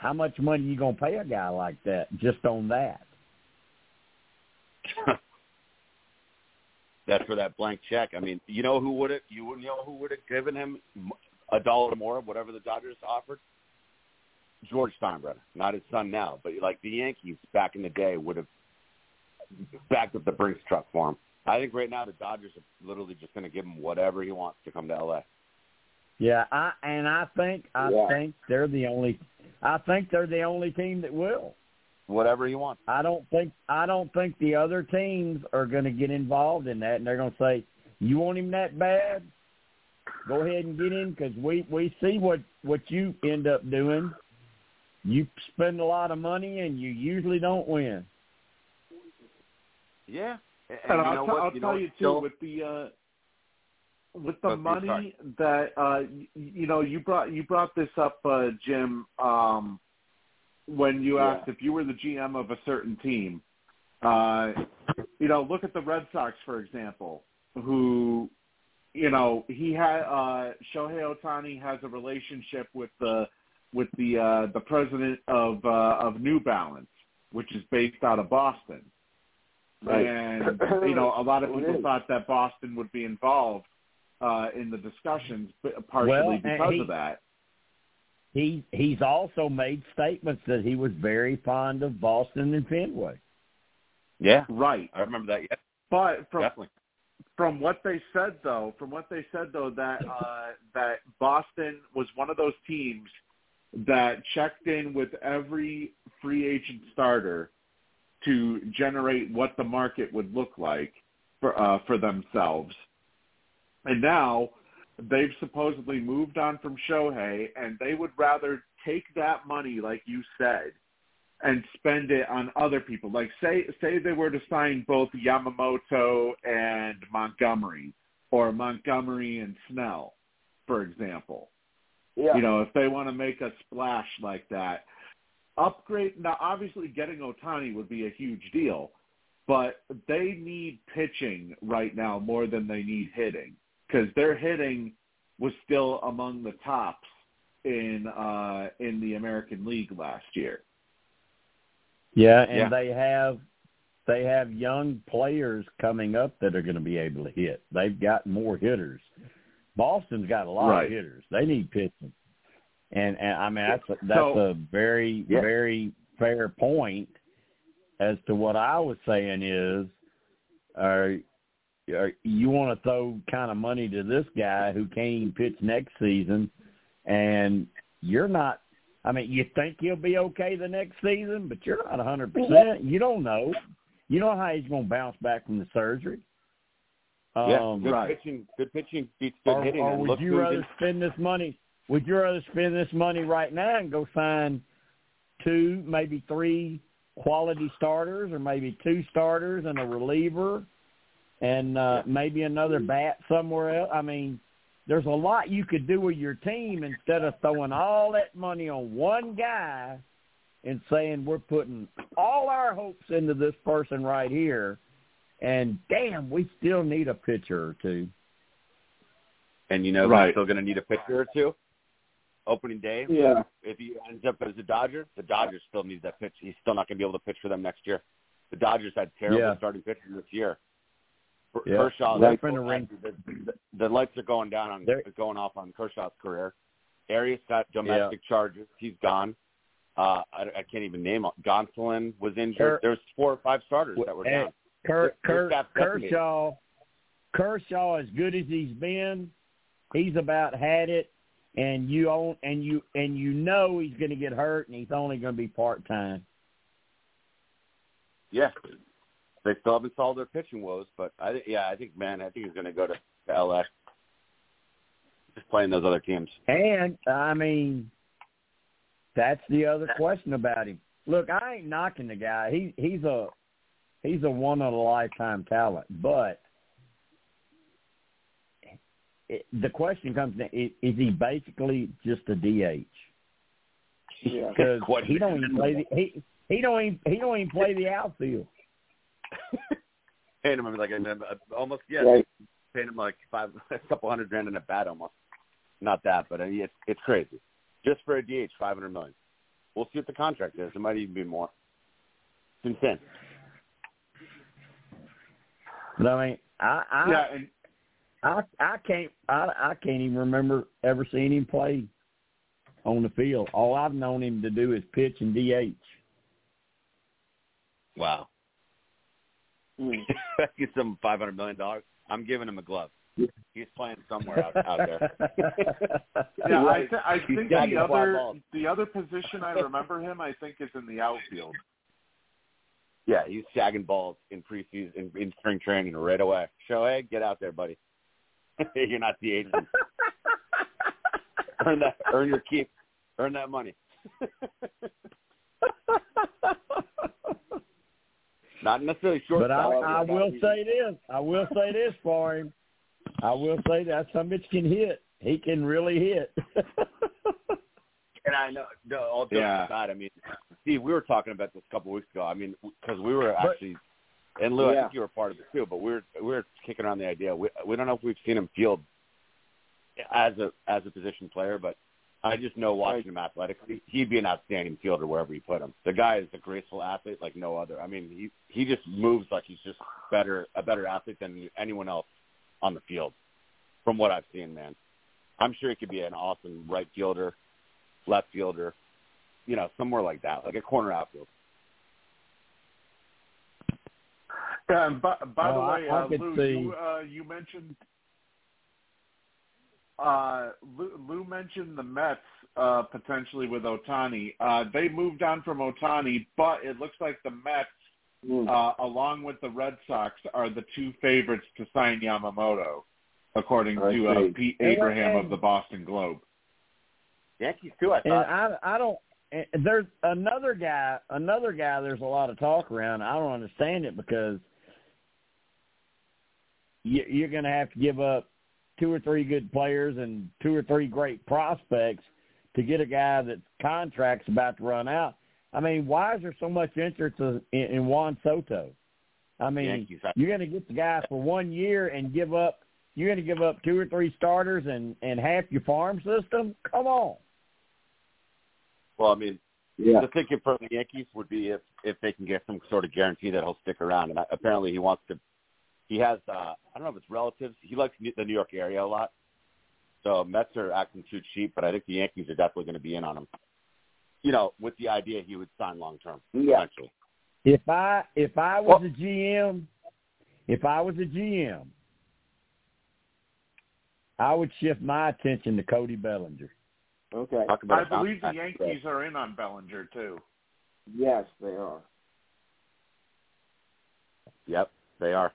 How much money you gonna pay a guy like that just on that? That's for that blank check. I mean, you know who would have you would know who would have given him a dollar more, whatever the Dodgers offered? George Steinbrenner, not his son now, but like the Yankees back in the day would have backed up the Brinks truck for him. I think right now the Dodgers are literally just going to give him whatever he wants to come to LA. Yeah, I and I think I Yeah. think they're the only I think they're the only team that will. Whatever you want. I don't think I don't think the other teams are going to get involved in that, and they're going to say, "You want him that bad? Go ahead and get him because we we see what what you end up doing. You spend a lot of money and you usually don't win." Yeah. And, And you I'll, know t- what? I'll you tell know you too Still- with the uh, with the Okay, money sorry. that uh, you know you brought you brought this up, uh, Jim, um, when you Yeah. asked if you were the GM of a certain team. Uh, you know, look at the Red Sox for example, who you know he had uh, Shohei Ohtani has a relationship with the with the uh, the president of uh, of New Balance, which is based out of Boston. Right. And you know, a lot of people thought that Boston would be involved uh, in the discussions, but partially Well, because he- of that. He he's also made statements that he was very fond of Boston and Fenway. Yeah. Right. I remember that. Yeah, But from definitely. from what they said though, from what they said though, that uh, that Boston was one of those teams that checked in with every free agent starter to generate what the market would look like for uh, for themselves. And now they've supposedly moved on from Shohei, and they would rather take that money, like you said, and spend it on other people. Like say say they were to sign both Yamamoto and Montgomery or Montgomery and Snell, for example. Yeah. You know, if they want to make a splash like that, upgrade now obviously getting Ohtani would be a huge deal, but they need pitching right now more than they need hitting because their hitting was still among the tops in uh in the American League last year. Yeah, and Yeah. they have they have young players coming up that are going to be able to hit. They've got more hitters. Boston's got a lot Right. of hitters. They need pitching, and and I mean that's a, that's So- a very Yeah. very fair point. As to what I was saying is, are you want to throw kind of money to this guy who can't even pitch next season, and you're not I mean, you think he'll be okay the next season, but you're not a 100%. You don't know. You know how he's going to bounce back from the surgery. Yeah, Um, good right. pitching. Good pitching beats good or, hitting. or would you who's rather in- spend this money? Would you rather spend this money right now and go sign two, maybe three quality starters, or maybe two starters and a reliever, and uh, maybe another bat somewhere else? I mean, there's a lot you could do with your team instead of throwing all that money on one guy and saying we're putting all our hopes into this person right here, and damn, we still need a pitcher or two. and you know Right. he's still going to need a pitcher or two. Opening day, Yeah. if he ends up as a Dodger, the Dodgers still need that pitch. He's still not going to be able to pitch for them next year. The Dodgers had terrible Yeah. starting pitching this year. For Yeah. Kershaw, They're that's- finna ring- the, the, the lights are going down on They're- going off on Kershaw's career. Urías got domestic charges. He's gone. Uh, I, I can't even name it. Gonsolin was injured. Ker- There's four or five starters that were down. Ker, Their Ker. Kershaw, Kershaw, as good as he's been, he's about had it, and you own and you and you know he's going to get hurt, and he's only going to be part time. Yeah, they still haven't solved their pitching woes, but I yeah, I think man, I think he's going to go to, to LA. Just playing those other teams. And I mean, that's the other question about him. Look, I ain't knocking the guy. He he's a he's a one in a lifetime talent, but. It, the question comes: down, is, is he basically just a DH? Yeah. because What- he don't even play the he he don't even he don't even play the outfield. Paying him like uh, almost yeah, Right. paying him like five a couple hundred grand in a bat almost. Not that, but uh, it's it's crazy. Just for a DH, five hundred million. We'll see what the contract is. It might even be more. It's insane. But I mean, I I yeah, and I, I can't I I can't even remember ever seeing him play on the field. All I've known him to do is pitch and DH. Wow. Mm. Get some five hundred million dollars. I'm giving him a glove. He's playing somewhere out, out there. yeah, I, th- I think the other the other position I remember him, I think, is in the outfield. Yeah, he's shagging balls in preseason, in, in spring training right away. Shohei, get out there, buddy. You're not the agent. earn that, earn your keep, earn that money. Not necessarily short. but I, I will say this. I will say this for him. I will say that some bitch can hit. He can really hit. And I know, no, all jokes Yeah. aside, I mean, Steve, we were talking about this a couple of weeks ago. I mean, because we were But- actually, and Lou, I think you were part of it too. But we were we were kicking around the idea. We we don't know if we've seen him field as a as a position player, but I just know watching him athletically, he'd be an outstanding fielder wherever you put him. The guy is a graceful athlete like no other. I mean, he he just moves like he's just better a better athlete than anyone else on the field. From what I've seen, man, I'm sure he could be an awesome right fielder, left fielder, you know, somewhere like that, like a corner outfield. Yeah, and by, by the Oh, I- way, I uh, Lou, see- you, uh, you mentioned uh, Lou, Lou mentioned the Mets uh, potentially with Ohtani. Uh, they moved on from Ohtani, but it looks like the Mets, Mm. uh, along with the Red Sox, are the two favorites to sign Yamamoto, according I to uh, see. Pete And- Abraham of the Boston Globe. Yankees too, I and thought. I I don't and there's another guy. Another guy. There's a lot of talk around. I don't understand it because you, you're going to have to give up two or three good players and two or three great prospects to get a guy that's contract's about to run out. I mean, why is there so much interest in, in Juan Soto? I mean, Yankees. you're going to get the guy for one year and give up. You're going to give up two or three starters and and half your farm system. Come on. Well, I mean, Yeah. the thinking for the Yankees would be if if they can get some sort of guarantee that he'll stick around. And apparently, he wants to. He has. uh I don't know if it's relatives. He likes the New York area a lot. So Mets are acting too cheap, but I think the Yankees are definitely going to be in on him. You know, with the idea he would sign long term Yeah. eventually. If I if I was a GM, if I was a GM, I would shift my attention to Cody Bellinger. Okay. Talk about I a bounce believe the back. Yankees are in on Bellinger too. Yes, they are. Yep, they are.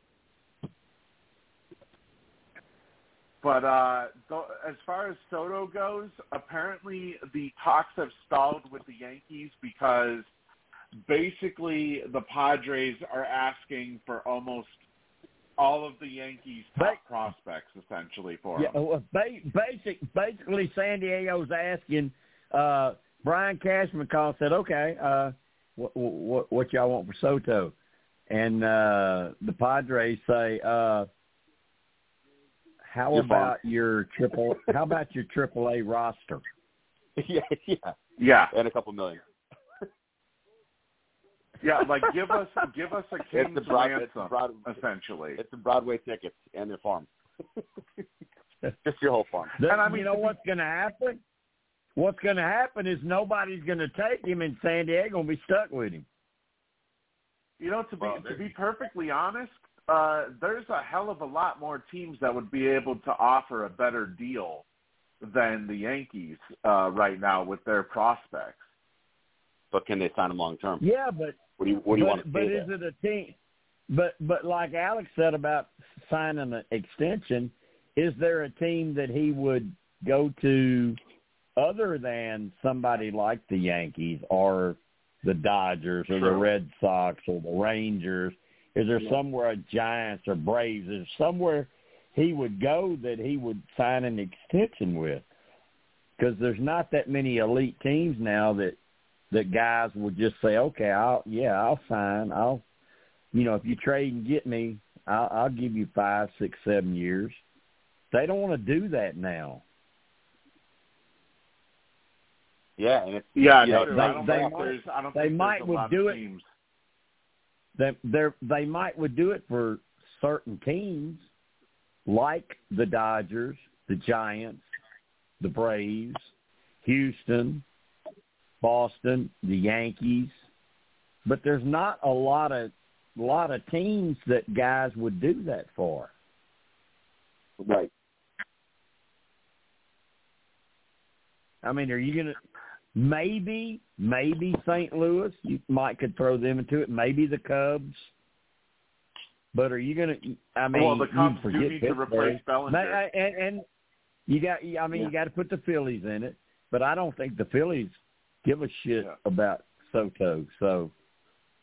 But uh, th- as far as Soto goes, apparently the talks have stalled with the Yankees because basically the Padres are asking for almost all of the Yankees' top prospects essentially for Yeah, him. ba- basic basically San Diego's asking. Uh, Brian Cashman called said, "Okay, uh, what, what what y'all want for Soto?" And uh, the Padres say, uh, "How Your about your triple? How about your triple A roster?" yeah, yeah, Yeah, and a couple million. yeah. Like give us give us a It's king's the broad, it's the ransom broad, essentially. it's the Broadway tickets and their farm. Just your whole farm. The- And I mean, you know what's going to happen? What's going to happen is nobody's going to take him, and San Diego will be stuck with him. You know, to be Well, to be perfectly honest, uh, there's a hell of a lot more teams that would be able to offer a better deal than the Yankees uh, right now with their prospects. But can they sign him long term? Yeah, but What do you What do you but, want to but is there? it a team? But but like Alex said about signing an extension, is there a team that he would go to other than somebody like the Yankees or the Dodgers or the Red Sox or the Rangers? Is there somewhere a Giants or Braves? Is there somewhere he would go that he would sign an extension with? Because there's not that many elite teams now that that guys would just say, okay, I'll yeah, I'll sign. I'll, you know, if you trade and get me, I'll, I'll give you five, six, seven years. They don't want to do that now. Yeah, and it's Yeah, you no, know, they- I don't they think might- there's. I don't they might would do of it- teams. They they they might would do it for certain teams, like the Dodgers, the Giants, the Braves, Houston, Boston, the Yankees, but there's not a lot of lot of teams that guys would do that for. Right. I mean, are you going to maybe maybe St. Louis? You might could throw them into it. Maybe the Cubs. But are you going to? I mean, well, the Cubs do need to replace Bellinger. And, and you got. I mean, Yeah. you got to put the Phillies in it. But I don't think the Phillies give a shit Yeah. about Soto. So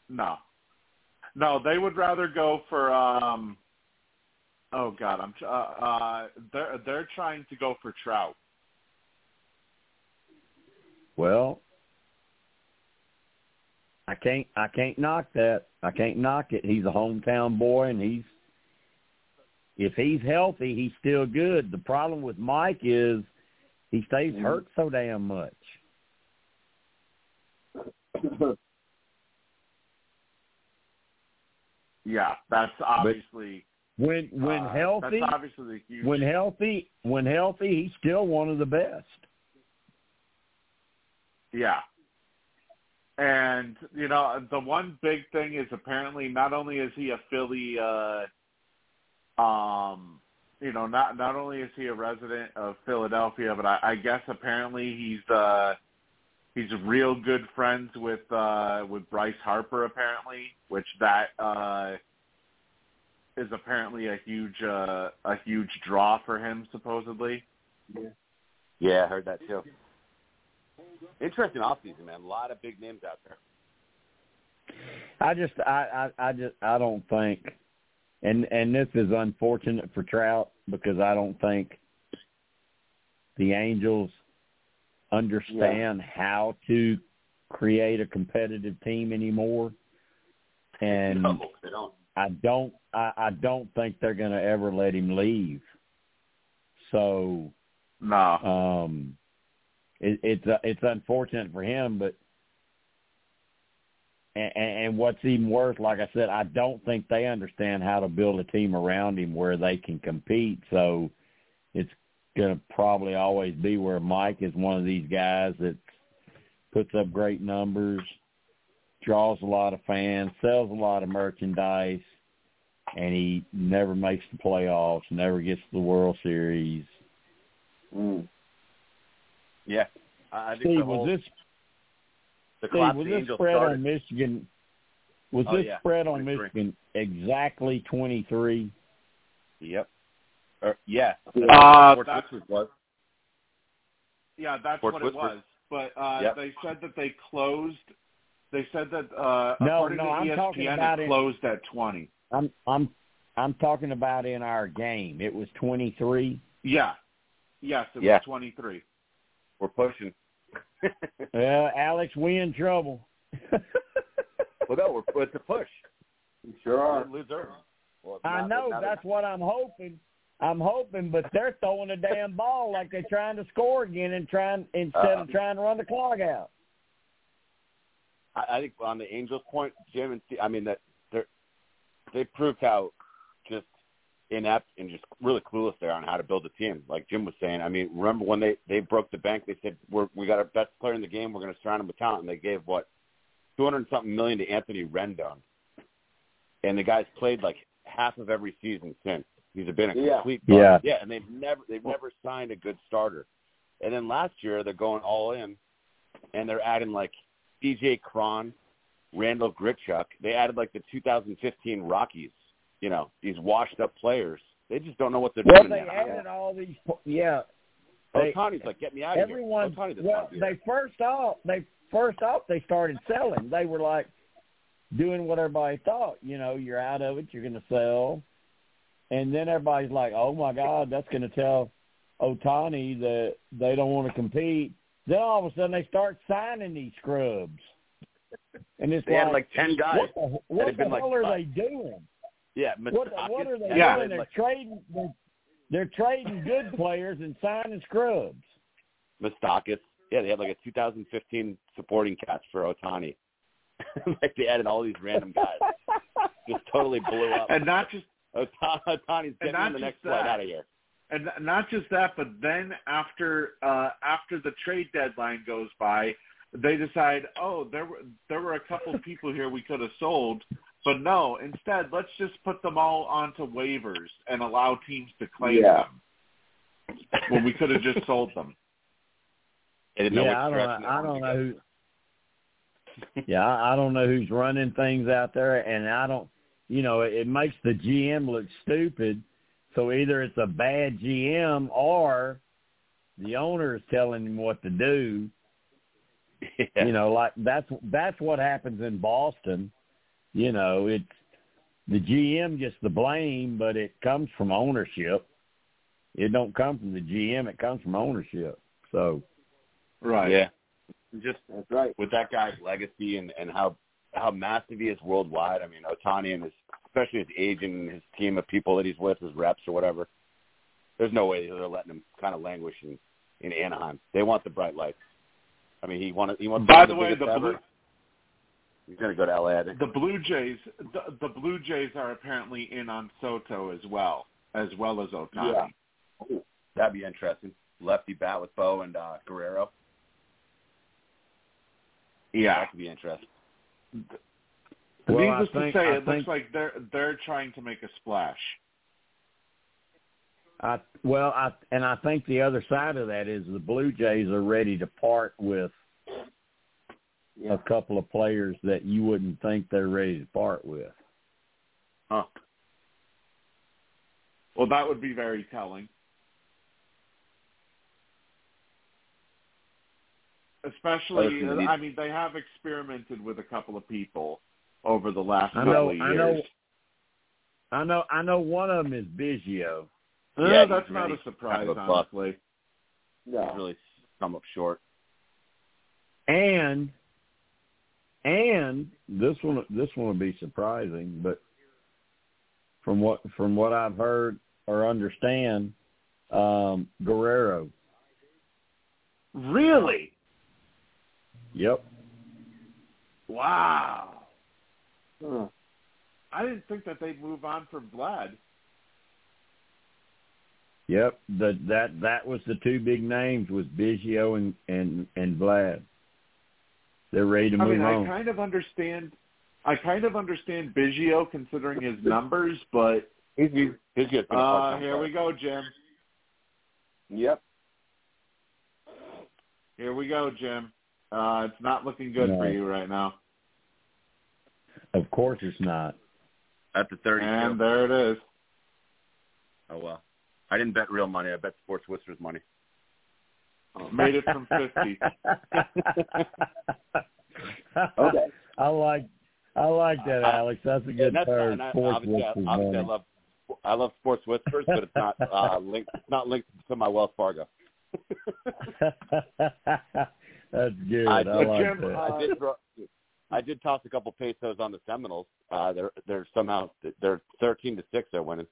No, no, they would rather go for. um Oh God, I'm. Uh, uh, they're they're trying to go for Trout. Well. I can't I can't knock that. I can't knock it. He's a hometown boy and he's if he's healthy, he's still good. The problem with Mike is he stays Mhm. hurt so damn much. Yeah, that's obviously When when uh, healthy, That's obviously the huge. when healthy, when healthy, he's still one of the best. Yeah. And, you know, the one big thing is apparently not only is he a Philly uh um you know, not not only is he a resident of Philadelphia, but I, I guess apparently he's uh he's real good friends with uh with Bryce Harper apparently, which that uh is apparently a huge uh a huge draw for him supposedly. yeah, I heard that too. Interesting offseason, man. A lot of big names out there. I just I, I I just I don't think and and this is unfortunate for Trout because I don't think the Angels understand yeah. how to create a competitive team anymore. And no, don't. I don't I, I don't think they're gonna ever let him leave. So nah. um it, it's uh, it's unfortunate for him, but and, and what's even worse, like I said, I don't think they understand how to build a team around him where they can compete. So it's going to probably always be where Mike is one of these guys that puts up great numbers, draws a lot of fans, sells a lot of merchandise, and he never makes the playoffs, never gets to the World Series. Mm. Yeah, I think Steve, the whole, was this the Steve, was this spread started. on Michigan? Was Oh, this yeah, spread on Michigan exactly twenty three? Yep. Or, yeah. Uh, Sports that's- Whispers was. Yeah, that's Sports what it was. But uh, Yep. they said that they closed. They said that uh, No, according no, to I'm talking about it in- closed at twenty. I'm I'm I'm talking about in our game. It was twenty three. Yeah. Yes, it Yeah. was twenty-three. We're pushing. Well, Alex, we in trouble. well, no, we're, it's a push. You sure are. Lose. Well, it's I not- know now that- that's what I'm hoping. I'm hoping, but they're throwing a damn ball like they're trying to score again and trying instead Uh, of trying to run the clock out. I, I think on the Angels' point, Jim and Steve, I mean that they're proved how just inept and just really clueless they are on how to build a team. Like Jim was saying, I mean, remember when they they broke the bank? They said we're we got our best player in the game. We're going to surround him with talent. And they gave what two hundred something million to Anthony Rendon, and the guy's played like half of every season since. He's been a Yeah. complete Yeah. bust. yeah, and they've never they've never signed a good starter. And then last year they're going all in, and they're adding like CJ Cron, Randal Grichuk. They added like the 2015 Rockies. You know, these washed up players. They just don't know what they're Well, doing. they now. added all these. Yeah, they- Ohtani's like, get me out of everyone. here. Ohtani doesn't Well, want to be they first off, they first off they started selling. They were like doing what everybody thought. You know, you're out of it. You're going to sell, and then everybody's like, "Oh my God, that's going to tell Ohtani that they don't want to compete." Then all of a sudden they start signing these scrubs, and it's They like, had like ten guys. what the, what had the been, like, hell are cut. they doing? Yeah, Mr. What, the, what are they Yeah. doing? They're trading. They're, they're trading good players and signing scrubs. Moustakas. Yeah, they had like a 2015 supporting cast for Ohtani. like they added all these random guys. Just totally blew up. And not just Ohtani, Ohtani's getting on the next flight out of here. and not just that, but then after uh, after the trade deadline goes by, they decide, oh, there were there were a couple people here we could have sold, but no, instead let's just put them all onto waivers and allow teams to claim Yeah. them when we could have just sold them. They didn't know yeah, I don't. direction they I don't know who. Yeah, I I don't know who's running things out there, and I don't. You know, it, it makes the GM look stupid. So either it's a bad GM or the owner is telling him what to do. Yeah. You know, like that's that's what happens in Boston. You know, it's the GM gets the blame, but it comes from ownership. It don't come from the GM; it comes from ownership. So Right. Yeah. Just That's right. with that guy's legacy and, and how how massive he is worldwide. I mean, Ohtani and his especially his agent and his team of people that he's with, his reps or whatever. There's no way they're letting him kind of languish in, in Anaheim. They want the bright lights. I mean, he wanted he wants. By one of the way, the. Blue He's going to go to LA. I think. the Blue Jays the, the Blue Jays are apparently in on Soto as well, as well as Ohtani. Yeah. That'd be interesting. Lefty bat with Bo and uh, Guerrero. Yeah. That could be interesting. Well, Needless think- to say, I it think- looks like they're they're trying to make a splash. I well, I and I think the other side of that is the Blue Jays are ready to part with Yeah. a couple of players that you wouldn't think they're ready to part with. Huh. Well, that would be very telling. Especially, I mean, they have experimented with a couple of people over the last I couple know, of I years. know, I know, I know. One of them is Biggio. Uh, Yeah, that's he's not really a surprise, kind of a honestly. No. really come up short. And and this one this one will be surprising, but from what from what I've heard or understand, um, Guerrero. Really? Yep. Wow. Huh. I didn't think that they'd move on from Vlad. Yep. The, that that was the two big names was Biggio and and and Vlad. They're ready to I move mean, on. I kind of understand. I kind of understand Biggio considering his numbers, but He's he's, he's good. the uh, part-time here player. we go, Jim. Yep. Here we go, Jim. Uh, it's not looking good for you right now. Of course, it's not. at the thirty. And there it is. Oh well, I didn't bet real money. I bet Sports Whispers money. Made it from 50. Okay. I like I like that, I- Alex. That's a good And that's term. I, Sports obviously, I, Whispers obviously I love I love Sports Whispers, but it's not uh, linked. It's not linked to my Wells Fargo. That's good. I, I, like Jim, that. uh, I did. throw- I did toss a couple pesos on the Seminoles. Uh, they're they're somehow they're thirteen to six. They're winning.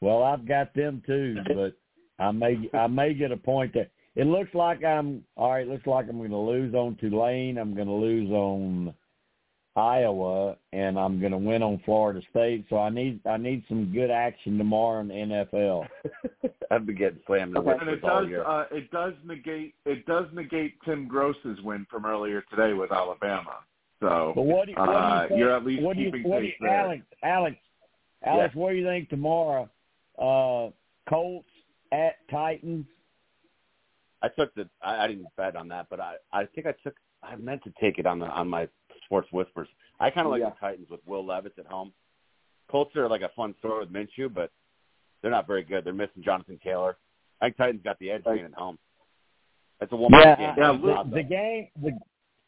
Well, I've got them too, but I may I may get a point that it looks like I'm all right. Looks like I'm going to lose on Tulane. I'm going to lose on Iowa, and I'm going to win on Florida State. So I need I need some good action tomorrow in the NFL. I've been getting slammed Okay. And it does uh, it does negate it does negate Tim Gross's win from earlier today with Alabama. So But what do, what uh, do you you're at least what do you, keeping what do you, there. Alex, Alex, Alex, what do you think tomorrow? Uh, Colts at Titans. I took the. I, I didn't bet on that, but I I think I took. I meant to take it on the on my Sports Whispers. I kind of like Yeah. the Titans with Will Levis at home. Colts are like a fun story with Minshew, but they're not very good. They're missing Jonathan Taylor. I think Titans got the edge being at home. That's a one Yeah, game. yeah, the, the game the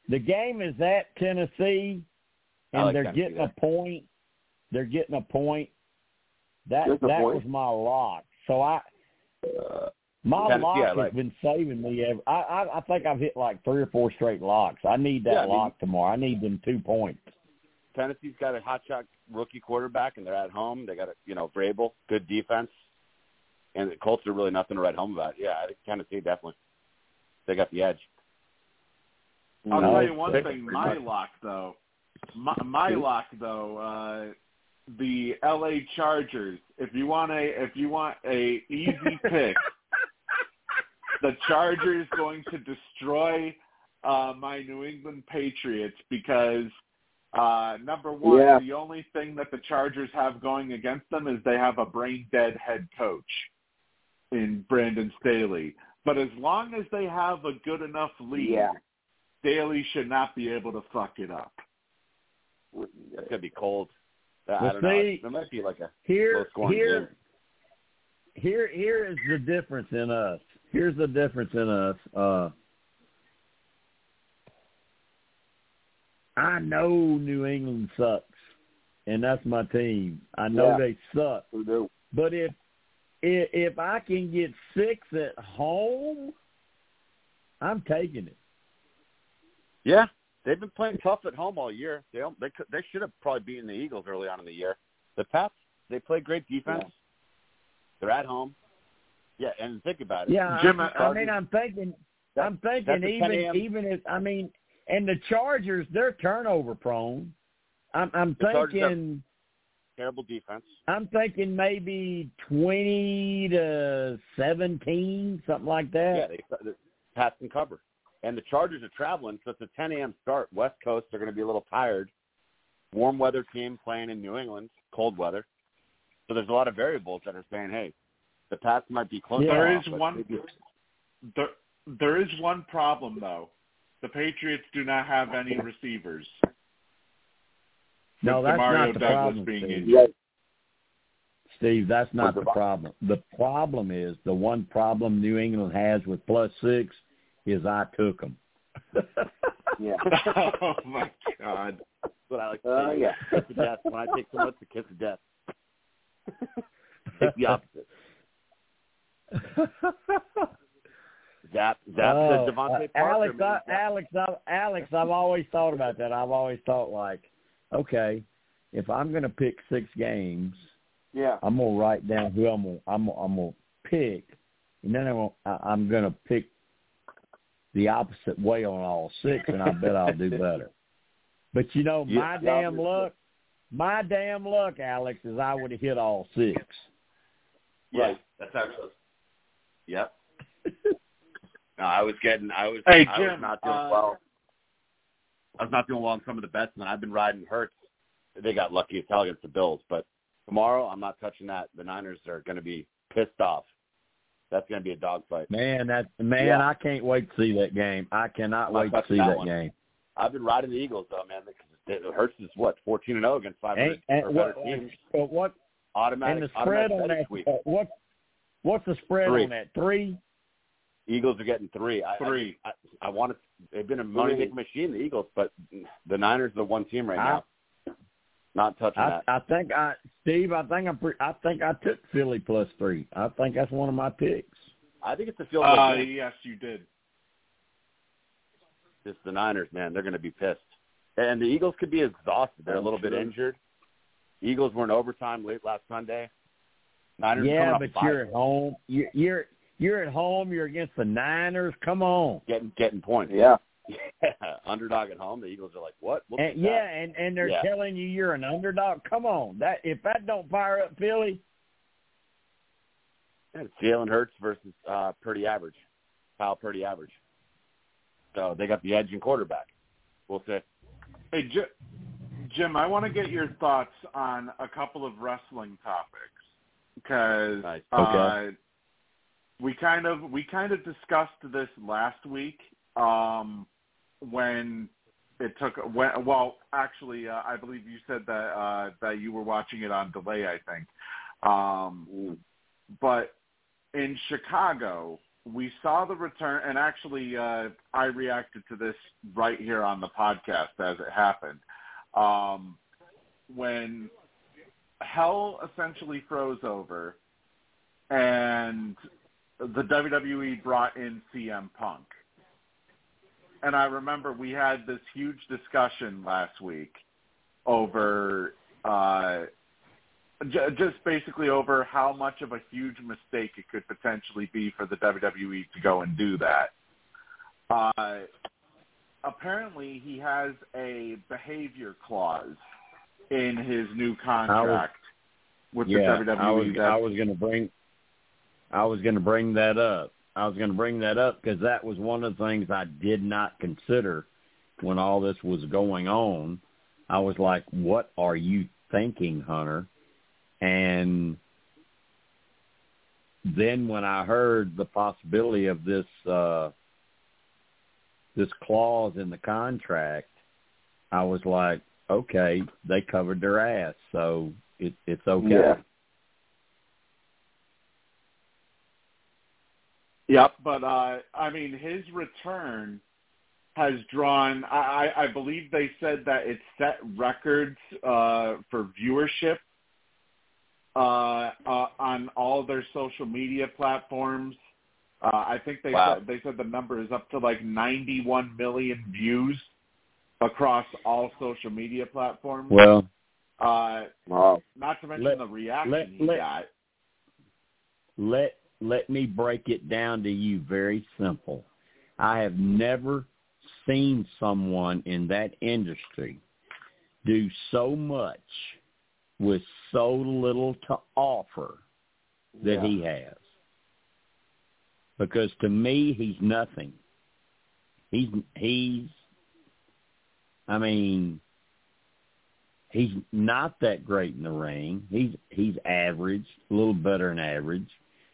the game is at Tennessee, and like they're Tennessee getting there. a point. They're getting a point. That Just that point? was my lock. So I Uh, my Tennessee, lock I has like. been saving me. Ever, I, I I think I've hit like three or four straight locks. I need that Yeah, I mean- lock tomorrow. I need them two points. Tennessee's got a hot shot rookie quarterback, and they're at home. They got a you know Vrabel, good defense, and the Colts are really nothing to write home about. Yeah, I think Tennessee definitely. They got the edge. I'll No, tell you one thing. My lock, though, my, my lock, though, uh, the L.A. Chargers. If you want a, if you want a easy pick, the Chargers going to destroy uh, my New England Patriots because uh, number one, Yeah. the only thing that the Chargers have going against them is they have a brain dead head coach in Brandon Staley. But as long as they have a good enough lead, Yeah. Staley should not be able to fuck it up. It's gonna be cold. I don't know. see- It might be like a Here, here, game. here, here is the difference in us. Here's the difference in us. Uh, I know New England sucks, and that's my team. I know Yeah. they suck. Who do? But if if if I can get six at home, I'm taking it. Yeah, they've been playing tough at home all year. They don't, they could, they should have probably beaten the Eagles early on in the year. The Pats they play great defense. Yeah. They're at home. Yeah, and think about it. Yeah, Jim, I, I- I mean, I'm thinking, That- I'm thinking that's a 10 even even if I mean, and the Chargers, they're turnover prone. I'm I'm The thinking. terrible defense. I'm thinking maybe twenty to seventeen, something like that. Yeah, that. they the Pats can cover. And the Chargers are traveling, so it's a 10 a.m. start. West Coast, they're going to be a little tired. Warm weather team playing in New England, cold weather. So there's a lot of variables that are saying, hey, the Pats might be close. Yeah. There enough, is one. maybe- There, there is one problem though. The Patriots do not have any receivers. No, With that's Demario not the Douglas problem, being Steve. Yeah. Steve, that's not the the problem. The problem is the one problem New England has with plus six is I took them. Yeah. oh my god. That's what I like to Uh, say. yeah. Kiss of death. When I take someone, it's the kiss of death. Take the opposite. Zap, Zap Oh, said DeVante uh, Parker. Alex. I, Zap- Alex, I, Alex, I've always thought about that. I've always thought like, okay, if I'm going to pick six games, Yeah. I'm gonna write down who I'm gonna I'm gonna, I'm gonna pick, and then I'm gonna, I- I'm gonna pick the opposite way on all six, and I bet I'll do better. But you know, my yeah, damn luck, my damn luck, Alex, is I would have hit all six. Yeah, that's actually. Yep. no, I was getting. I was. Hey, I was not doing uh, well. I was not doing well on some of the bets, and I've been riding Hurts. They got lucky as hell against the Bills, but tomorrow I'm not touching that. The Niners are going to be pissed off. That's going to be a dogfight. Man, that man, Yeah. I can't wait to see that game. I cannot I'm wait to see that that one. game. I've been riding the Eagles though, man. Because it Hurts is what 14 and 0 against 500 And, and or what, teams. what what Automatic. and the spread on that? week. Uh, what what's the spread Three. on that? Three. Eagles are getting three. I, Three. I, I, I want to. They've been a money making machine, the Eagles, but the Niners are the one team right I- now. Not touching I, that. I think I, Steve. I think I'm. Pre- I think I took Philly plus three. I think that's one of my picks. I think it's a field goal Uh, game. yes, you did. It's the Niners, man. They're going to be pissed. And the Eagles could be exhausted. They're a little bit injured. Eagles were in overtime late last Sunday. Niners are yeah, coming but you're at home. You're, you're you're at home. You're against the Niners. Come on. getting getting points. Yeah. Underdog at home. The Eagles are like, what? We'll And, yeah, and and they're Yeah. telling you you're an underdog. Come on. That if that don't fire up Philly, Yeah, it's Jalen Hurts versus uh, Purdy average. Kyle Purdy average. So they got the edge in quarterback. We'll see. Hey, Jim, Jim, I want to get your thoughts on a couple of wrestling topics because Nice. uh, Okay. we kind of we kind of discussed this last week um, when it took when, well actually uh, I believe you said that uh, that you were watching it on delay I think um, but in Chicago we saw the return and actually uh, I reacted to this right here on the podcast as it happened um, when hell essentially froze over and the WWE brought in CM Punk. And I remember we had this huge discussion last week over uh, j- just basically over how much of a huge mistake it could potentially be for the WWE to go and do that. Uh, apparently, he has a behavior clause in his new contract with yeah, the WWE. I was I was going to bring I was going to bring that up. I was going to bring that up because that was one of the things I did not consider when all this was going on. I was like, "What are you thinking, Hunter?" And then when I heard the possibility of this uh this clause in the contract, I was like, "Okay, they covered their ass, so it, it's okay." Yeah. Yep, but uh, I mean, his return has drawn. I, I believe they said that it set records uh, for viewership uh, uh, on all their social media platforms. Uh, I think they Wow. said they said the number is up to like 91 million views across all social media platforms. Well, uh, Wow. not to mention let- the reaction let- he let- got. let let me break it down to you very simple. I have never seen someone in that industry do so much with so little to offer that Yeah. he has. Because to me he's nothing. He's he's I mean he's not that great in the ring. He's he's average, a little better than average.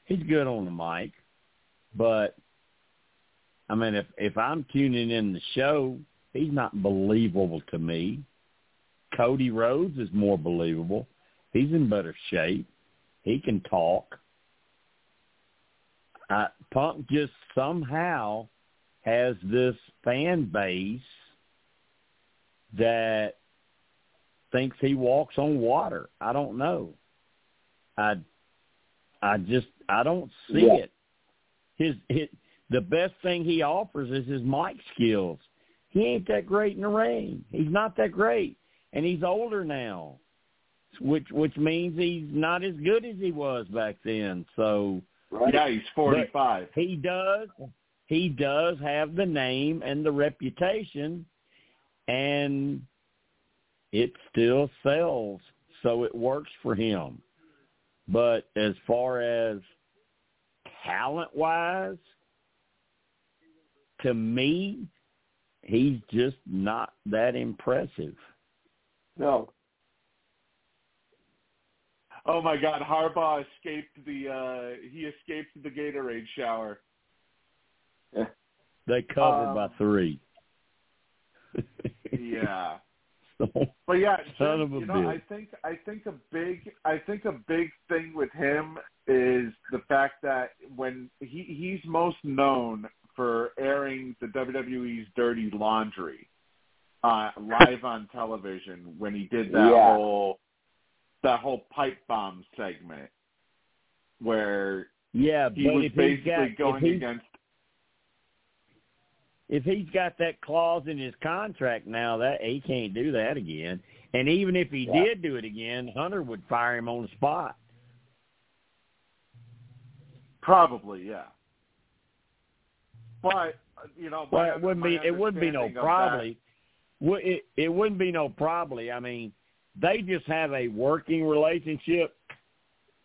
He's good on the mic, but I mean, if if I'm tuning in the show, he's not believable to me. Cody Rhodes is more believable. He's in better shape. He can talk. Uh, Punk just somehow has this fan base that thinks he walks on water. I don't know. I I just I don't see Yeah. it. His his the best thing he offers is his mic skills. He ain't that great in the ring. He's not that great, and he's older now, which which means he's not as good as he was back then. So Right? Yeah, he's 45. he does he does have the name and the reputation, and it still sells, so it works for him. But as far as talent wise, to me, he's just not that impressive. No. Oh my God, Harbaugh escaped the uh he escaped the Gatorade shower. They covered Um, by three. Yeah. So, But yeah, Son Jim, of a you know, bitch. I think I think a big I think a big thing with him is the fact that when he he's most known for airing the WWE's dirty laundry uh live on television when he did that Yeah. whole that whole pipe bomb segment where yeah, he was basically got, going against if he's got that clause in his contract now, that he can't do that again. And even if he Yeah. did do it again, Hunter would fire him on the spot. Probably yeah. But you know, Well, it wouldn't be. It wouldn't be no of that- probably. It it wouldn't be no probably. I mean, they just have a working relationship.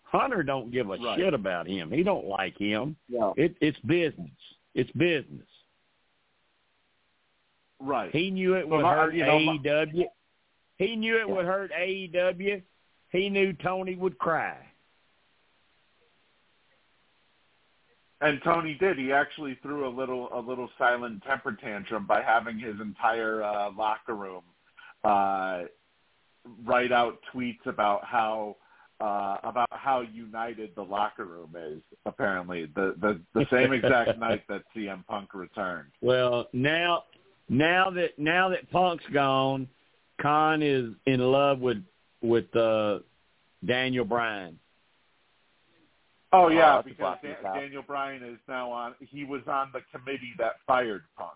Hunter don't give a Right. shit about him. He don't like him. No. It it's business. It's business. Right. He knew it would my- hurt you know, my- AEW. He knew it Yeah. would hurt AEW. He knew Tony would cry. And Tony did. He actually threw a little a little silent temper tantrum by having his entire uh, locker room uh, write out tweets about how uh, about how united the locker room is. Apparently, the the, the same exact night that CM Punk returned. Well, now now that now that Punk's gone, Khan is in love with with uh, Daniel Bryan. Oh uh, yeah, that's a because Dan- Daniel Bryan is now on. He was on the committee that fired Punk.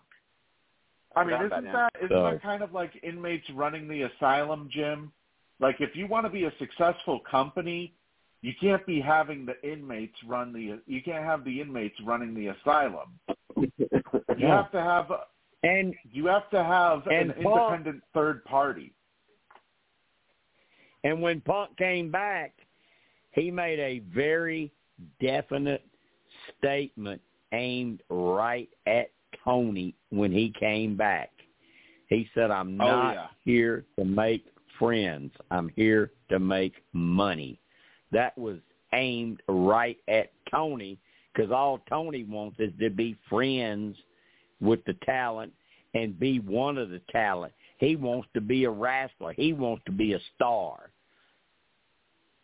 I mean, isn't that isn't So- that kind of like inmates running the asylum, Jim? Like, if you want to be a successful company, you can't be having the inmates run the. You can't have the inmates running the asylum. You Yeah. have to have. And You have to have an Paul- independent third party. and when Punk came back, he made a very definite statement aimed right at Tony when he came back. He said, "I'm Oh, not yeah. here to make friends. I'm here to make money." That was aimed right at Tony because all Tony wants is to be friends with the talent and be one of the talent. He wants to be a wrestler. He wants to be a star.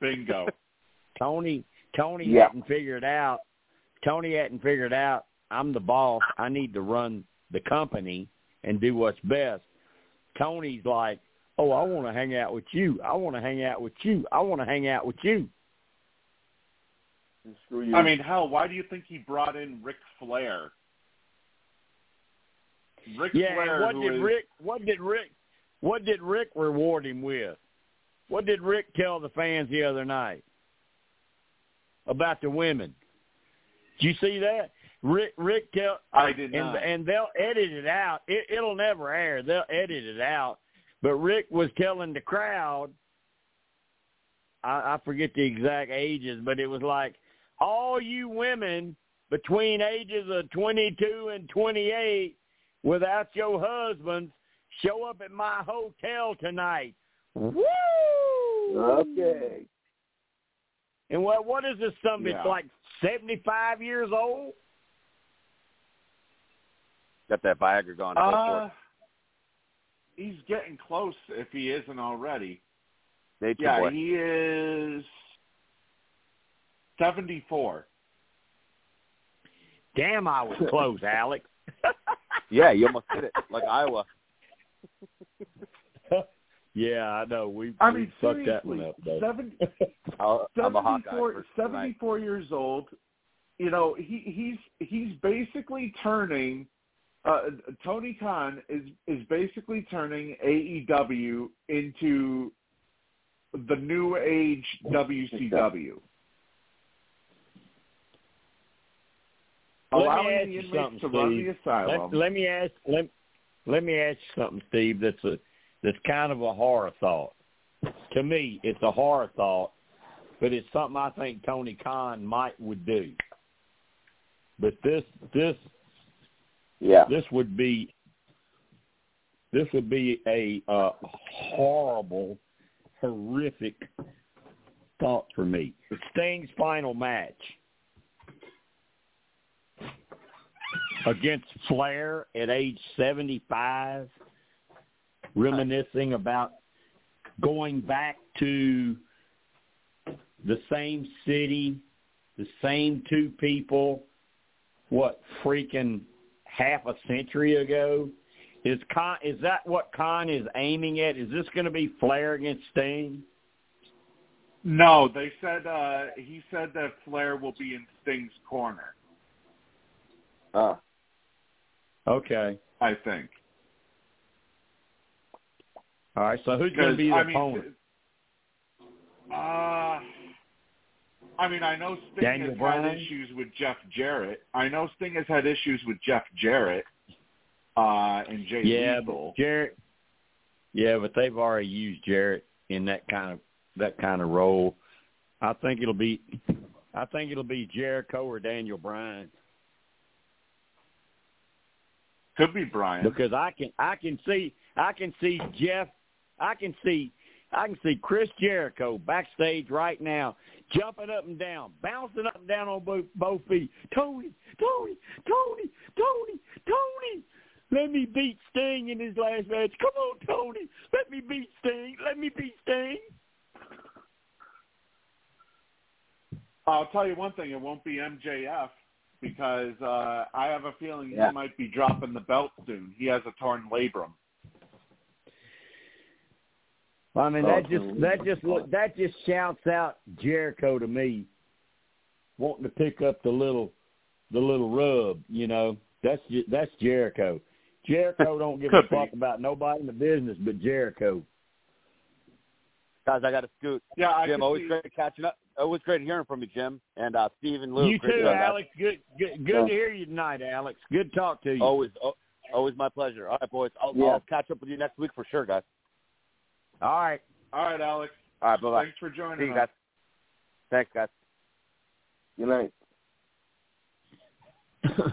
Bingo. Tony Tony Yeah. hadn't figured out Tony hadn't figured out I'm the boss. I need to run the company and do what's best. Tony's like, "Oh, I want to hang out with you. I want to hang out with you. I want to hang out with you." Screw you. I mean, hell, why do you think he brought in Ric Flair? Ric Yeah, Flair, what did is- Ric what did Ric what did Ric reward him with? What did Ric tell the fans the other night about the women? Did you see that? Ric Ric tell I uh, did and not. and they'll edit it out. It, it'll never air. They'll edit it out. But Ric was telling the crowd, I, I forget the exact ages, but it was like all you women between ages of 22 and 28 without your husbands show up at my hotel tonight. Woo! okay. And what what is this something Yeah. like 75 years old? Got that Viagra going. Go Uh, he's getting close if he isn't already. Nature Yeah, boy. he is 74. Damn, I was close, Alex. Yeah, you almost hit it like Iowa. Yeah, I know. We I we mean, fucked that one up. Though. seven, I'll, I'm a Hawkeye 74, for 74 years old. You know, he he's he's basically turning. Uh, Tony Khan is is basically turning AEW into the new age WCW. Let me Allowing ask the you something, to run Steve. the asylum. Let, let me ask let let me ask you something, Steve. That's a that's kind of a horror thought. To me, it's a horror thought, but it's something I think Tony Khan might would do. But this this Yeah. this would be this would be a uh, horrible, horrific thought for me. Sting's final match against Flair at age 75, reminiscing about going back to the same city, the same two people, what freaking half a century ago? Is Khan, is that what Khan is aiming at? Is this going to be Flair against Sting? No, they said uh he said that Flair will be in Sting's corner. Uh, Okay. I think. All right. So who's going to be the I mean, opponent? Uh, I mean, I know Sting Daniel has Bryan? had issues with Jeff Jarrett. I know Sting has had issues with Jeff Jarrett uh, and Jay Yeah, Lethal. but Jarrett. Yeah, but they've already used Jarrett in that kind of that kind of role. I think it'll be, I think it'll be Jericho or Daniel Bryan Could be Bryan. because I can I can see I can see Jeff I can see I can see Chris Jericho backstage right now jumping up and down, bouncing up and down on both both feet. Tony, Tony, Tony, Tony, Tony. Let me beat Sting in his last match. Come on, Tony. Let me beat Sting. Let me beat Sting. I'll tell you one thing: it won't be MJF because uh, I have a feeling Yeah. he might be dropping the belt soon. He has a torn labrum. I mean, that just that just look that just shouts out Jericho to me, wanting to pick up the little the little rub. You know, that's that's Jericho. Jericho don't give a fuck about nobody in the business but Jericho. Guys, I got to scoot. Yeah, I Jim, could always see- great catching up. Always great hearing from you, Jim. And uh, Steve and Lou. you too, show. Alex. Good good good to hear you tonight, Alex. Good talk to you. Always, oh, always my pleasure. All right, boys. I'll, Yeah. I'll catch up with you next week for sure, guys. All right. All right, Alex. All right, bye bye. Thanks for joining See you us. Thanks, guys. good night.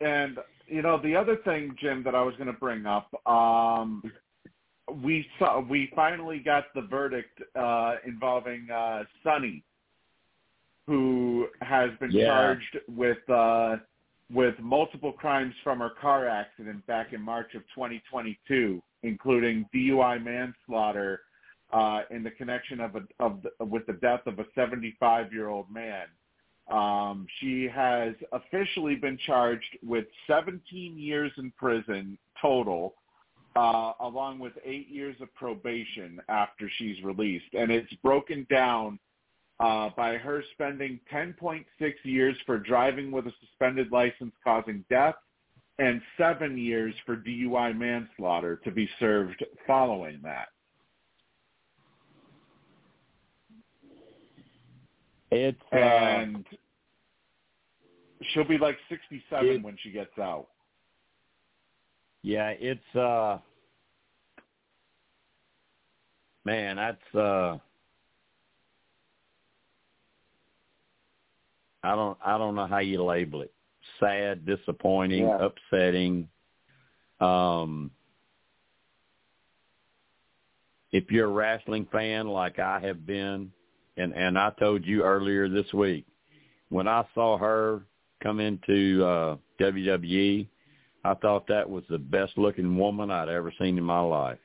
And you know the other thing, Jim, that I was going to bring up, um, we saw we finally got the verdict uh, involving uh, Sunny, who has been Yeah. charged with uh, with multiple crimes from her car accident back in March of 2022, including DUI manslaughter uh, in the connection of a, of the, with the death of a 75 year old man. Um, she has officially been charged with 17 years in prison total, uh, along with eight years of probation after she's released. And it's broken down uh, by her spending 10.6 years for driving with a suspended license causing death and seven years for DUI manslaughter to be served following that. It's uh, And she'll be like 67 It- when she gets out. yeah, it's uh man, that's uh I don't I don't know how you label it. Sad, disappointing, Yeah. upsetting. Um if you're a wrestling fan like I have been and and I told you earlier this week when I saw her come into uh WWE I thought that was the best looking woman I'd ever seen in my life.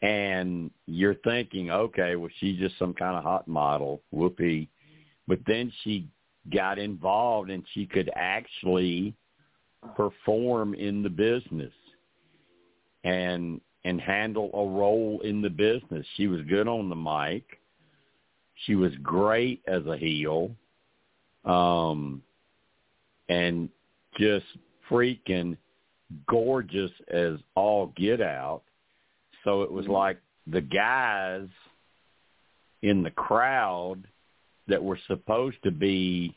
And you're thinking, okay, well she's just some kind of hot model, whoopee. But then she got involved and she could actually perform in the business and and handle a role in the business. She was good on the mic. She was great as a heel. Um and just freaking gorgeous as all get out. So it was Mhm. like the guys in the crowd that were supposed to be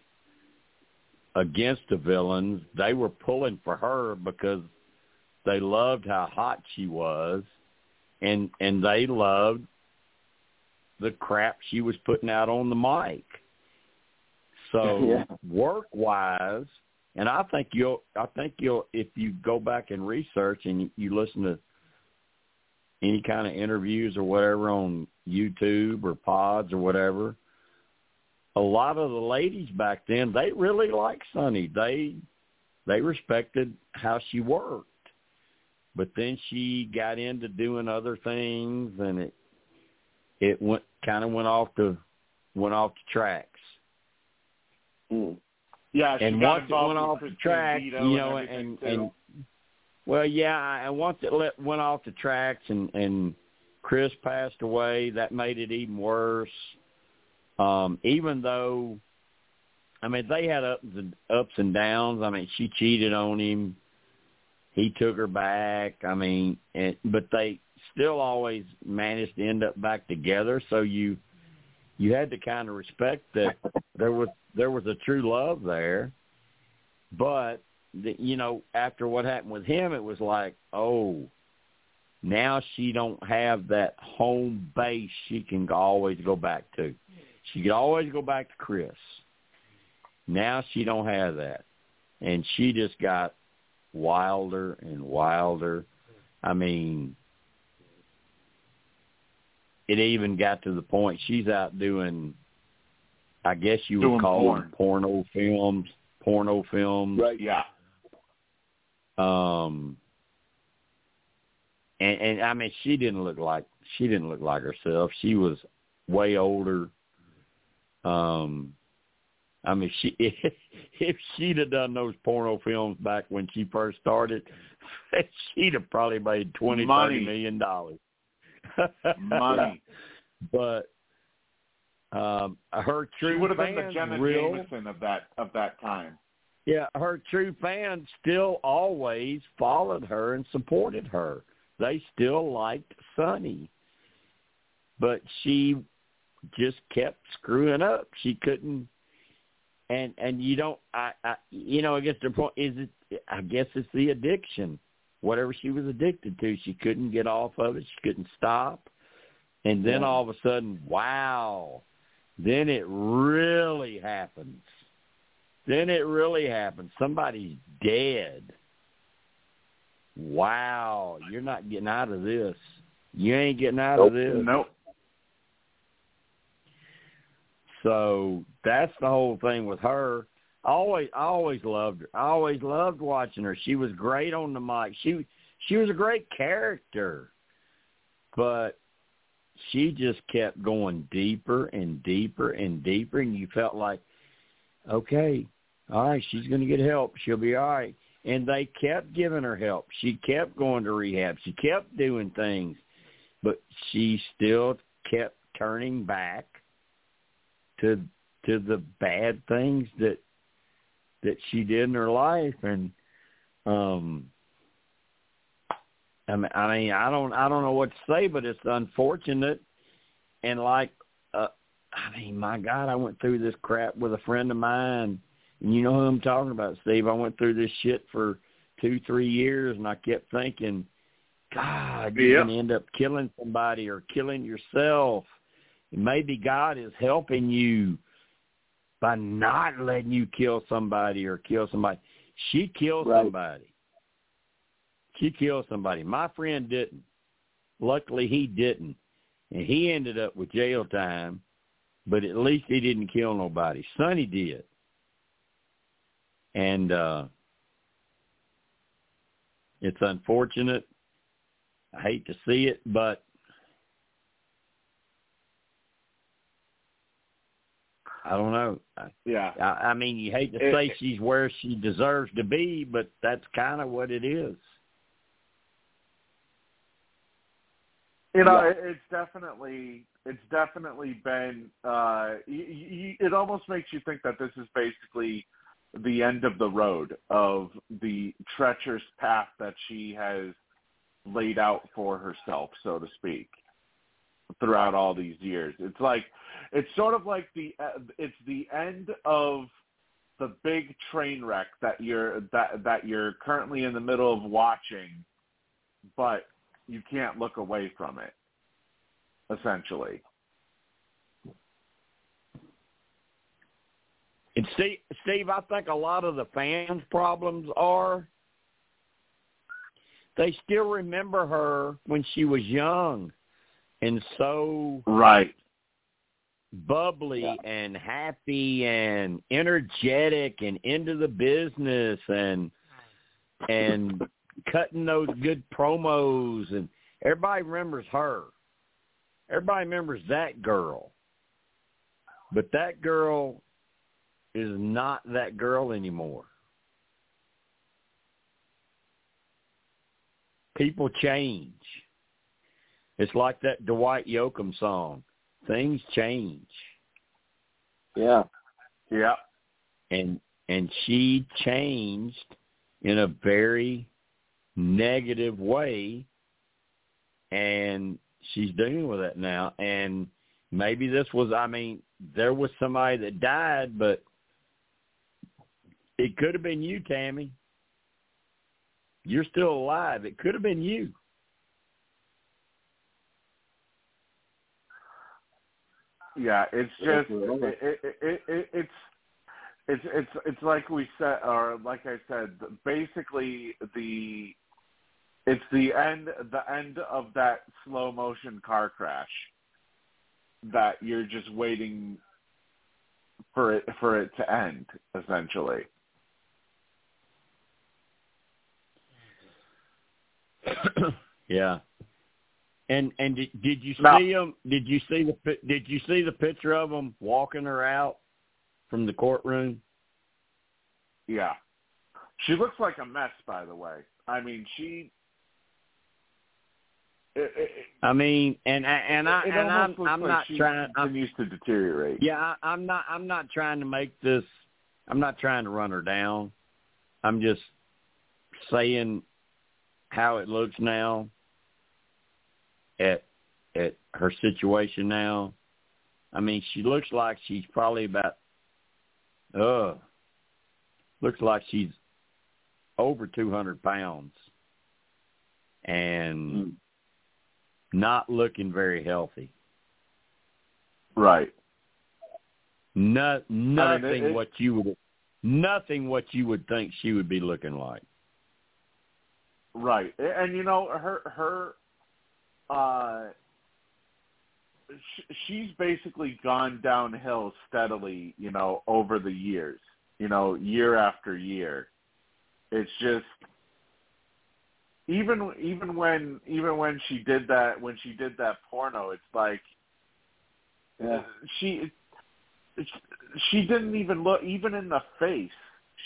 against the villains, they were pulling for her because they loved how hot she was and and they loved the crap she was putting out on the mic. So Yeah. work wise and I think you'll I think you'll if you go back and research and you, you listen to any kind of interviews or whatever on YouTube or pods or whatever, a lot of the ladies back then they really liked Sunny. They they respected how she worked. But then she got into doing other things and it it went kind of went off the went off the tracks. Mm. Yeah, she and once it went off the track, you know, everything, and and well, yeah, and once it let, went off the tracks, and and Chris passed away, that made it even worse. Um, even though, I mean, they had ups and ups and downs. I mean, she cheated on him. He took her back. I mean, and but they still always managed to end up back together. So you you had to kind of respect that there was there was a true love there, but the, you know after what happened with him, it was like oh, now she don't have that home base she can always go back to. She could always go back to Chris. Now she don't have that, and she just got wilder and wilder. I mean, it even got to the point she's out doing I guess you would Doing call porn. them porno films, porno films. Right. Yeah. Um and and I mean she didn't look like she didn't look like herself. She was way older. Um I mean she if, if she'd have done those porno films back when she first started, she'd have probably made twenty, Money. thirty million dollars. Money. but um her true She would have been the Jenna real, Jameson of that of that time. Yeah, her true fans still always followed her and supported her. They still liked Sunny. But she just kept screwing up. She couldn't and and you don't I, I you know, I guess the point is it I guess it's the addiction. Whatever she was addicted to, she couldn't get off of it. She couldn't stop. And then Yeah. all of a sudden, wow. Then it really happens. Then it really happens. Somebody's dead. Wow, you're not getting out of this. You ain't getting out of this. Nope. So that's the whole thing with her. Always I always loved her. I always loved watching her. She was great on the mic. She she was a great character. But she just kept going deeper and deeper and deeper and you felt like, okay, all right, she's gonna get help. She'll be all right. And they kept giving her help. She kept going to rehab. She kept doing things. But she still kept turning back to to the bad things that that she did in her life. And um I mean, I mean I don't I don't know what to say but it's unfortunate. And like uh I mean my god I went through this crap with a friend of mine. And you know who I'm talking about Steve? I went through this shit for 2 3 years and I kept thinking god you're Yep. to end up killing somebody or killing yourself maybe God is helping you by not letting you kill somebody or kill somebody. She killed Right. somebody. She killed somebody. My friend didn't. Luckily, he didn't, and he ended up with jail time. But at least he didn't kill nobody. Sunny did, and uh it's unfortunate. I hate to see it, but I don't know. Yeah. I, I mean, you hate to It- say she's where she deserves to be, but that's kind of what it is. You know, Yeah. it, it's definitely it's definitely been. Uh, y- y- it almost makes you think that this is basically the end of the road of the treacherous path that she has laid out for herself, so to speak, throughout all these years. It's like it's sort of like the uh, it's the end of the big train wreck that you're that that you're currently in the middle of watching, but you can't look away from it. Essentially, And Steve, Steve, I think a lot of the fans' problems are they still remember her when she was young and so right? bubbly Yeah. and happy and energetic and into the business and and cutting those good promos and everybody remembers her. Everybody remembers that girl. But that girl is not that girl anymore. People change. It's like that Dwight Yoakam song. Things change. Yeah. Yeah, and and she changed in a very negative way and she's dealing with it now and maybe this was i mean there was somebody that died but it could have been you tammy you're still alive it could have been you yeah. It's just it, it, it, it, it's it's it's it's like we said, or like I said, basically the it's the end the end of that slow motion car crash that you're just waiting for it for it to end essentially. yeah and and did, did you Now- see him did you see the pi- did you see the picture of him walking her out from the courtroom Yeah. She looks like a mess, by the way. I mean, she. It, it, I mean, and and I and I'm I'm like not she trying. I'm, continues to deteriorate. yeah, I, I'm not. I'm not trying to make this. I'm not trying to run her down. I'm just saying how it looks now. At at her situation now. I mean, she looks like she's probably about. Uh, looks like she's over two hundred pounds, and not looking very healthy. Right. No, nothing it- what you would, nothing what you would think she would be looking like. Right. And you know her her uh sh- she's basically gone downhill steadily, you know, over the years, you know, year after year. It's just even even when even when she did that when she did that porno, it's like Yeah. she she didn't even look even in the face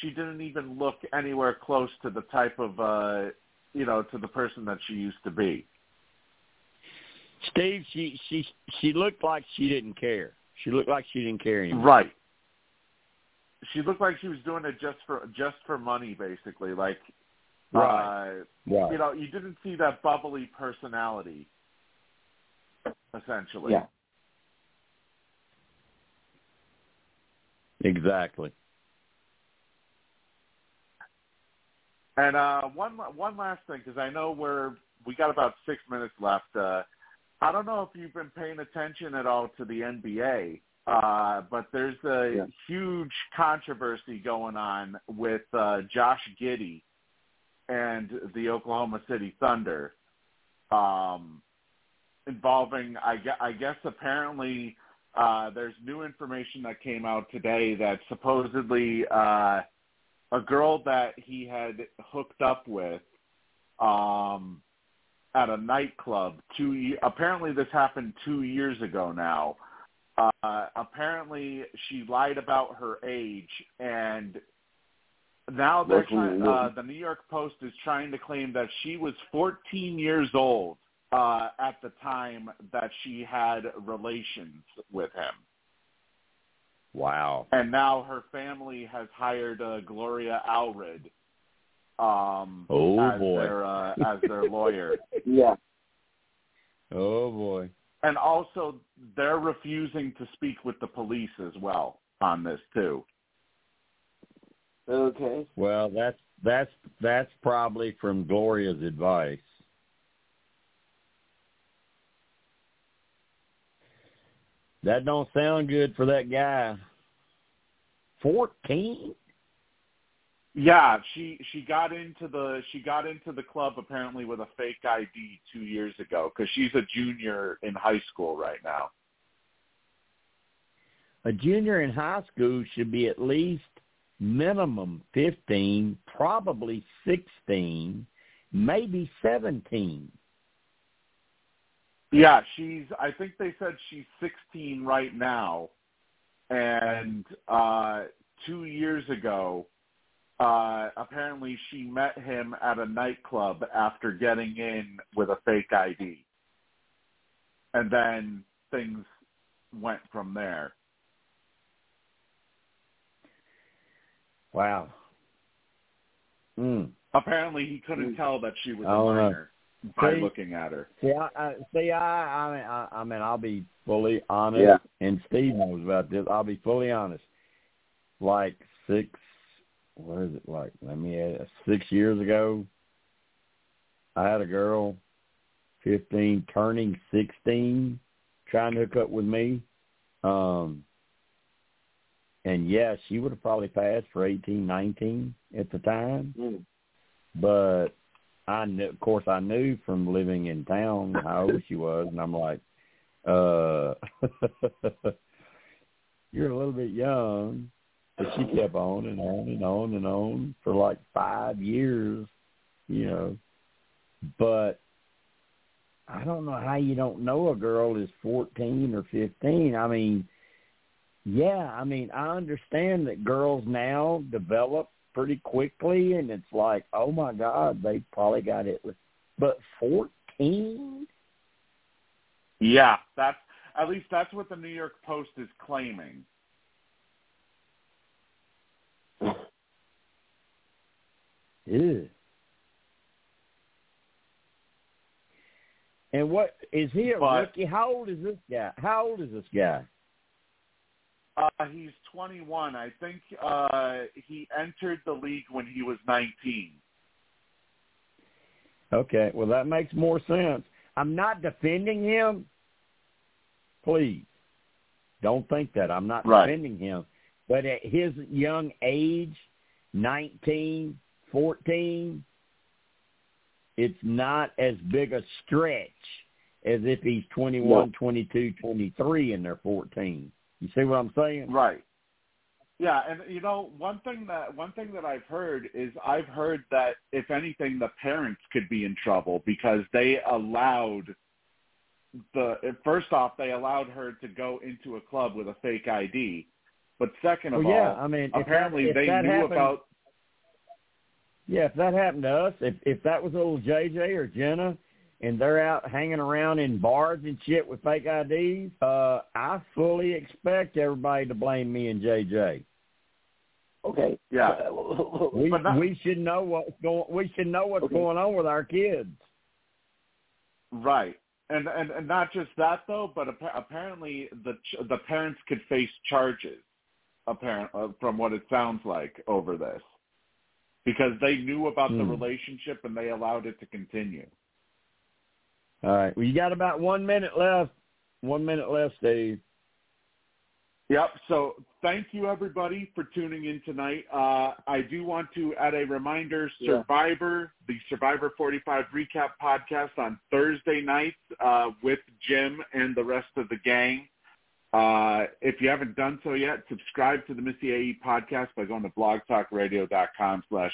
she didn't even look anywhere close to the type of uh you know to the person that she used to be Steve, she she she looked like she didn't care. She looked like she didn't care anymore. right she looked like she was doing it just for just for money basically like Right. uh Right. you know you didn't see that bubbly personality essentially Yeah. Exactly. And uh, one one last thing, because I know we're we got about six minutes left. Uh, I don't know if you've been paying attention at all to the NBA, uh, but there's a Yeah. huge controversy going on with uh, Josh Giddey and the Oklahoma City Thunder, um, involving I, gue- I guess apparently uh, there's new information that came out today that supposedly. Uh, a girl that he had hooked up with um at a nightclub two apparently this happened 2 years ago now uh, apparently she lied about her age, and now they're trying. Uh, the New York Post is trying to claim that she was 14 years old uh, at the time that she had relations with him, Wow. and now her family has hired uh, Gloria Allred um, Oh, as boy. their uh, as their lawyer. Yeah. Oh boy. And also, they're refusing to speak with the police as well on this too. Okay. Well, that's that's that's probably from Gloria's advice. That don't sound good for that guy. Fourteen? Yeah, she she got into the she got into the club apparently with a fake ID two years ago because she's a junior in high school right now. A junior in high school should be at least minimum fifteen, probably sixteen, maybe seventeen. Yeah, she's. I think they said she's 16 right now, and uh two years ago, uh apparently she met him at a nightclub after getting in with a fake ID, and then things went from there. Wow. Mm. Apparently, he couldn't Mm. tell that she was a I don't know. minor by See? looking at her. See, I, I see. I, I mean, I, I mean, I'll be fully honest, Yeah. and Steve knows about this. I'll be fully honest. Like six, what is it like? Let me add, six years ago, I had a girl, fifteen, turning sixteen, trying to hook up with me. Um, and yeah, she would have probably passed for eighteen, nineteen at the time Mm. but I knew, of course, I knew from living in town how old she was, and I'm like, uh, you're a little bit young. But she kept on and on and on and on for like five years, you mm-hmm. know. But I don't know how you don't know a girl is 14 or 15. I mean, yeah, I mean, I understand that girls now develop pretty quickly, and it's like, oh my God, they probably got it. with- But 14? Yeah, that's at least that's what the New York Post is claiming. Ew. And what is he a But- rookie? How old is this guy? How old is this guy? Uh, he's 21. I think uh, he entered the league when he was 19. Okay, well that makes more sense. I'm not defending him. Please, don't think that I'm not Right. defending him. But at his young age, 19, 14, it's not as big a stretch as if he's 21, 22, 23, and they're 14. You see what I'm saying? Right. Yeah, and you know one thing that one thing that I've heard is I've heard that if anything, the parents could be in trouble because they allowed the first off they allowed her to go into a club with a fake ID, but second of Well, yeah, all, I mean, if that- apparently if they knew happened- about Yeah, if that happened to us, if if that was little JJ or Jenna, and they're out hanging around in bars and shit with fake IDs, uh, I fully expect everybody to blame me and JJ. Okay. Yeah. We not- we should know what's going. We should know what's Okay. going on with our kids. Right. And, and and not just that though, but appa- apparently the ch- the parents could face charges, apparent uh, from what it sounds like over this, because they knew about the Hmm. relationship and they allowed it to continue. All right. Well, you got about one minute left. One minute left, Dave. Yep. So thank you everybody for tuning in tonight. Uh, I do want to add a reminder: Yeah. Survivor, the Survivor 45 recap podcast on Thursday nights uh, with Jim and the rest of the gang. Uh, if you haven't done so yet, subscribe to the Missy AE podcast by going to blogtalkradio.com slash